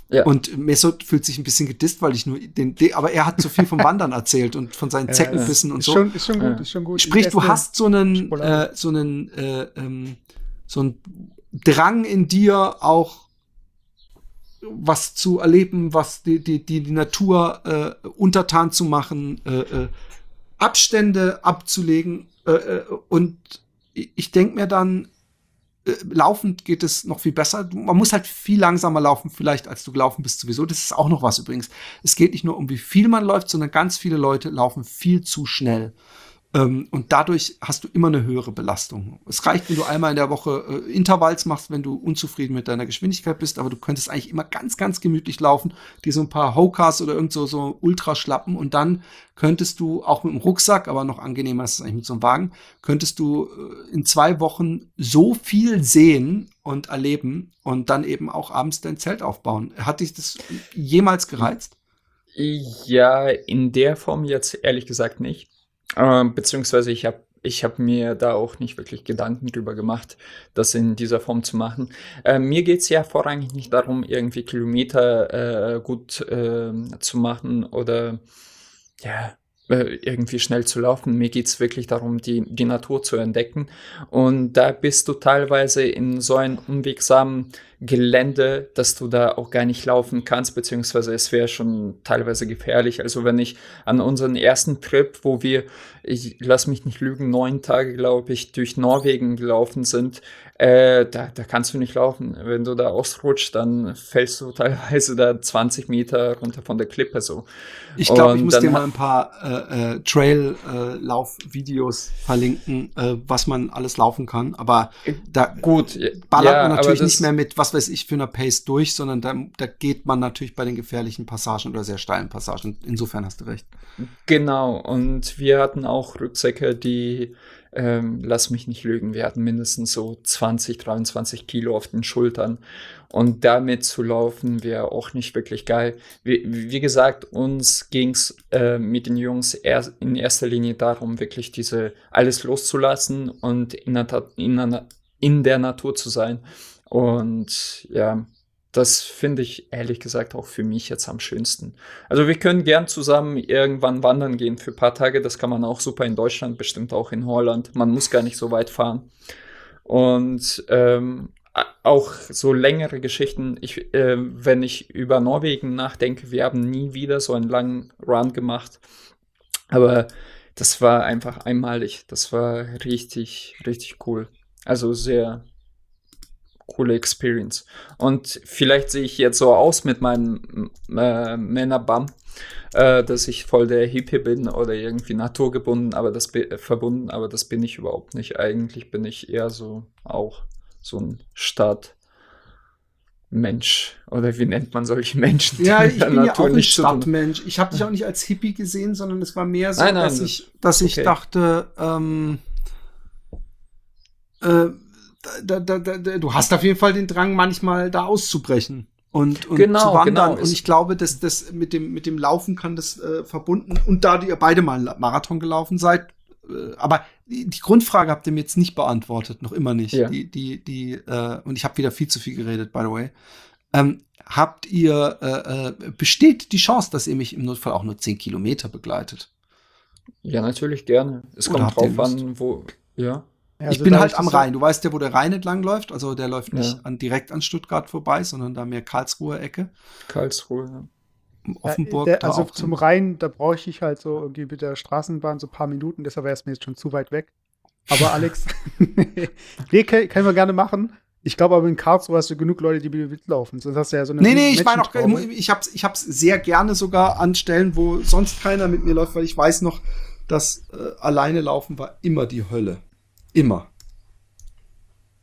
Ja. Und Mesut fühlt sich ein bisschen gedisst, weil ich nur den, aber er hat zu viel vom Wandern erzählt und von seinen Zeckenbissen ja, und so. Schon, ist schon gut, ist schon gut. Sprich, du hast so einen, äh, so einen, äh, ähm, so einen Drang in dir auch was zu erleben, was die, die, die, die Natur äh, untertan zu machen, äh, äh, Abstände abzulegen äh, äh und ich denke mir dann, äh, laufend geht es noch viel besser. Man muss halt viel langsamer laufen, vielleicht, als du gelaufen bist sowieso. Das ist auch noch was übrigens. Es geht nicht nur um, wie viel man läuft, sondern ganz viele Leute laufen viel zu schnell. Ähm, und dadurch hast du immer eine höhere Belastung. Es reicht, wenn du einmal in der Woche äh, Intervalls machst, wenn du unzufrieden mit deiner Geschwindigkeit bist, aber du könntest eigentlich immer ganz, ganz gemütlich laufen, dir so ein paar Hokas oder irgend so, so Ultraschlappen und dann könntest du auch mit dem Rucksack, aber noch angenehmer ist es eigentlich mit so einem Wagen, könntest du äh, in zwei Wochen so viel sehen und erleben und dann eben auch abends dein Zelt aufbauen. Hat dich das jemals gereizt? Ja, in der Form jetzt ehrlich gesagt nicht. Äh, beziehungsweise ich habe ich hab mir da auch nicht wirklich Gedanken drüber gemacht, das in dieser Form zu machen. Äh, mir geht's ja vorrangig nicht darum, irgendwie Kilometer äh, gut äh, zu machen oder ja, äh, irgendwie schnell zu laufen. Mir geht's wirklich darum, die, die Natur zu entdecken. Und da bist du teilweise in so einem unwegsamen Gelände, dass du da auch gar nicht laufen kannst, beziehungsweise es wäre schon teilweise gefährlich. Also wenn ich an unseren ersten Trip, wo wir, ich lass mich nicht lügen, neun Tage, glaube ich, durch Norwegen gelaufen sind, äh, da, da kannst du nicht laufen. Wenn du da ausrutscht, dann fällst du (laughs) teilweise da 20 Meter runter von der Klippe so. Ich glaube, ich muss dir mal ein paar äh, äh, Trail-Lauf-Videos äh, verlinken, äh, was man alles laufen kann. Aber da gut, ballert ja, man natürlich nicht mehr mit, was weiß ich, für einer Pace durch, sondern da, da geht man natürlich bei den gefährlichen Passagen oder sehr steilen Passagen. Insofern hast du recht. Genau, und wir hatten auch Rucksäcke, die ähm, lass mich nicht lügen, wir hatten mindestens so 20, 23 Kilo auf den Schultern. Und damit zu laufen wäre auch nicht wirklich geil. Wie, wie gesagt, uns ging's äh, mit den Jungs er, in erster Linie darum, wirklich diese alles loszulassen und in der, in in der Natur zu sein. Und ja, das finde ich ehrlich gesagt auch für mich jetzt am schönsten. Also wir können gern zusammen irgendwann wandern gehen für ein paar Tage. Das kann man auch super in Deutschland, bestimmt auch in Holland. Man muss gar nicht so weit fahren. Und ähm, auch so längere Geschichten. Ich, äh, wenn ich über Norwegen nachdenke, wir haben nie wieder so einen langen Run gemacht. Aber das war einfach einmalig. Das war richtig, richtig cool. Also sehr, coole Experience. Und vielleicht sehe ich jetzt so aus mit meinem äh, Männerbam, äh, dass ich voll der Hippie bin oder irgendwie naturgebunden, aber das äh, verbunden, aber das bin ich überhaupt nicht. Eigentlich bin ich eher so auch so ein Stadtmensch. Oder wie nennt man solche Menschen? Ja, ich bin ja auch ein Stadtmensch. Ich habe dich auch nicht als Hippie gesehen, sondern es war mehr so, nein, nein, dass, ich, dass ich dachte, ähm, äh, da, da, da, du hast auf jeden Fall den Drang, manchmal da auszubrechen und, und genau, zu wandern. Genau. Und ich glaube, dass das mit dem, mit dem Laufen kann das äh, verbunden. Und da ihr beide mal einen Marathon gelaufen seid, äh, aber die, die, Grundfrage habt ihr mir jetzt nicht beantwortet, noch immer nicht. Ja. Die, die, die, äh, und ich habe wieder viel zu viel geredet, by the way. Ähm, habt ihr, äh, äh, besteht die Chance, dass ihr mich im Notfall auch nur 10 Kilometer begleitet? Ja, natürlich gerne. Es Oder kommt drauf an, wo, ja. Ja, also ich bin halt am Rhein. Du weißt ja, wo der Rhein entlang läuft. Also der läuft nicht ja. an, direkt an Stuttgart vorbei, sondern da mehr Karlsruhe Ecke. Karlsruhe, ja. Offenburg. Ja, der, also zum Rhein, da bräuchte ich halt so irgendwie mit der Straßenbahn so ein paar Minuten, deshalb wäre es mir jetzt schon zu weit weg. Aber (laughs) Alex, (laughs) nee, können, können wir gerne machen. Ich glaube aber in Karlsruhe hast du genug Leute, die mitlaufen. Sonst hast du ja so eine Nee, nee, ich meine auch, ich hab's, ich hab's sehr gerne sogar an Stellen, wo sonst keiner mit mir läuft, weil ich weiß noch, dass äh, alleine laufen war immer die Hölle. Immer.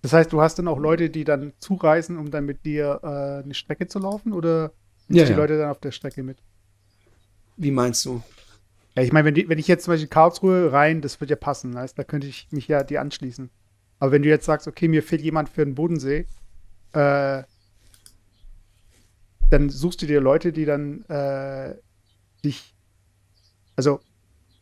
Das heißt, du hast dann auch Leute, die dann zureisen, um dann mit dir äh, eine Strecke zu laufen? Oder ja, die ja. Leute dann auf der Strecke mit? Wie meinst du? Ja, ich meine, wenn, wenn ich jetzt zum Beispiel Karlsruhe rein, das wird ja passen, heißt, da könnte ich mich ja dir anschließen. Aber wenn du jetzt sagst, okay, mir fehlt jemand für den Bodensee, äh, dann suchst du dir Leute, die dann äh, dich, also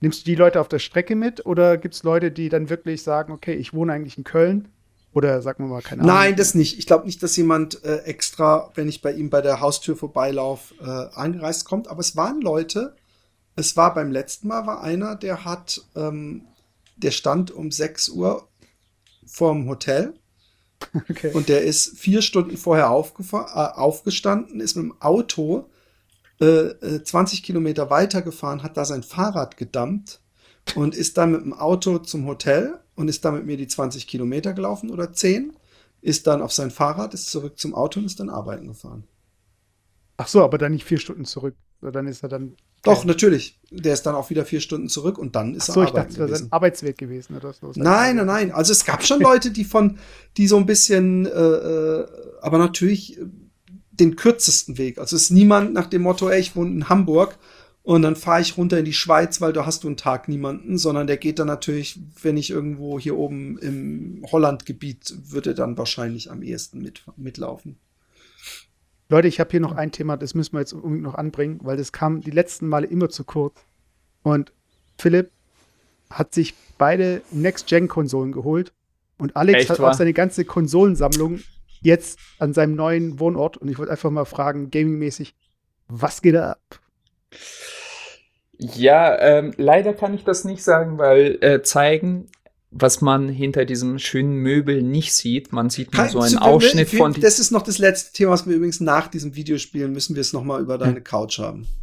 Nimmst du die Leute auf der Strecke mit oder gibt es Leute, die dann wirklich sagen, okay, ich wohne eigentlich in Köln oder sagen wir mal keine Ahnung? Nein, das nicht. Ich glaube nicht, dass jemand äh, extra, wenn ich bei ihm bei der Haustür vorbeilaufe, äh, angereist kommt. Aber es waren Leute, es war beim letzten Mal war einer, der hat, ähm, der stand um 6 Uhr vorm Hotel. (laughs) Okay. Und der ist vier Stunden vorher äh, aufgestanden, ist mit dem Auto 20 äh, Kilometer weiter gefahren, hat da sein Fahrrad gedammt und ist dann mit dem Auto zum Hotel und ist dann mit mir die 20 Kilometer gelaufen oder 10, ist dann auf sein Fahrrad, ist zurück zum Auto und ist dann arbeiten gefahren. Ach so, aber dann nicht vier Stunden zurück. Dann ist er dann. Doch, natürlich. Der ist dann auch wieder vier Stunden zurück und dann ist Ach so, er arbeiten ich dachte, das ist ein Arbeitsweg gewesen oder so. Nein, nein, nein. Also es gab schon (laughs) Leute, die von, die so ein bisschen, äh, äh aber natürlich den kürzesten Weg. Also es ist niemand nach dem Motto, ey, ich wohne in Hamburg und dann fahre ich runter in die Schweiz, weil da hast du einen Tag niemanden, sondern der geht dann natürlich, wenn ich irgendwo hier oben im Hollandgebiet, würde dann wahrscheinlich am ehesten mit, mitlaufen. Leute, ich habe hier noch ein Thema, das müssen wir jetzt unbedingt noch anbringen, weil das kam die letzten Male immer zu kurz. Und Philipp hat sich beide Next-Gen-Konsolen geholt und Alex Echt, hat auch seine ganze Konsolensammlung jetzt an seinem neuen Wohnort und ich wollte einfach mal fragen, gamingmäßig, was geht da ab? Ja, ähm, leider kann ich das nicht sagen, weil äh, zeigen, was man hinter diesem schönen Möbel nicht sieht. Man sieht nur so einen Ausschnitt wir, von. Das ist noch das letzte Thema, was wir übrigens nach diesem Video spielen, müssen wir es noch mal über deine Couch haben. (laughs)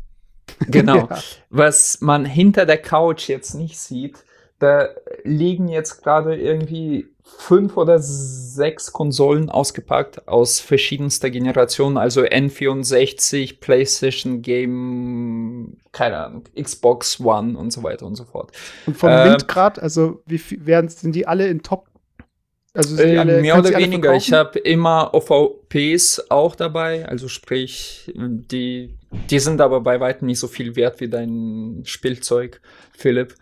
Genau. ja. Was man hinter der Couch jetzt nicht sieht, da liegen jetzt gerade irgendwie fünf oder sechs Konsolen ausgepackt aus verschiedenster Generation, also N64, PlayStation Game, keine Ahnung, Xbox One und so weiter und so fort. Und vom äh, Windgrad, also wie viel werden sind die alle in Top? Also sind die äh, alle, mehr oder weniger. Ich habe immer OVPs auch dabei, also sprich, die, die sind aber bei weitem nicht so viel wert wie dein Spielzeug, Philipp.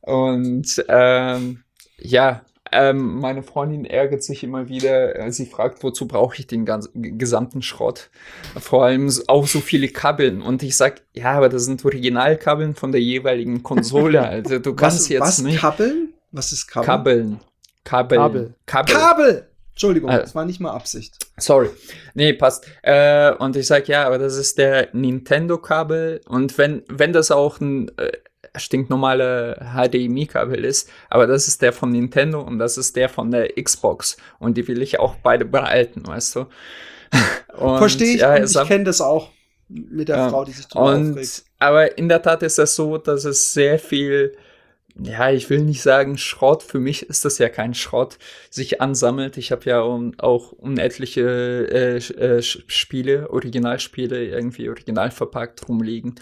Und ähm, ja, ähm, meine Freundin ärgert sich immer wieder. Äh, sie fragt, wozu brauche ich den ganzen, gesamten Schrott? Vor allem auch so viele Kabeln. Und ich sag, ja, aber das sind Originalkabeln von der jeweiligen Konsole. (laughs) Also du kannst was, jetzt was, nicht. Kabeln? Was ist Kabeln? Kabeln. Kabel. Kabel. Kabel. Kabel. Entschuldigung, also, das war nicht mal Absicht. Sorry. Nee, passt. Äh, und ich sag, ja, aber das ist der Nintendo-Kabel. Und wenn, wenn das auch ein äh, stinknormale HDMI-Kabel ist, aber das ist der von Nintendo und das ist der von der Xbox und die will ich auch beide behalten, weißt du? (laughs) Verstehe ich, ja, ich kenne das auch mit der ja, Frau, die sich drüber und, aufregt. Aber in der Tat ist das so, dass es sehr viel ja, ich will nicht sagen Schrott, für mich ist das ja kein Schrott, sich ansammelt. Ich habe ja um, auch unendliche äh, äh, Spiele, Originalspiele irgendwie original verpackt rumliegen.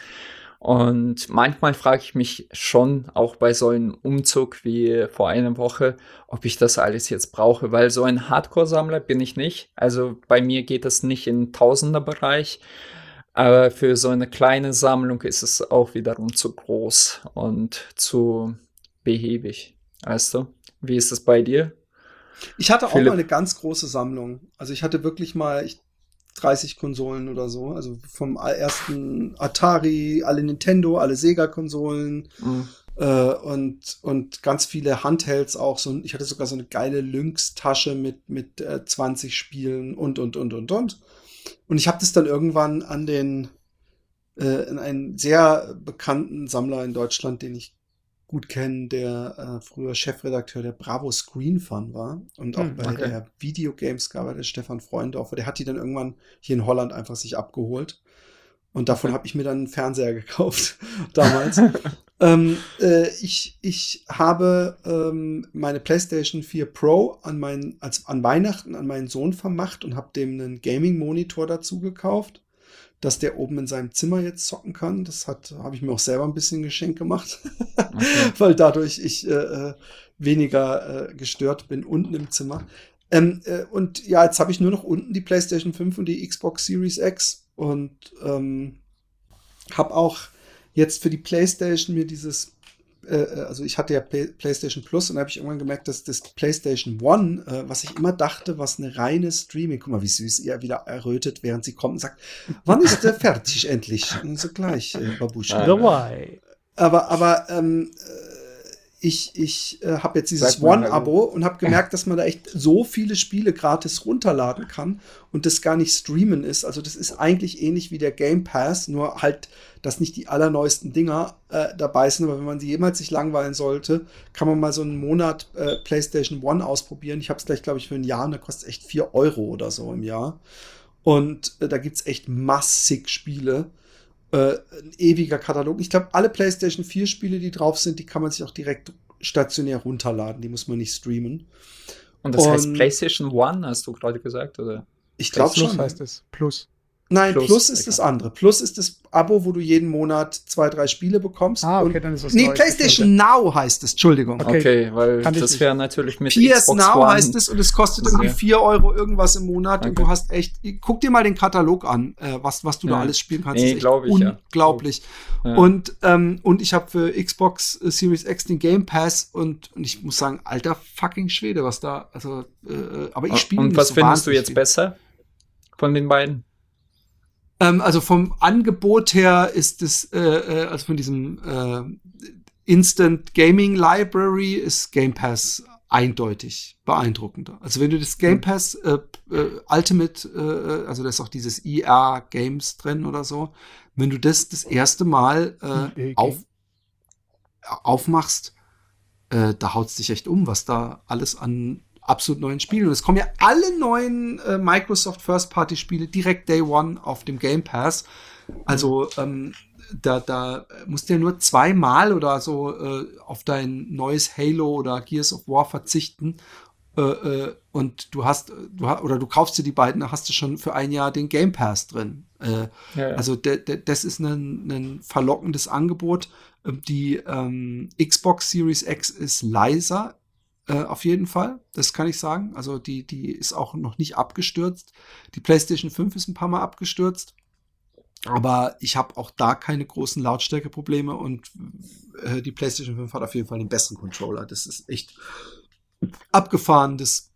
Und manchmal frage ich mich schon, auch bei so einem Umzug wie vor einer Woche, ob ich das alles jetzt brauche, weil so ein Hardcore-Sammler bin ich nicht. Also bei mir geht das nicht in Tausender-Bereich. Aber für so eine kleine Sammlung ist es auch wiederum zu groß und zu behäbig. Weißt du? Wie ist das bei dir? Ich hatte auch Philipp? mal eine ganz große Sammlung. Also ich hatte wirklich mal, ich 30 Konsolen oder so. Also vom ersten Atari, alle Nintendo, alle Sega-Konsolen mhm. äh, und, und ganz viele Handhelds auch. So, ich hatte sogar so eine geile Lynx-Tasche mit, mit äh, 20 Spielen und, und, und, und, und. Und ich habe das dann irgendwann an den, äh, in einen sehr bekannten Sammler in Deutschland, den ich gut kennen, der äh, früher Chefredakteur der Bravo Screen Fun war und auch hm, bei okay. der Videogames gab, der Stefan Freundorfer, der hat die dann irgendwann hier in Holland einfach sich abgeholt. Und davon habe ich mir dann einen Fernseher (laughs) gekauft damals. (laughs) ähm, äh, ich, ich habe ähm, meine PlayStation 4 Pro an, mein, als, an Weihnachten an meinen Sohn vermacht und habe dem einen Gaming-Monitor dazu gekauft dass der oben in seinem Zimmer jetzt zocken kann. Das hat habe ich mir auch selber ein bisschen Geschenk gemacht, okay. (laughs) weil dadurch ich äh, weniger äh, gestört bin unten im Zimmer. Ähm, äh, und ja, jetzt habe ich nur noch unten die PlayStation 5 und die Xbox Series X und ähm, habe auch jetzt für die PlayStation mir dieses äh, äh, also ich hatte ja Play PlayStation Plus und da habe ich irgendwann gemerkt, dass das PlayStation One, äh, was ich immer dachte, was eine reine Streaming, guck mal, wie süß ihr wieder errötet, während sie kommt und sagt, wann ist der fertig endlich? Und so gleich, äh, Babuschka. Aber, aber ähm, äh, ich, ich äh, habe jetzt dieses One-Abo und habe gemerkt, dass man da echt so viele Spiele gratis runterladen kann und das gar nicht streamen ist. Also das ist eigentlich ähnlich wie der Game Pass, nur halt, dass nicht die allerneuesten Dinger äh, dabei sind. Aber wenn man sie jemals sich langweilen sollte, kann man mal so einen Monat äh, PlayStation One ausprobieren. Ich habe es gleich, glaube ich, für ein Jahr und da kostet echt 4 Euro oder so im Jahr. Und äh, da gibt es echt massig Spiele äh, ein ewiger Katalog. Ich glaube, alle PlayStation 4 Spiele, die drauf sind, die kann man sich auch direkt stationär runterladen. Die muss man nicht streamen. Und das Und, heißt PlayStation One, hast du gerade gesagt, oder? Ich glaube schon. heißt es. Plus. Nein, Plus, Plus ist das andere. Plus ist das Abo, wo du jeden Monat zwei, drei Spiele bekommst. Ah, okay, dann ist das Nee, PlayStation Now heißt es, Entschuldigung. Okay, okay weil Kann das wäre natürlich mit PS Xbox Now One heißt es und es kostet irgendwie vier Euro irgendwas im Monat okay. und du hast echt, guck dir mal den Katalog an, äh, was, was du ja. da alles spielen kannst. Nee, glaube ich, unglaublich. Ja. Und, ähm, und ich habe für Xbox äh, Series X den Game Pass und, und ich muss sagen, alter fucking Schwede, was da, also, äh, aber ich spiele Und was so findest du jetzt viel. besser von den beiden? Ähm, also vom Angebot her ist es, äh, äh, also von diesem äh, Instant Gaming Library ist Game Pass eindeutig beeindruckender. Also wenn du das Game hm. Pass äh, äh, Ultimate, äh, also da ist auch dieses ER Games drin oder so, wenn du das das erste Mal äh, okay. auf, aufmachst, äh, da haut es dich echt um, was da alles an absolut neuen Spielen. Und es kommen ja alle neuen äh, Microsoft First-Party-Spiele direkt Day One auf dem Game Pass. Also ähm, da, da musst du ja nur zweimal oder so äh, auf dein neues Halo oder Gears of War verzichten. Äh, äh, und du hast, du oder du kaufst dir die beiden, da hast du schon für ein Jahr den Game Pass drin. Äh, ja, ja. Also das ist ein, ein verlockendes Angebot. Ähm, die ähm, Xbox Series X ist leiser, äh, auf jeden Fall. Das kann ich sagen. Also die, die ist auch noch nicht abgestürzt. Die PlayStation 5 ist ein paar Mal abgestürzt. Aber ich habe auch da keine großen Lautstärkeprobleme und äh, die PlayStation 5 hat auf jeden Fall den besten Controller. Das ist echt abgefahren. Das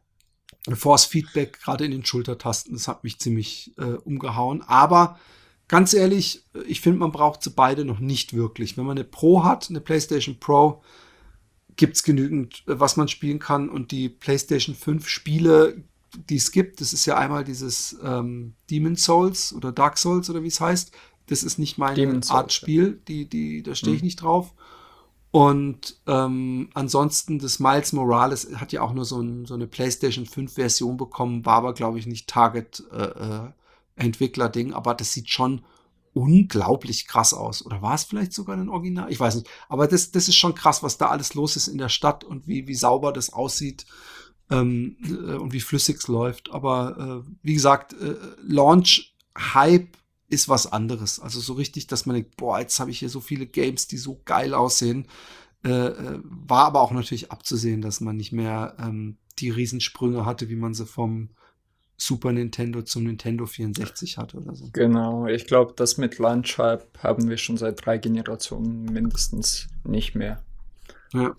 Force Feedback gerade in den Schultertasten, das hat mich ziemlich äh, umgehauen. Aber ganz ehrlich, ich finde, man braucht sie beide noch nicht wirklich. Wenn man eine Pro hat, eine PlayStation Pro, gibt es genügend, was man spielen kann. Und die PlayStation 5 Spiele die es gibt. Das ist ja einmal dieses ähm, Demon Souls oder Dark Souls oder wie es heißt. Das ist nicht meine Demon Art Spiel, die, die, da stehe ich mhm. nicht drauf. Und ähm, ansonsten, das Miles Morales hat ja auch nur so, ein, so eine PlayStation 5 Version bekommen, war aber, glaube ich, nicht Target äh, äh, Entwickler-Ding, aber das sieht schon unglaublich krass aus. Oder war es vielleicht sogar ein Original? Ich weiß nicht. Aber das, das ist schon krass, was da alles los ist in der Stadt und wie, wie sauber das aussieht ähm, äh, und wie flüssig es läuft. Aber äh, wie gesagt, äh, Launch-Hype ist was anderes. Also so richtig, dass man denkt, boah, jetzt habe ich hier so viele Games, die so geil aussehen. Äh, äh, war aber auch natürlich abzusehen, dass man nicht mehr ähm, die Riesensprünge hatte, wie man sie vom Super Nintendo zum Nintendo 64 hatte oder so. Genau, ich glaube, das mit Launch Hype haben wir schon seit drei Generationen mindestens nicht mehr. Ja.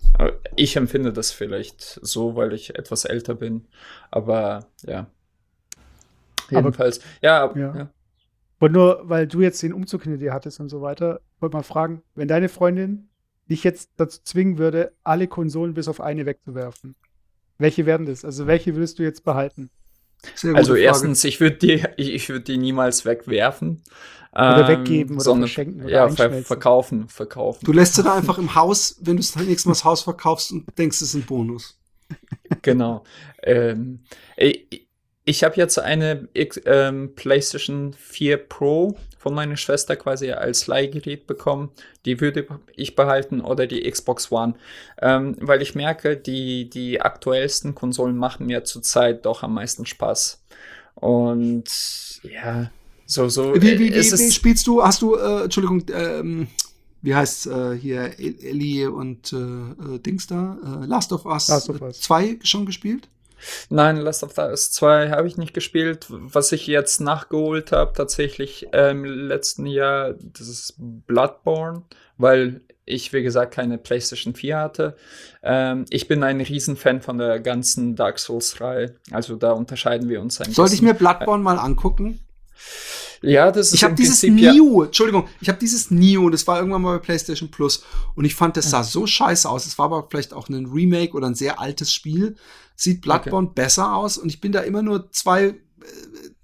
Ich empfinde das vielleicht so, weil ich etwas älter bin. Aber ja. Jedenfalls. Aber, ja, ja. ja. Und nur, weil du jetzt den Umzug hinter dir hattest und so weiter, wollte mal fragen, wenn deine Freundin dich jetzt dazu zwingen würde, alle Konsolen bis auf eine wegzuwerfen, welche werden das? Also welche würdest du jetzt behalten? Also Frage. erstens, ich würde die, (laughs) ich, würde die niemals wegwerfen. Oder ähm, weggeben oder sondern, verschenken oder Ja, ver verkaufen, verkaufen. Du lässt sie da einfach im Haus, wenn du das nächste Mal das Haus verkaufst und denkst, es ist ein Bonus. Genau. Ähm, ich, ich habe jetzt eine ähm, PlayStation 4 Pro von meiner Schwester quasi als Leihgerät bekommen. Die würde ich behalten oder die Xbox One. Ähm, weil ich merke, die, die aktuellsten Konsolen machen mir zurzeit doch am meisten Spaß. Und ja, so, so. Wie, wie, wie, wie spielst du? Hast du, äh, Entschuldigung, ähm, wie heißt äh, hier Ellie und äh, äh, Dings da? Äh, Last of Us 2 schon gespielt? Nein, Last of Us 2 habe ich nicht gespielt. Was ich jetzt nachgeholt habe, tatsächlich im letzten Jahr, das ist Bloodborne, weil ich, wie gesagt, keine PlayStation 4 hatte. Ähm, ich bin ein Riesenfan von der ganzen Dark Souls-Reihe. Also da unterscheiden wir uns ein Sollte bisschen. ich mir Bloodborne mal angucken? Ja, das ist Ich habe dieses Prinzip, Neo, ja. Entschuldigung, ich habe dieses Neo, das war irgendwann mal bei PlayStation Plus und ich fand, das sah so scheiße aus. Es war aber vielleicht auch ein Remake oder ein sehr altes Spiel. Sieht Bloodborne okay. besser aus und ich bin da immer nur zwei, äh,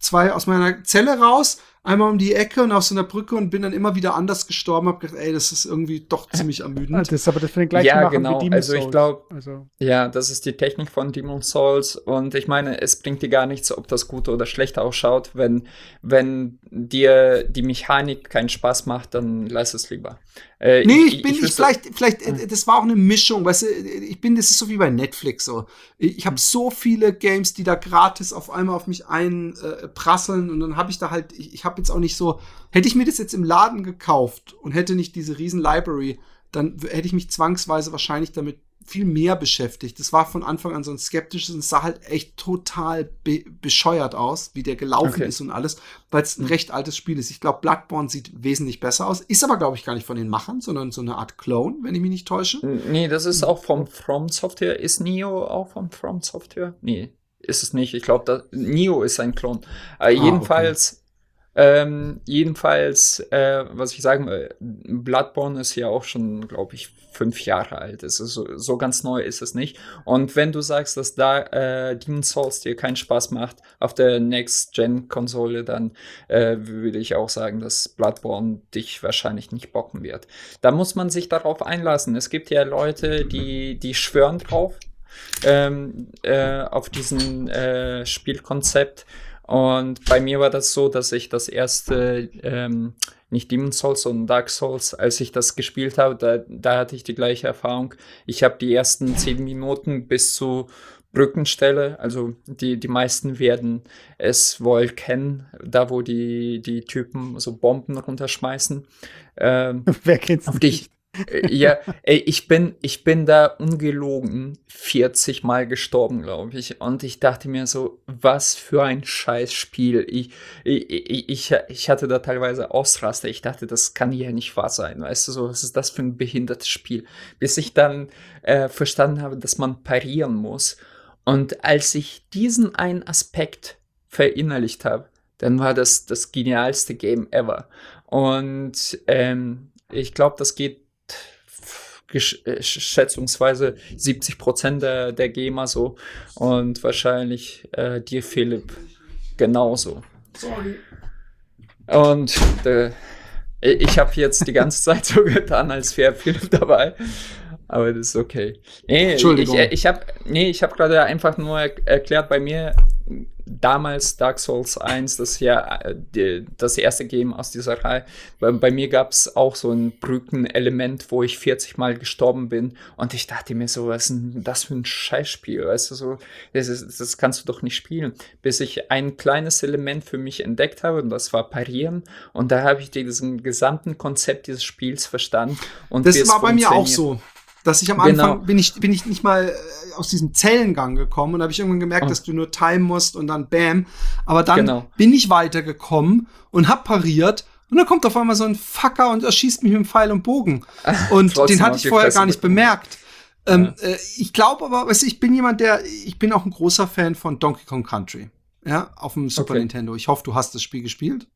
zwei aus meiner Zelle raus einmal um die Ecke und auf so einer Brücke und bin dann immer wieder anders gestorben. Hab gedacht, ey, das ist irgendwie doch (laughs) ziemlich ermüdend. Das ist aber das für den gleichen ja, genau. wie Demon's Also ich glaube, also. ja, das ist die Technik von Demon's Souls und ich meine, es bringt dir gar nichts, ob das gut oder schlecht ausschaut. Wenn, wenn dir die Mechanik keinen Spaß macht, dann lass es lieber. Äh, nee, ich, ich bin, ich, ich vielleicht, vielleicht, äh, das war auch eine Mischung, weißt du, ich bin, das ist so wie bei Netflix so. Ich habe hm. so viele Games, die da gratis auf einmal auf mich einprasseln äh, und dann habe ich da halt, ich, ich habe jetzt auch nicht so, hätte ich mir das jetzt im Laden gekauft und hätte nicht diese riesen Library, dann hätte ich mich zwangsweise wahrscheinlich damit viel mehr beschäftigt. Das war von Anfang an so ein skeptisches und sah halt echt total be bescheuert aus, wie der gelaufen okay. ist und alles, weil es ein mhm. recht altes Spiel ist. Ich glaube, Bloodborne sieht wesentlich besser aus, ist aber, glaube ich, gar nicht von den Machern, sondern so eine Art Clone, wenn ich mich nicht täusche. Nee, das ist auch vom From Software. Ist Neo auch vom From Software? Nee, ist es nicht. Ich glaube, Neo ist ein Klon. Äh, ah, jedenfalls. Ähm, jedenfalls, äh, was ich sagen will, Bloodborne ist ja auch schon, glaube ich, fünf Jahre alt. Es ist so, so, ganz neu ist es nicht. Und wenn du sagst, dass da äh, Demon Souls dir keinen Spaß macht auf der Next-Gen-Konsole, dann äh, würde ich auch sagen, dass Bloodborne dich wahrscheinlich nicht bocken wird. Da muss man sich darauf einlassen. Es gibt ja Leute, die, die schwören drauf ähm, äh, auf diesen äh, Spielkonzept. Und bei mir war das so, dass ich das erste, ähm, nicht Demon Souls, sondern Dark Souls, als ich das gespielt habe, da, da hatte ich die gleiche Erfahrung. Ich habe die ersten zehn Minuten bis zu Brückenstelle, also die, die meisten werden es wohl kennen, da wo die, die Typen so Bomben runterschmeißen. Ähm, (laughs) Wer kennt's auf dich? Ja, ey, ich bin, ich bin da ungelogen 40 Mal gestorben, glaube ich. Und ich dachte mir so, was für ein Scheißspiel. Ich, ich, ich, ich hatte da teilweise Ausraster. Ich dachte, das kann hier nicht wahr sein. Weißt du, so, was ist das für ein behindertes Spiel? Bis ich dann äh, verstanden habe, dass man parieren muss. Und als ich diesen einen Aspekt verinnerlicht habe, dann war das das genialste Game ever. Und ähm, ich glaube, das geht schätzungsweise 70 Prozent der, der Gamer so und wahrscheinlich äh, dir, Philipp, genauso. Sorry. Und äh, ich habe jetzt die ganze (laughs) Zeit so getan, als wäre Philipp dabei. Aber das ist okay. Nee, Entschuldigung. Ich, ich habe nee, hab gerade einfach nur erklärt, bei mir damals Dark Souls 1, das ja äh, das erste Game aus dieser Reihe. Bei, bei mir gab es auch so ein Brückenelement, wo ich 40 Mal gestorben bin und ich dachte mir so, was ist denn das für ein Scheißspiel? Weißt du, so, das, ist, das kannst du doch nicht spielen. Bis ich ein kleines Element für mich entdeckt habe und das war Parieren und da habe ich diesen gesamten Konzept dieses Spiels verstanden. Und das war bei mir auch so dass ich am genau. Anfang bin ich bin ich nicht mal äh, aus diesem Zellengang gekommen und habe ich irgendwann gemerkt, oh. dass du nur time musst und dann bam. Aber dann genau. bin ich weitergekommen und hab pariert und dann kommt auf einmal so ein Fucker und erschießt mich mit dem Pfeil und Bogen. (laughs) Und den hatte ich vorher gar nicht bemerkt. Ähm, ja. äh, ich glaube aber, weißt du, ich bin jemand, der, ich bin auch ein großer Fan von Donkey Kong Country. Ja, auf dem Super okay. Nintendo. Ich hoffe, du hast das Spiel gespielt.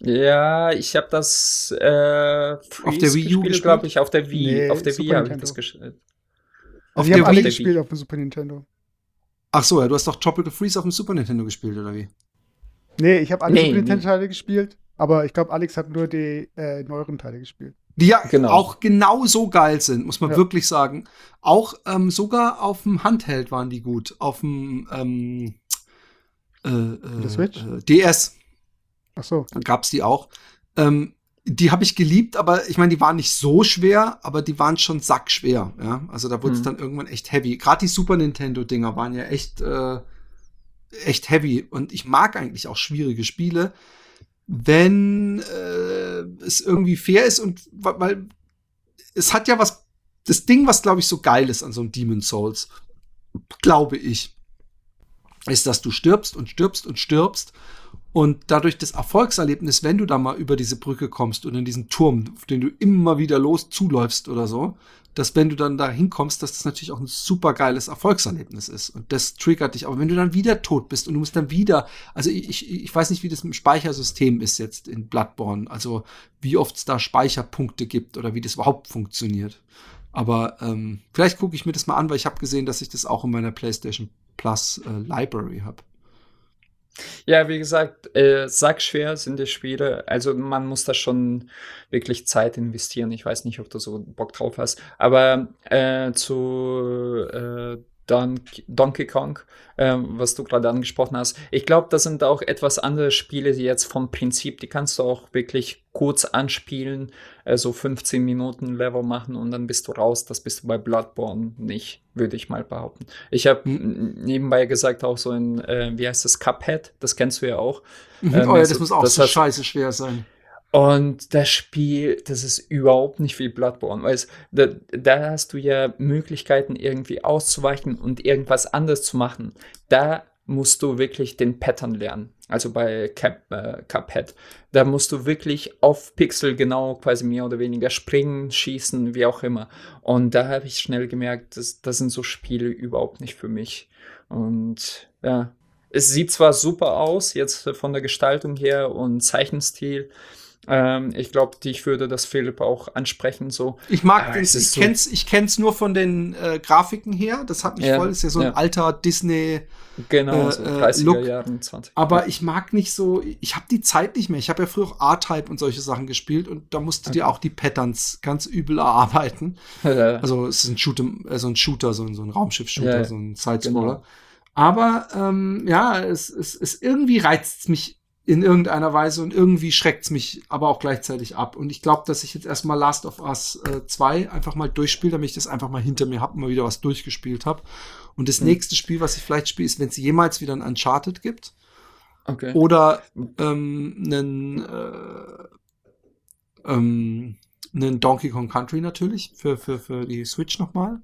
Ja, ich habe das äh, auf der Wii U glaube ich, auf der Wii, nee, auf der Wii habe ich das gespielt. Auf also, der Wii gespielt auf dem Super Nintendo. Ach so, ja, du hast doch Tropical Freeze auf dem Super Nintendo gespielt oder wie? Nee, ich habe alle nee, Super Nintendo Teile gespielt, aber ich glaube, Alex hat nur die äh, neueren Teile gespielt. Die ja genau. auch genau so geil sind, muss man ja. wirklich sagen. Auch ähm, sogar auf dem Handheld waren die gut. Auf dem ähm, äh, äh, Switch? Äh, DS. Ach so. Dann gab's die auch. Ähm, die habe ich geliebt, aber ich meine, die waren nicht so schwer, aber die waren schon sackschwer. Ja, also da wurde es mhm. dann irgendwann echt heavy. Gerade die Super Nintendo Dinger waren ja echt äh, echt heavy und ich mag eigentlich auch schwierige Spiele, wenn äh, es irgendwie fair ist und weil es hat ja was das Ding, was glaube ich so geil ist an so einem Demon Souls, glaube ich, ist, dass du stirbst und stirbst und stirbst und dadurch das Erfolgserlebnis, wenn du da mal über diese Brücke kommst und in diesen Turm, auf den du immer wieder los zuläufst oder so, dass wenn du dann da hinkommst, dass das natürlich auch ein super geiles Erfolgserlebnis ist. Und das triggert dich. Aber wenn du dann wieder tot bist und du musst dann wieder, also ich, ich weiß nicht, wie das im Speichersystem ist jetzt in Bloodborne, also wie oft es da Speicherpunkte gibt oder wie das überhaupt funktioniert. Aber ähm, vielleicht gucke ich mir das mal an, weil ich habe gesehen, dass ich das auch in meiner PlayStation Plus äh, Library habe. Ja, wie gesagt, äh, sackschwer sind die Spiele. Also man muss da schon wirklich Zeit investieren. Ich weiß nicht, ob du so Bock drauf hast. Aber äh, zu äh, Donkey Kong, äh, was du gerade angesprochen hast. Ich glaube, das sind auch etwas andere Spiele, die jetzt vom Prinzip, die kannst du auch wirklich kurz anspielen, äh, so 15 Minuten Level machen und dann bist du raus. Das bist du bei Bloodborne nicht, würde ich mal behaupten. Ich habe nebenbei gesagt auch so ein, äh, wie heißt das, Cuphead, das kennst du ja auch. Ähm, oh ja, das also, muss auch das so scheiße schwer sein. Und das Spiel, das ist überhaupt nicht wie Bloodborne, weil es, da, da hast du ja Möglichkeiten irgendwie auszuweichen und irgendwas anderes zu machen. Da musst du wirklich den Pattern lernen. Also bei Cap, äh, Cuphead. Da musst du wirklich auf Pixel genau quasi mehr oder weniger springen, schießen, wie auch immer. Und da habe ich schnell gemerkt, das, das sind so Spiele überhaupt nicht für mich. Und ja, es sieht zwar super aus, jetzt von der Gestaltung her und Zeichenstil, ähm, ich glaube, ich würde das Philipp auch ansprechen. So. Ich mag ah, ich so kenn's, ich kenn's nur von den äh, Grafiken her. Das hat mich ja, voll. Das ist ja so ein alter Disney. Genau, äh, so 30er äh, Look. Jahren, 20. Aber ich mag nicht so, ich habe die Zeit nicht mehr. Ich habe ja früher auch R-Type und solche Sachen gespielt und da musst du okay. dir auch die Patterns ganz übel erarbeiten. (laughs) Also es ist ein Shooter, äh, so ein Shooter, so ein, so ein Raumschiff-Shooter, so ein Sidescroller. Genau. Aber ähm, ja, es, es, es irgendwie reizt mich in irgendeiner Weise und irgendwie schreckt es mich aber auch gleichzeitig ab. Und ich glaube, dass ich jetzt erstmal Last of Us äh, 2 einfach mal durchspiele, damit ich das einfach mal hinter mir habe und mal wieder was durchgespielt habe. Und das mhm. nächste Spiel, was ich vielleicht spiele, ist, wenn es jemals wieder ein Uncharted gibt. Okay. Oder ähm, einen, äh, ähm, einen Donkey Kong Country natürlich für, für, für die Switch nochmal.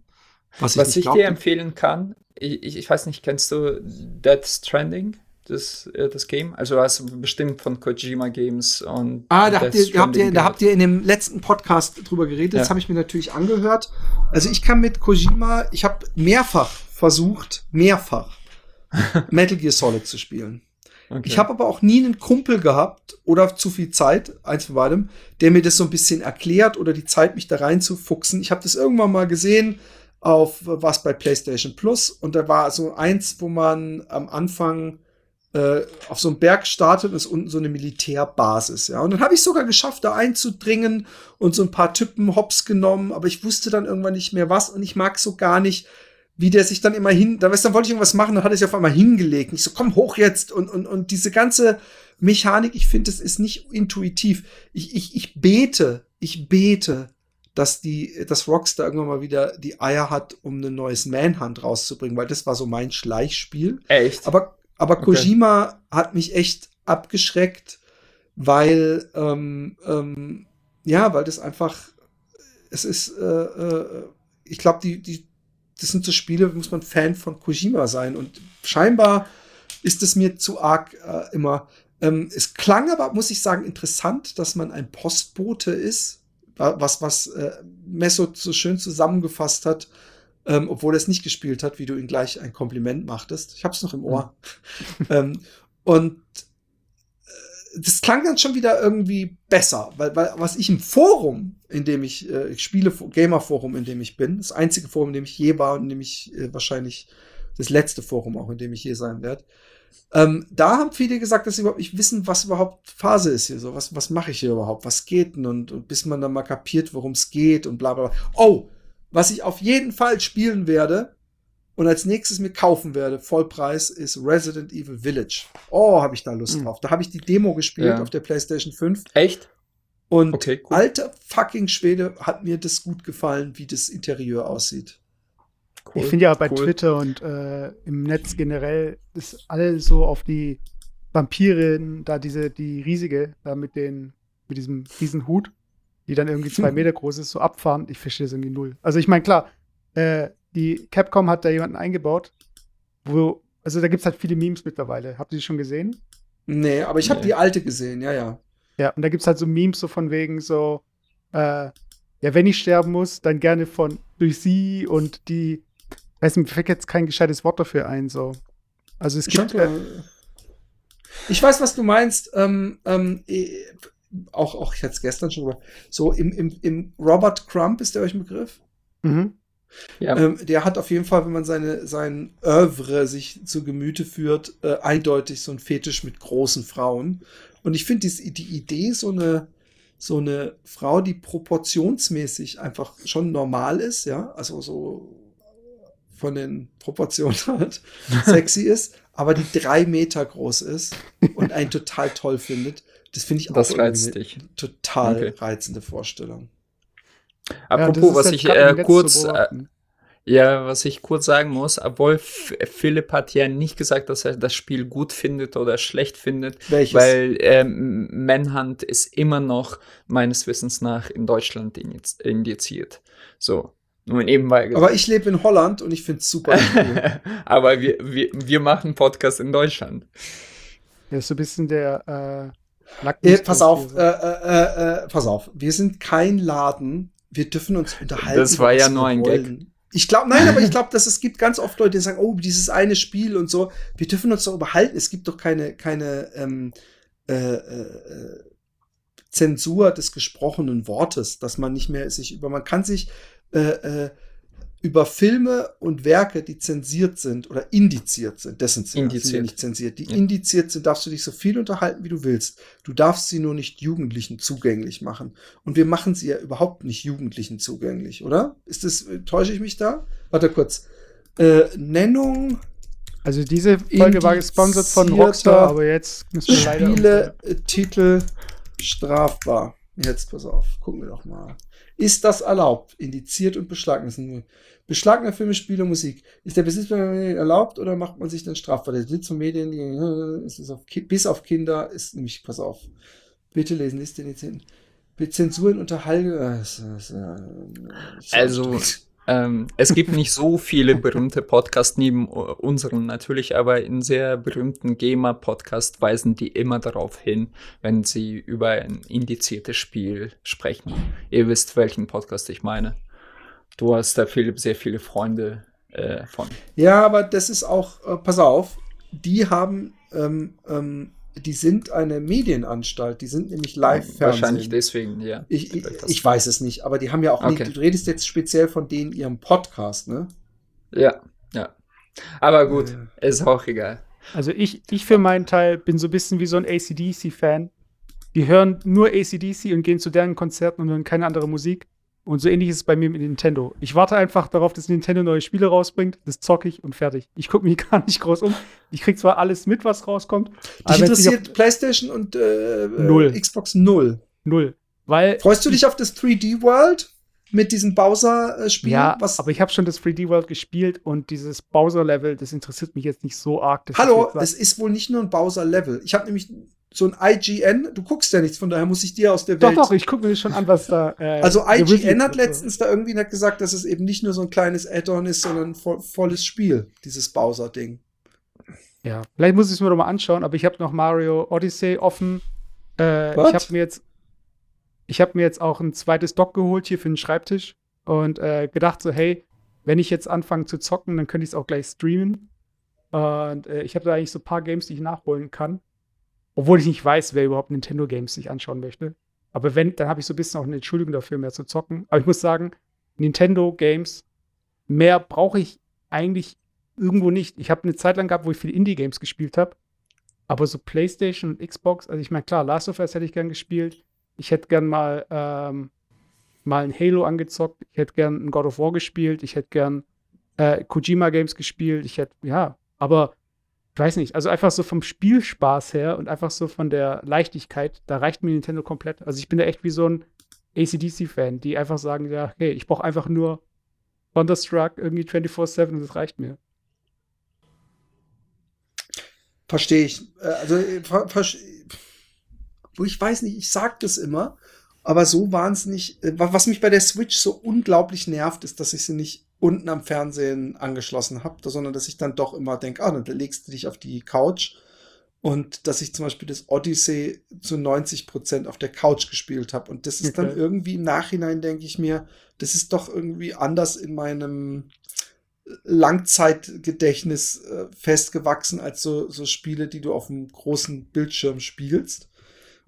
Was, was ich, ich dir empfehlen kann, ich, ich weiß nicht, kennst du Dead Stranding? Das, äh, das Game? Also hast du bestimmt von Kojima Games und. Ah, da habt, ihr, habt ihr, da habt ihr in dem letzten Podcast drüber geredet. Ja. Das habe ich mir natürlich angehört. Also ich kann mit Kojima, ich habe mehrfach versucht, mehrfach (laughs) Metal Gear Solid zu spielen. Okay. Ich habe aber auch nie einen Kumpel gehabt oder zu viel Zeit, eins von beidem, der mir das so ein bisschen erklärt oder die Zeit, mich da reinzufuchsen. Ich habe das irgendwann mal gesehen auf was bei PlayStation Plus und da war so eins, wo man am Anfang äh, auf so einem Berg startet und ist unten so eine Militärbasis, ja. Und dann habe ich sogar geschafft, da einzudringen und so ein paar Typen hops genommen, aber ich wusste dann irgendwann nicht mehr was und ich mag so gar nicht, wie der sich dann immer hin, da weißt, dann wollte ich irgendwas machen, dann hat er sich auf einmal hingelegt. Und ich so, komm hoch jetzt und, und, und diese ganze Mechanik, ich finde, das ist nicht intuitiv. Ich, ich, ich bete, ich bete, dass die, dass Rockstar irgendwann mal wieder die Eier hat, um ein neues Manhunt rauszubringen, weil das war so mein Schleichspiel. Echt? Aber aber okay. Kojima hat mich echt abgeschreckt, weil, ähm, ähm, ja, weil das einfach, es ist, äh, äh, ich glaube, die, die, das sind so Spiele, muss man Fan von Kojima sein. Und scheinbar ist es mir zu arg äh, immer. Ähm, es klang aber, muss ich sagen, interessant, dass man ein Postbote ist, was, was äh, Messo so schön zusammengefasst hat ähm, obwohl er es nicht gespielt hat, wie du ihm gleich ein Kompliment machtest. Ich hab's noch im Ohr. Mhm. ähm, und äh, das klang dann schon wieder irgendwie besser, weil, weil was ich im Forum, in dem ich, äh, ich spiele, Gamer-Forum, in dem ich bin, das einzige Forum, in dem ich je war und in dem ich äh, wahrscheinlich das letzte Forum auch, in dem ich hier sein werde. Ähm, da haben viele gesagt, dass sie überhaupt nicht wissen, was überhaupt Phase ist hier. So, was, was mache ich hier überhaupt? Was geht denn? Und, und bis man dann mal kapiert, worum es geht und bla bla bla. Oh, was ich auf jeden Fall spielen werde und als nächstes mir kaufen werde, Vollpreis, ist Resident Evil Village. Oh, habe ich da Lust mhm. drauf. Da habe ich die Demo gespielt ja. auf der PlayStation 5. Echt? Und okay, cool. alter fucking Schwede hat mir das gut gefallen, wie das Interieur aussieht. Cool, ich finde ja bei cool. Twitter und äh, im Netz generell ist alles so auf die Vampirin, da diese, die riesige, da mit den, mit diesem riesen Hut die dann irgendwie zwei (laughs) Meter groß ist, so abfahren. Ich verstehe das irgendwie null. Also ich meine, klar, äh, die Capcom hat da jemanden eingebaut, wo, also da gibt es halt viele Memes mittlerweile. Habt ihr die schon gesehen? Nee, aber ich habe nee. die alte gesehen, ja, ja. Ja, und da gibt es halt so Memes so von wegen so, äh, ja, wenn ich sterben muss, dann gerne von durch sie und die, weiß nicht, mir fällt jetzt kein gescheites Wort dafür ein, so. Also es gibt. Äh, ich weiß, was du meinst. Ähm, ähm, auch, auch ich hatte es gestern schon gesagt, so im, im, im Robert Crump ist der euch ein Begriff? Mhm. Ja. Ähm, der hat auf jeden Fall, wenn man seine, sein Oeuvre sich zu Gemüte führt, äh, eindeutig so ein Fetisch mit großen Frauen. Und ich finde die, die Idee, so eine, so eine Frau, die proportionsmäßig einfach schon normal ist, ja, also so von den Proportionen (laughs) halt sexy ist, aber die drei Meter groß ist und einen total toll findet. Das finde ich auch das reizt dich. total okay. reizende Vorstellung. Apropos, ja, was ich äh, kurz, äh, ja, was ich kurz sagen muss, obwohl Philipp hat ja nicht gesagt, dass er das Spiel gut findet oder schlecht findet, Welches? weil ähm, Manhunt ist immer noch meines Wissens nach in Deutschland indiziert. So. Nur nebenbei gesagt. Aber ich lebe in Holland und ich finde es super. (laughs) Aber wir, wir, wir machen Podcast in Deutschland. Ja, ist so ein bisschen der äh äh, pass auf, äh, äh, äh, pass auf. Wir sind kein Laden. Wir dürfen uns unterhalten. Das war ja nur ein wollen. Gag. Ich glaube, nein, aber ich (laughs) glaube, dass es gibt ganz oft Leute, die sagen, oh, dieses eine Spiel und so. Wir dürfen uns doch überhalten. Es gibt doch keine, keine ähm, äh, äh, Zensur des gesprochenen Wortes, dass man nicht mehr sich über, man kann sich äh, äh, über Filme und Werke, die zensiert sind oder indiziert sind, dessen sind, indiziert. nicht zensiert, die ja. indiziert sind, darfst du dich so viel unterhalten, wie du willst. Du darfst sie nur nicht Jugendlichen zugänglich machen. Und wir machen sie ja überhaupt nicht Jugendlichen zugänglich, oder? Ist das, äh, täusche ich mich da? Warte kurz. Äh, Nennung. Also diese Folge war gesponsert von Rockstar, aber jetzt müssen wir leider. Spiele, äh, Titel strafbar. Jetzt pass auf, gucken wir doch mal. Ist das erlaubt? Indiziert und beschlagnahmt. Beschlagnahmt Filme, Spiele, Musik. Ist der Besitz von Medien erlaubt oder macht man sich dann strafbar? Der Besitz von Medien, ist es auf, bis auf Kinder, ist nämlich, pass auf. Bitte lesen, ist denn jetzt hin? Zensuren unterhalten. Äh, also, ähm, es gibt nicht so viele berühmte Podcasts neben unseren natürlich, aber in sehr berühmten GEMA-Podcast weisen die immer darauf hin, wenn sie über ein indiziertes Spiel sprechen. Ihr wisst, welchen Podcast ich meine. Du hast da viele, sehr viele Freunde äh, von. Ja, aber das ist auch, äh, pass auf, die haben ähm, ähm, die sind eine Medienanstalt, die sind nämlich Live-Fernsehen. Wahrscheinlich deswegen, ja. Ich, ich, ich, weiß es nicht, aber die haben ja auch okay. nicht, du redest jetzt speziell von denen ihrem Podcast, ne? Ja, ja. Aber gut, ja. ist auch egal. Also ich, ich für meinen Teil bin so ein bisschen wie so ein ACDC-Fan. Die hören nur ACDC und gehen zu deren Konzerten und hören keine andere Musik. Und so ähnlich ist es bei mir mit Nintendo. Ich warte einfach darauf, dass Nintendo neue Spiele rausbringt, das zocke ich und fertig. Ich gucke mich (laughs) gar nicht groß um. Ich krieg zwar alles mit, was rauskommt. Dich interessiert PlayStation und äh, null. Xbox null. Null. Weil Freust du dich auf das 3D World? Mit diesem Bowser-Spiel? Ja, was? aber ich habe schon das 3D World gespielt und dieses Bowser-Level, das interessiert mich jetzt nicht so arg. Hallo, es ist wohl nicht nur ein Bowser-Level. Ich habe nämlich so ein IGN, du guckst ja nichts, von daher muss ich dir aus der Welt. Doch, doch, ich gucke mir schon an, was da. Äh, also IGN hat letztens da irgendwie nicht gesagt, dass es eben nicht nur so ein kleines Add-on ist, sondern ein vo volles Spiel, dieses Bowser-Ding. Ja, vielleicht muss ich es mir doch mal anschauen, aber ich habe noch Mario Odyssey offen. Äh, ich habe mir jetzt, ich habe mir jetzt auch ein zweites Dock geholt hier für den Schreibtisch und äh, gedacht so, hey, wenn ich jetzt anfange zu zocken, dann könnte ich es auch gleich streamen. Und äh, ich habe da eigentlich so ein paar Games, die ich nachholen kann. Obwohl ich nicht weiß, wer überhaupt Nintendo Games sich anschauen möchte. Aber wenn, dann habe ich so ein bisschen auch eine Entschuldigung dafür, mehr zu zocken. Aber ich muss sagen, Nintendo Games, mehr brauche ich eigentlich irgendwo nicht. Ich habe eine Zeit lang gehabt, wo ich viele Indie-Games gespielt habe. Aber so PlayStation und Xbox, also ich meine, klar, Last of Us hätte ich gern gespielt. Ich hätte gern mal, ähm, mal ein Halo angezockt. Ich hätte gern ein God of War gespielt. Ich hätte gern äh, Kojima Games gespielt. Ich hätte, ja, aber ich weiß nicht, also einfach so vom Spielspaß her und einfach so von der Leichtigkeit, da reicht mir Nintendo komplett. Also ich bin da echt wie so ein ACDC-Fan, die einfach sagen, ja, hey, ich brauche einfach nur Thunderstruck irgendwie 24-7 und das reicht mir. Verstehe ich. Äh, also, äh, ich weiß nicht, ich sag das immer, aber so wahnsinnig, äh, was mich bei der Switch so unglaublich nervt, ist, dass ich sie nicht unten am Fernsehen angeschlossen habe, sondern dass ich dann doch immer denke, ah, dann legst du dich auf die Couch und dass ich zum Beispiel das Odyssey zu 90 Prozent auf der Couch gespielt habe. Und das ist okay. dann irgendwie im Nachhinein, denke ich mir, das ist doch irgendwie anders in meinem Langzeitgedächtnis äh, festgewachsen als so, so Spiele, die du auf einem großen Bildschirm spielst.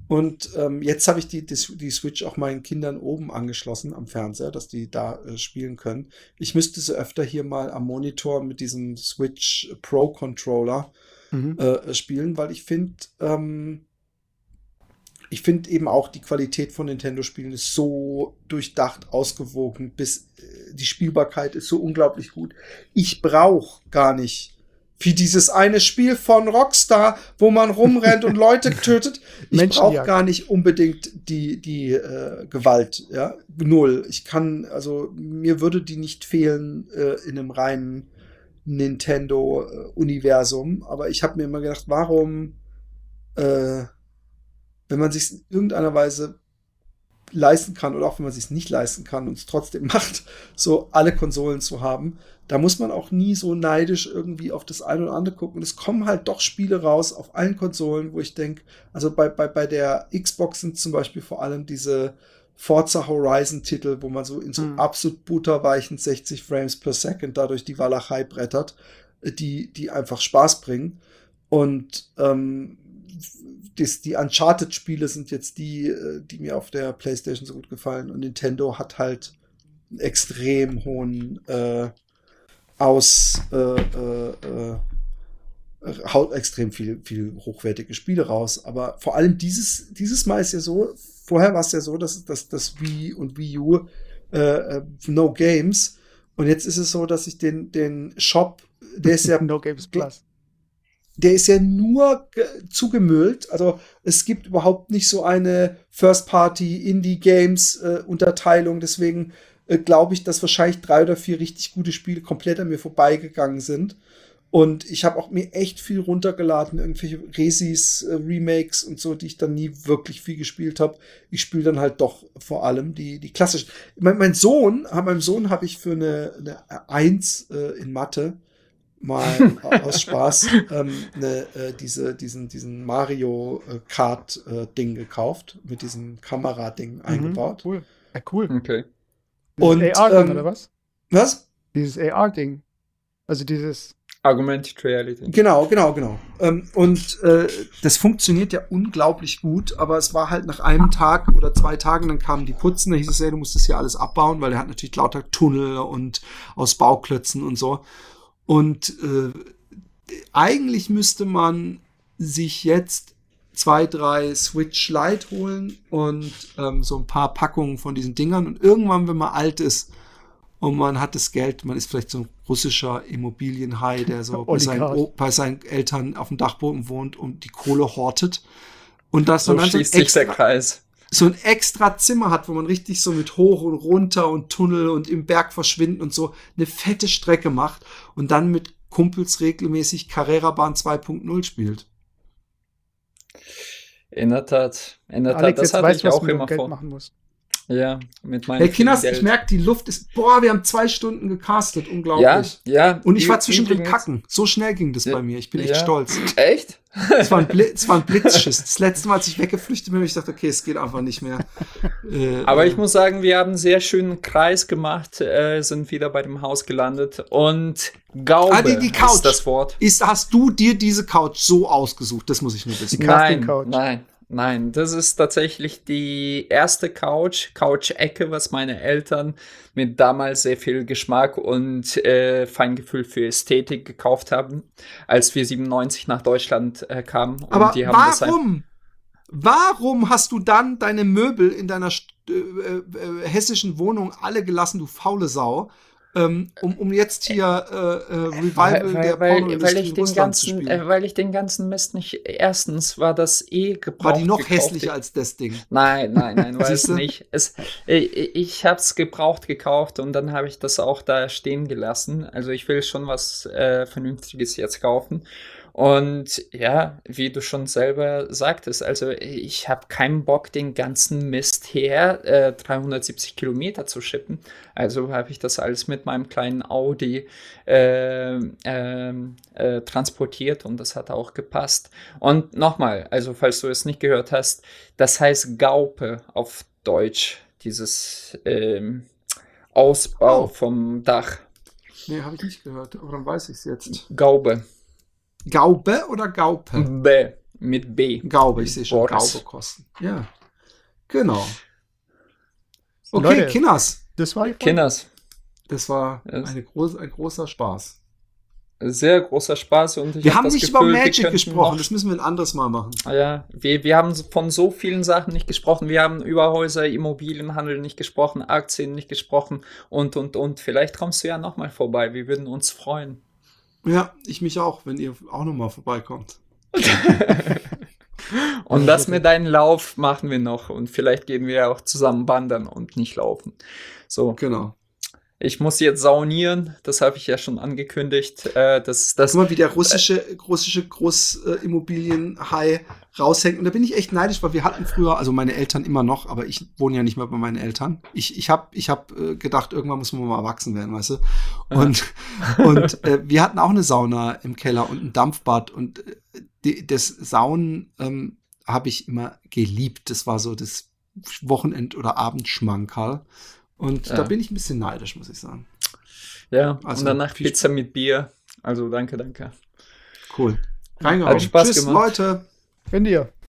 Und ähm, jetzt habe ich die, die, die, Switch auch meinen Kindern oben angeschlossen am Fernseher, dass die da äh, spielen können. Ich müsste sie öfter hier mal am Monitor mit diesem Switch Pro Controller mhm. äh, spielen, weil ich finde, ähm, ich finde eben auch die Qualität von Nintendo-Spielen ist so durchdacht, ausgewogen, bis äh, die Spielbarkeit ist so unglaublich gut. Ich brauche gar nicht wie dieses eine Spiel von Rockstar, wo man rumrennt und Leute (laughs) tötet. Ich brauche gar nicht unbedingt die, die äh, Gewalt, ja. Null. Ich kann, also mir würde die nicht fehlen äh, in einem reinen Nintendo-Universum. Aber ich habe mir immer gedacht, warum, äh, wenn man sich in irgendeiner Weise leisten kann oder auch wenn man sich nicht leisten kann und es trotzdem (laughs) macht, so alle Konsolen zu haben, da muss man auch nie so neidisch irgendwie auf das eine oder andere gucken. Und es kommen halt doch Spiele raus auf allen Konsolen, wo ich denke, also bei, bei, bei der Xbox sind zum Beispiel vor allem diese Forza Horizon-Titel, wo man so in so mhm. absolut butterweichen 60 Frames per Second dadurch die Walachei brettert, äh, die, die einfach Spaß bringen. Und ähm, das, die Uncharted-Spiele sind jetzt die, äh, die mir auf der PlayStation so gut gefallen. Und Nintendo hat halt einen extrem hohen äh, aus äh, äh, äh, haut extrem viel, viel hochwertige Spiele raus. Aber vor allem dieses, dieses Mal ist ja so, vorher war es ja so, dass, dass das Wii und Wii U äh, äh, No Games. Und jetzt ist es so, dass ich den, den Shop, der ist ja. (laughs) no Games Plus. Der ist ja nur zugemüllt. Also es gibt überhaupt nicht so eine First-Party-Indie-Games-Unterteilung. Äh, Deswegen äh, glaube ich, dass wahrscheinlich drei oder vier richtig gute Spiele komplett an mir vorbeigegangen sind. Und ich habe auch mir echt viel runtergeladen, irgendwelche Resis, äh, Remakes und so, die ich dann nie wirklich viel gespielt habe. Ich spiele dann halt doch vor allem die, die klassischen. Mein, mein Sohn, meinem Sohn habe ich für eine, eine Eins äh, in Mathe mal aus Spaß (laughs) ähm, ne, äh, diese, diesen, diesen Mario äh, Kart äh, Ding gekauft, mit diesem Kamerading mhm, eingebaut. Cool. Ja, cool. Okay. Dieses und AR-Ding, ähm, oder was? Was? Dieses AR-Ding. Also dieses Augmented Reality. Genau, genau, genau. Ähm, und äh, das funktioniert ja unglaublich gut, aber es war halt nach einem Tag oder zwei Tagen, dann kamen die Putzen, da hieß es ja, du musst das hier alles abbauen, weil er hat natürlich lauter Tunnel und aus Bauklötzen und so. Und äh, eigentlich müsste man sich jetzt zwei, drei Switch Lite holen und ähm, so ein paar Packungen von diesen Dingern. Und irgendwann, wenn man alt ist und man hat das Geld, man ist vielleicht so ein russischer Immobilienhai, der so (laughs) bei seinen, bei seinen, Eltern auf dem Dachboden wohnt und die Kohle hortet. Und das so dann schließt so sich der Kreis. So ein extra Zimmer hat, wo man richtig so mit hoch und runter und Tunnel und im Berg verschwinden und so eine fette Strecke macht und dann mit Kumpels regelmäßig Carrera-Bahn 2.0 spielt. In der Tat. In der Alex, Tat, das hatte ich auch immer Geld vor. Machen muss. Ja, mit meinem. Hey, Kinders, ich merke, die Luft ist. Boah, wir haben zwei Stunden gecastet. Unglaublich. Ja, ja. Und ich war zwischendrin kacken. So schnell ging das ja, bei mir. Ich bin echt ja. stolz. Echt? Es war, ein es war ein (laughs) Blitzschiss. Das letzte Mal, als ich weggeflüchtet bin, habe ich gedacht, okay, es geht einfach nicht mehr. (laughs) Äh, Aber ich muss sagen, wir haben einen sehr schönen Kreis gemacht, äh, sind wieder bei dem Haus gelandet und Gaube ah, die, die Couch. ist das Wort. Ist, hast du dir diese Couch so ausgesucht? Das muss ich nur wissen. Nein, nein. Nein, das ist tatsächlich die erste Couch, Couch-Ecke, was meine Eltern mit damals sehr viel Geschmack und äh, Feingefühl für Ästhetik gekauft haben, als wir 97 nach Deutschland äh, kamen. Aber warum? Warum hast du dann deine Möbel in deiner äh, äh, hessischen Wohnung alle gelassen, du faule Sau? Ähm, um, um jetzt hier äh, äh, Revival weil, der weil, weil ich den ganzen, äh, Weil ich den ganzen Mist nicht. Erstens war das eh gebraucht. War die noch hässlicher als das Ding? Nein, nein, nein, (laughs) weiß es nicht. Es, äh, ich habe es gebraucht gekauft und dann habe ich das auch da stehen gelassen. Also ich will schon was äh, Vernünftiges jetzt kaufen. Und ja, wie du schon selber sagtest, also ich habe keinen Bock, den ganzen Mist her äh, 370 Kilometer zu schippen. Also habe ich das alles mit meinem kleinen Audi äh, äh, transportiert und das hat auch gepasst. Und nochmal, also falls du es nicht gehört hast, das heißt Gaupe auf Deutsch, dieses ähm, Ausbau oh. vom Dach. Nee, habe ich nicht gehört, aber dann weiß ich es jetzt. Gaube. Gaube oder Gaupe? B. Mit B. Gaube, ich sehe schon Boris. Gaube kosten. Ja. Genau. Okay, Leute, Kinners. Das war Kinners. Das war eine groß, ein großer Spaß. Sehr großer Spaß und wir haben nicht Gefühl, über Magic gesprochen, das müssen wir ein anderes Mal machen. Ah ja, wir, wir haben von so vielen Sachen nicht gesprochen. Wir haben über Häuser, Immobilienhandel nicht gesprochen, Aktien nicht gesprochen und und und. Vielleicht kommst du ja nochmal vorbei. Wir würden uns freuen. Ja, ich mich auch, wenn ihr auch nochmal vorbeikommt. (laughs) und das mit deinem Lauf machen wir noch und vielleicht gehen wir auch zusammen wandern und nicht laufen. So. Genau. Ich muss jetzt saunieren, das habe ich ja schon angekündigt. Äh, das, das, Guck mal, wie der russische, russische Großimmobilienhai raushängt. Und da bin ich echt neidisch, weil wir hatten früher, also meine Eltern immer noch, aber ich wohne ja nicht mehr bei meinen Eltern. Ich, ich habe ich hab, äh, gedacht, irgendwann muss man mal erwachsen werden, weißt du? Und, (laughs) und äh, wir hatten auch eine Sauna im Keller und ein Dampfbad. Und äh, die, das Saunen ähm, habe ich immer geliebt. Das war so das Wochenend- oder Abendschmankerl. Und ja. da bin ich ein bisschen neidisch, muss ich sagen. Ja, also, und danach Pizza mit Bier. Also danke, danke. Cool. Reingehauen. Hat Spaß Tschüss, gemacht. Leute. Wenn dir.